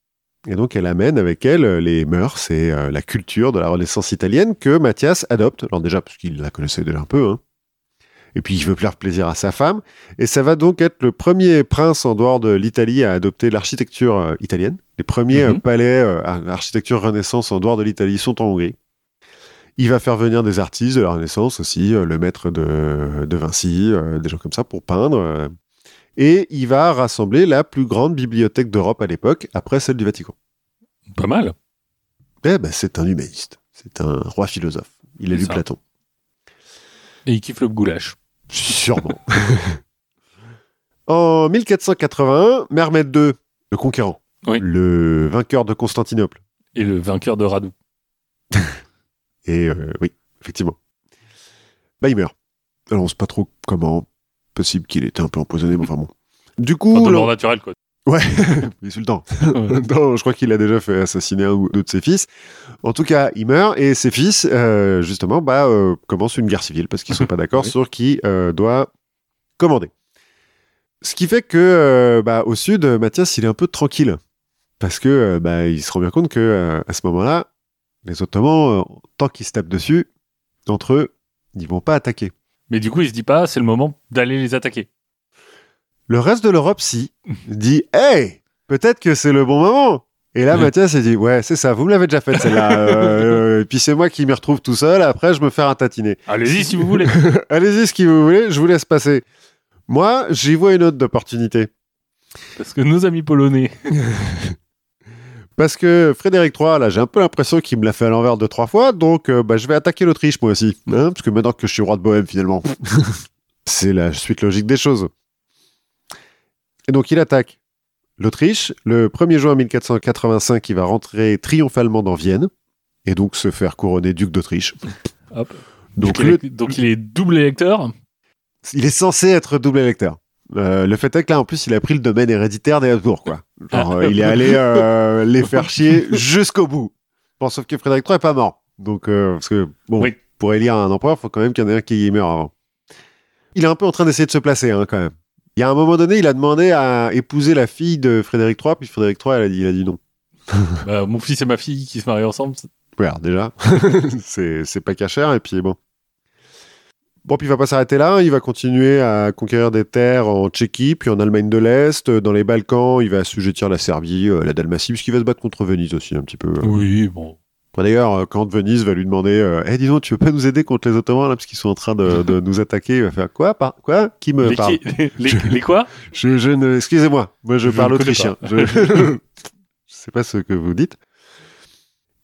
Et donc elle amène avec elle les mœurs et la culture de la Renaissance italienne que Mathias adopte. Alors déjà, parce qu'il la connaissait déjà un peu, hein. Et puis il veut faire plaisir à sa femme. Et ça va donc être le premier prince en dehors de l'Italie à adopter l'architecture euh, italienne. Les premiers Mhm. euh, palais euh, à architecture Renaissance en dehors de l'Italie sont en Hongrie. Il va faire venir des artistes de la Renaissance aussi, euh, le maître de, de Vinci, euh, des gens comme ça pour peindre. euh. et il va rassembler la plus grande bibliothèque d'Europe à l'époque, après celle du Vatican. Pas mal. Eh ben, c'est un humaniste, c'est un roi philosophe. Il a lu ça. Platon. Et il kiffe le goulash. Sûrement. *laughs* en 1481, Mehmed II, le conquérant, Oui. le vainqueur de Constantinople. Et le vainqueur de Radou. *laughs* Et euh, oui, effectivement. Bah, il meurt. Alors, on sait pas trop comment. Possible qu'il était un peu empoisonné, mais enfin bon. Du coup, Enfin, de le- mort naturelle, quoi. Ouais, *laughs* insultant. Ouais. non, je crois qu'il a déjà fait assassiner un ou deux de ses fils. En tout cas, il meurt et ses fils, euh, justement, bah, euh, commencent une guerre civile parce qu'ils sont pas *laughs* d'accord sur qui euh, doit commander. Ce qui fait que, bah, au sud, Mathias, il est un peu tranquille parce que, bah, il se rend bien compte que à ce moment-là, les Ottomans, tant qu'ils se tapent dessus, entre eux, ils vont pas attaquer. Mais du coup, il se dit pas, c'est le moment d'aller les attaquer. Le reste de l'Europe, si, dit Hey, peut-être que c'est le bon moment. Et là, Ouais. Mathias, il dit Ouais, c'est ça, vous me l'avez déjà faite celle-là. *laughs* Euh, et puis c'est moi qui m'y retrouve tout seul. Après, je me fais un tatiner. Allez-y si vous voulez. *laughs* Allez-y, ce que vous voulez, je vous laisse passer. Moi, j'y vois une autre d'opportunité. Parce que nos amis polonais. *laughs* Parce que Frédéric III, là, j'ai un peu l'impression qu'il me l'a fait à l'envers deux, trois fois. Donc, euh, bah, je vais attaquer l'Autriche, moi aussi. Hein, parce que maintenant que je suis roi de Bohème, finalement, c'est la suite logique des choses. Et donc, il attaque l'Autriche. Le 1er juin 1485, il va rentrer triomphalement dans Vienne. Et donc, se faire couronner duc d'Autriche. Hop. Donc, Donc, il le- est, donc il est double électeur. il est censé être double électeur. Euh, le fait est que là, en plus, il a pris le domaine héréditaire des Habsbourg, quoi. Genre, Ah. euh, il est allé euh, *laughs* les faire chier jusqu'au bout. Bon, sauf que Frédéric III est pas mort. Donc, euh, parce que, bon, Oui. pour élire un empereur, il faut quand même qu'il y en ait un qui meure avant. Il est un peu en train d'essayer de se placer, hein, quand même. Il y a un moment donné, il a demandé à épouser la fille de Frédéric III, puis Frédéric III, elle a dit, il a dit non. *laughs* Bah, mon fils et ma fille qui se marient ensemble. Ouais, alors déjà, *laughs* c'est pas cachère, et puis bon. Bon, puis il va pas s'arrêter là, il va continuer à conquérir des terres en Tchéquie, puis en Allemagne de l'Est, dans les Balkans, il va assujettir la Serbie, euh, la Dalmatie, puisqu'il va se battre contre Venise aussi un petit peu. Oui, bon. D'ailleurs, euh, quand Venise va lui demander euh, Eh, dis donc, tu veux pas nous aider contre les Ottomans, là, parce qu'ils sont en train de, *laughs* de nous attaquer Il va faire Quoi par, Quoi Qui me les, parle? qui- *laughs* les, les quoi? Je, je ne... Excusez-moi, moi je, Je parle ne autrichien. Je... *laughs* je sais pas ce que vous dites.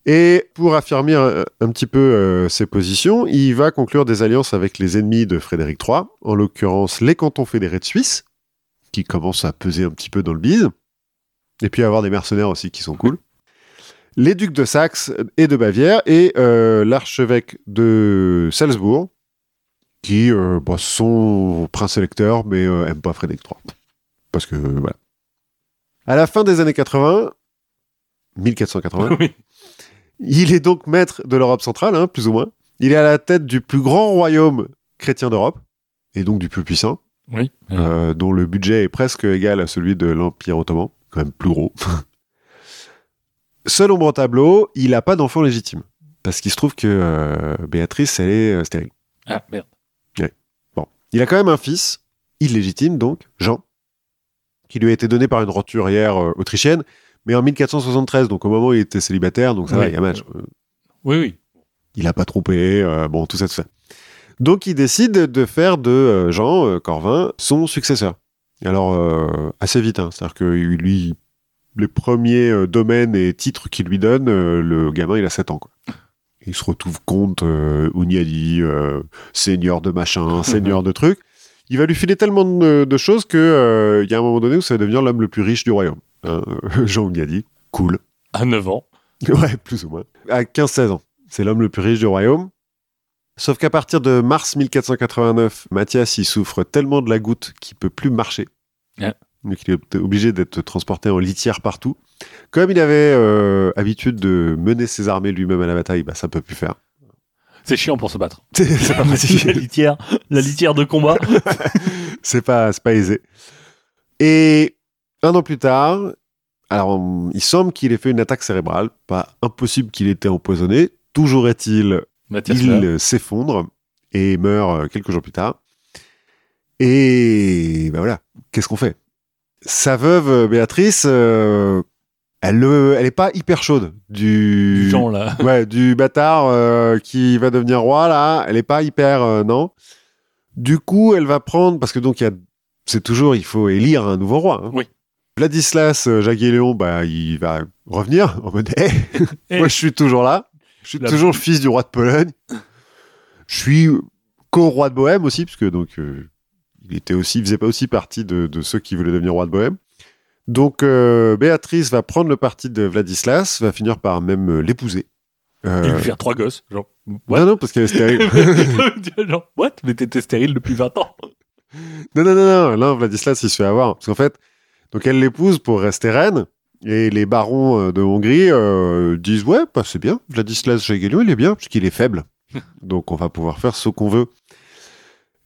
Et pour affirmer euh, un petit peu euh, ses positions, il va conclure des alliances avec les ennemis de Frédéric III, en l'occurrence les cantons fédérés de Suisse, qui commencent à peser un petit peu dans le bise, et puis avoir des mercenaires aussi qui sont cool. Les ducs de Saxe et de Bavière, et euh, l'archevêque de Salzbourg, qui euh, bah, sont princes électeurs, mais euh, aiment pas Frédéric III. Parce que, voilà. À la fin des années 80, 1480, *laughs* Oui. il est donc maître de l'Europe centrale, hein, plus ou moins. Il est à la tête du plus grand royaume chrétien d'Europe, et donc du plus puissant, Oui. euh, dont le budget est presque égal à celui de l'Empire ottoman, quand même plus gros. *laughs* Seul ombre au tableau, il n'a pas d'enfant légitime. Parce qu'il se trouve que euh, Béatrice, elle est euh, stérile. Ah, merde. Il a quand même un fils, illégitime donc, Jean, qui lui a été donné par une roturière euh, autrichienne, mais en 1473, donc au moment où il était célibataire, donc ça Oui. va, il y a match. Oui, oui. il a pas trompé, bon, tout ça, tout ça. Donc il décide de faire de Jean Corvin son successeur. Alors, assez vite, hein, c'est-à-dire que lui, les premiers euh, domaines et titres qu'il lui donne, euh, le gamin, il a 7 ans, quoi. Il se retrouve comte, euh, euh, seigneur de machin, *laughs* seigneur de trucs. Il va lui filer tellement de, de choses que euh, il y a un moment donné où ça va devenir l'homme le plus riche du royaume. hein. *laughs* Jean Ouniadi, cool. À 9 ans. *laughs* Ouais, plus ou moins. À 15-16 ans. C'est l'homme le plus riche du royaume. Sauf qu'à partir de mars 1489, Mathias, il souffre tellement de la goutte qu'il peut plus marcher. Donc il est obligé d'être transporté en litière partout. Comme il avait euh, habitude de mener ses armées lui-même à la bataille, bah ça peut plus faire. C'est chiant pour se battre. *laughs* C'est pas la pratique. litière, la litière de combat. *laughs* c'est pas, c'est pas aisé. Et un an plus tard, alors on- il semble qu'il ait fait une attaque cérébrale. Pas impossible qu'il ait été empoisonné. Toujours est-il il s'effondre et meurt euh, quelques jours plus tard. Et ben voilà, qu'est-ce qu'on fait? Sa veuve euh, Béatrice, euh, elle le- elle est pas hyper chaude du, Du genre là. *laughs* ouais du bâtard euh, qui va devenir roi là. Elle est pas hyper euh, non. Du coup, elle va prendre parce que donc il y a c'est toujours il faut élire un nouveau roi. hein. Oui. Vladislas Jagielléon, bah il va revenir *laughs* en mode hey, moi je suis toujours là. Je suis La- toujours fils du roi de Pologne. Je suis co-roi de Bohème aussi, parce que donc euh, il était aussi, il faisait pas aussi partie de, de ceux qui voulaient devenir roi de Bohème. Donc euh, Béatrice va prendre le parti de Vladislas, va finir par même euh, l'épouser. Euh, Et lui faire trois gosses. Genre, non, what? non, parce qu'elle est stérile. *laughs* Genre, what? Mais t'étais stérile depuis 20 ans. non, non, non, non, non, Vladislas, il se fait avoir. Parce qu'en fait, donc elle l'épouse pour rester reine, et les barons euh, de Hongrie euh, disent ouais, bah, c'est bien, Vladislas Jagiellon, il est bien, puisqu'il est faible. *laughs* Donc on va pouvoir faire ce qu'on veut.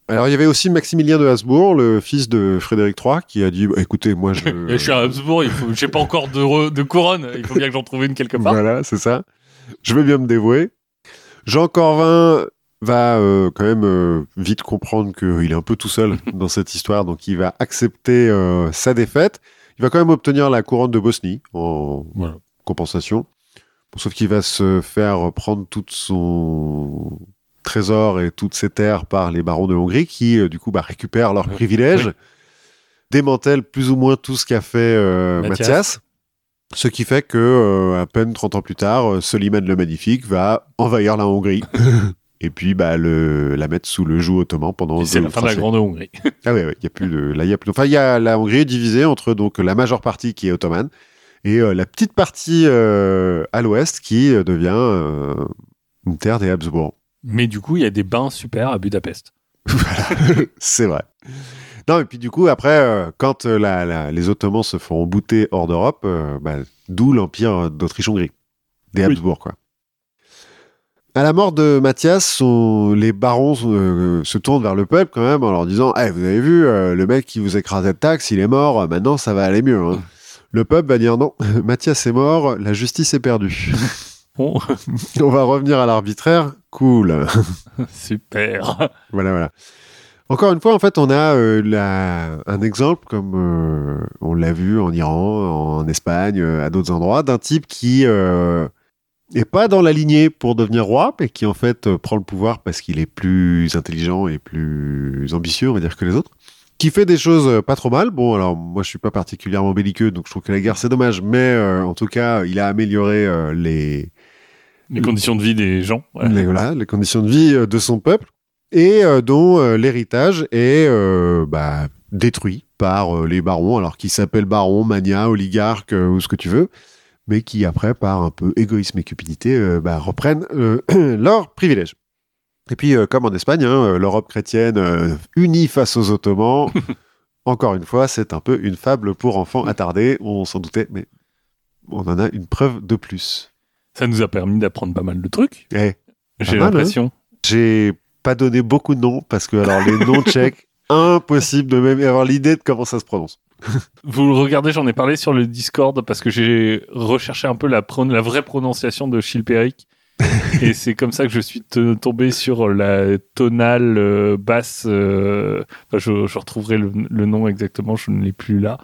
Alors il y avait aussi Maximilien de Habsbourg, le fils de Frédéric III, qui a dit bah, écoutez, moi je. *laughs* Je suis à Habsbourg, j'ai pas encore de, re- de couronne. Il faut bien que j'en trouve une quelque part. Voilà, c'est ça. Je veux bien me dévouer. Jean Corvin va euh, quand même euh, vite comprendre qu'il est un peu tout seul *laughs* dans cette histoire, donc il va accepter euh, sa défaite. Il va quand même obtenir la couronne de Bosnie en Voilà. compensation. Bon, sauf qu'il va se faire prendre tout son trésor et toutes ses terres par les barons de Hongrie qui, euh, du coup, bah, récupèrent leurs Oui. privilèges, Oui. démantèlent plus ou moins tout ce qu'a fait euh, Mathias. Mathias. Ce qui fait que, euh, à peine 30 ans plus tard, Soliman le Magnifique va envahir la Hongrie. *laughs* Et puis, bah, le, la mettre sous le joug ottoman pendant c'est la fin de la Grande Hongrie. Ah ouais, il y a plus de, là, il y a plus, enfin, y a, la Hongrie est divisée entre, donc, la majeure partie qui est ottomane et euh, la petite partie euh, à l'ouest qui devient euh, une terre des Habsbourg. Mais du coup, il y a des bains super à Budapest. *laughs* *laughs* C'est vrai. Non, et puis du coup, après, euh, quand euh, la- la- les Ottomans se feront bouter hors d'Europe, euh, bah, d'où l'empire d'Autriche-Hongrie, des Oui. Habsbourg, quoi. À la mort de Mathias, son- les barons euh, se tournent vers le peuple quand même en leur disant Eh, Vous avez vu, le mec qui vous écrasait de taxes, il est mort, maintenant ça va aller mieux. hein. *laughs* Le peuple va dire Non, Mathias est mort, la justice est perdue. *laughs* On va revenir à l'arbitraire, cool. *laughs* super. Voilà, voilà. Encore une fois, en fait, on a euh, la- un exemple, comme euh, on l'a vu en Iran, en Espagne, euh, à d'autres endroits, d'un type qui et pas dans la lignée pour devenir roi, mais qui en fait prend le pouvoir parce qu'il est plus intelligent et plus ambitieux, on va dire, que les autres. Qui fait des choses pas trop mal. Bon, alors moi je suis pas particulièrement belliqueux, donc je trouve que la guerre c'est dommage, mais en tout cas, il a amélioré les, Les conditions de vie des gens. ouais. les, voilà, les conditions de vie euh, de son peuple et euh, dont euh, l'héritage est euh, bah, détruit par les barons, alors qu'ils s'appellent barons, mania, oligarques ou ce que tu veux, mais qui après, par un peu égoïsme et cupidité, bah, reprennent *clears throat* leurs privilèges. Et puis, comme en Espagne, hein, l'Europe chrétienne unie face aux Ottomans, *laughs* encore une fois, c'est un peu une fable pour enfants *laughs* attardés, on s'en doutait, mais on en a une preuve de plus. Ça nous a permis d'apprendre pas mal de trucs. Eh, J'ai mal, hein. l'impression. J'ai pas donné beaucoup de noms parce que alors les noms tchèques, *laughs* impossible de même avoir l'idée de comment ça se prononce. *laughs* Vous le regardez, j'en ai parlé sur le Discord parce que j'ai recherché un peu la, pro- la vraie prononciation de Chilpéric. *laughs* et c'est comme ça que je suis tombé sur la tonale euh, basse. euh, enfin, je, je retrouverai le, le nom exactement, je ne l'ai plus là.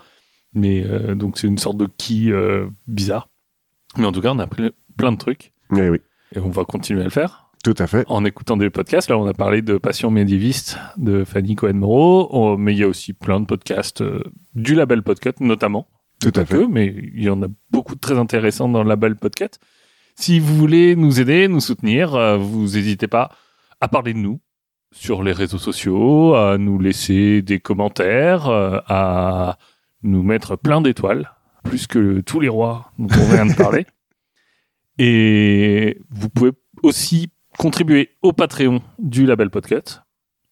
Mais euh, donc c'est une sorte de qui bizarre. Mais en tout cas, on a appris plein de trucs Eh oui, et on va continuer à le faire. tout à fait. en écoutant des podcasts. Là, on a parlé de Passion médiéviste de Fanny Cohen-Moreau, Oh, mais il y a aussi plein de podcasts euh, du label Podcut, notamment. Tout à fait. mais il y en a beaucoup de très intéressants dans le label Podcut. Si vous voulez nous aider, nous soutenir, euh, vous n'hésitez pas à parler de nous sur les réseaux sociaux, à nous laisser des commentaires, euh, à nous mettre plein d'étoiles, plus que tous les rois dont on vient de parler. *laughs* Et vous pouvez aussi contribuer au Patreon du label Podcut.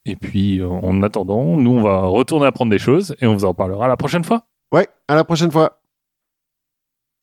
Et puis, euh, en attendant, nous, on va retourner apprendre des choses et on vous en parlera la prochaine fois. Ouais, à la prochaine fois.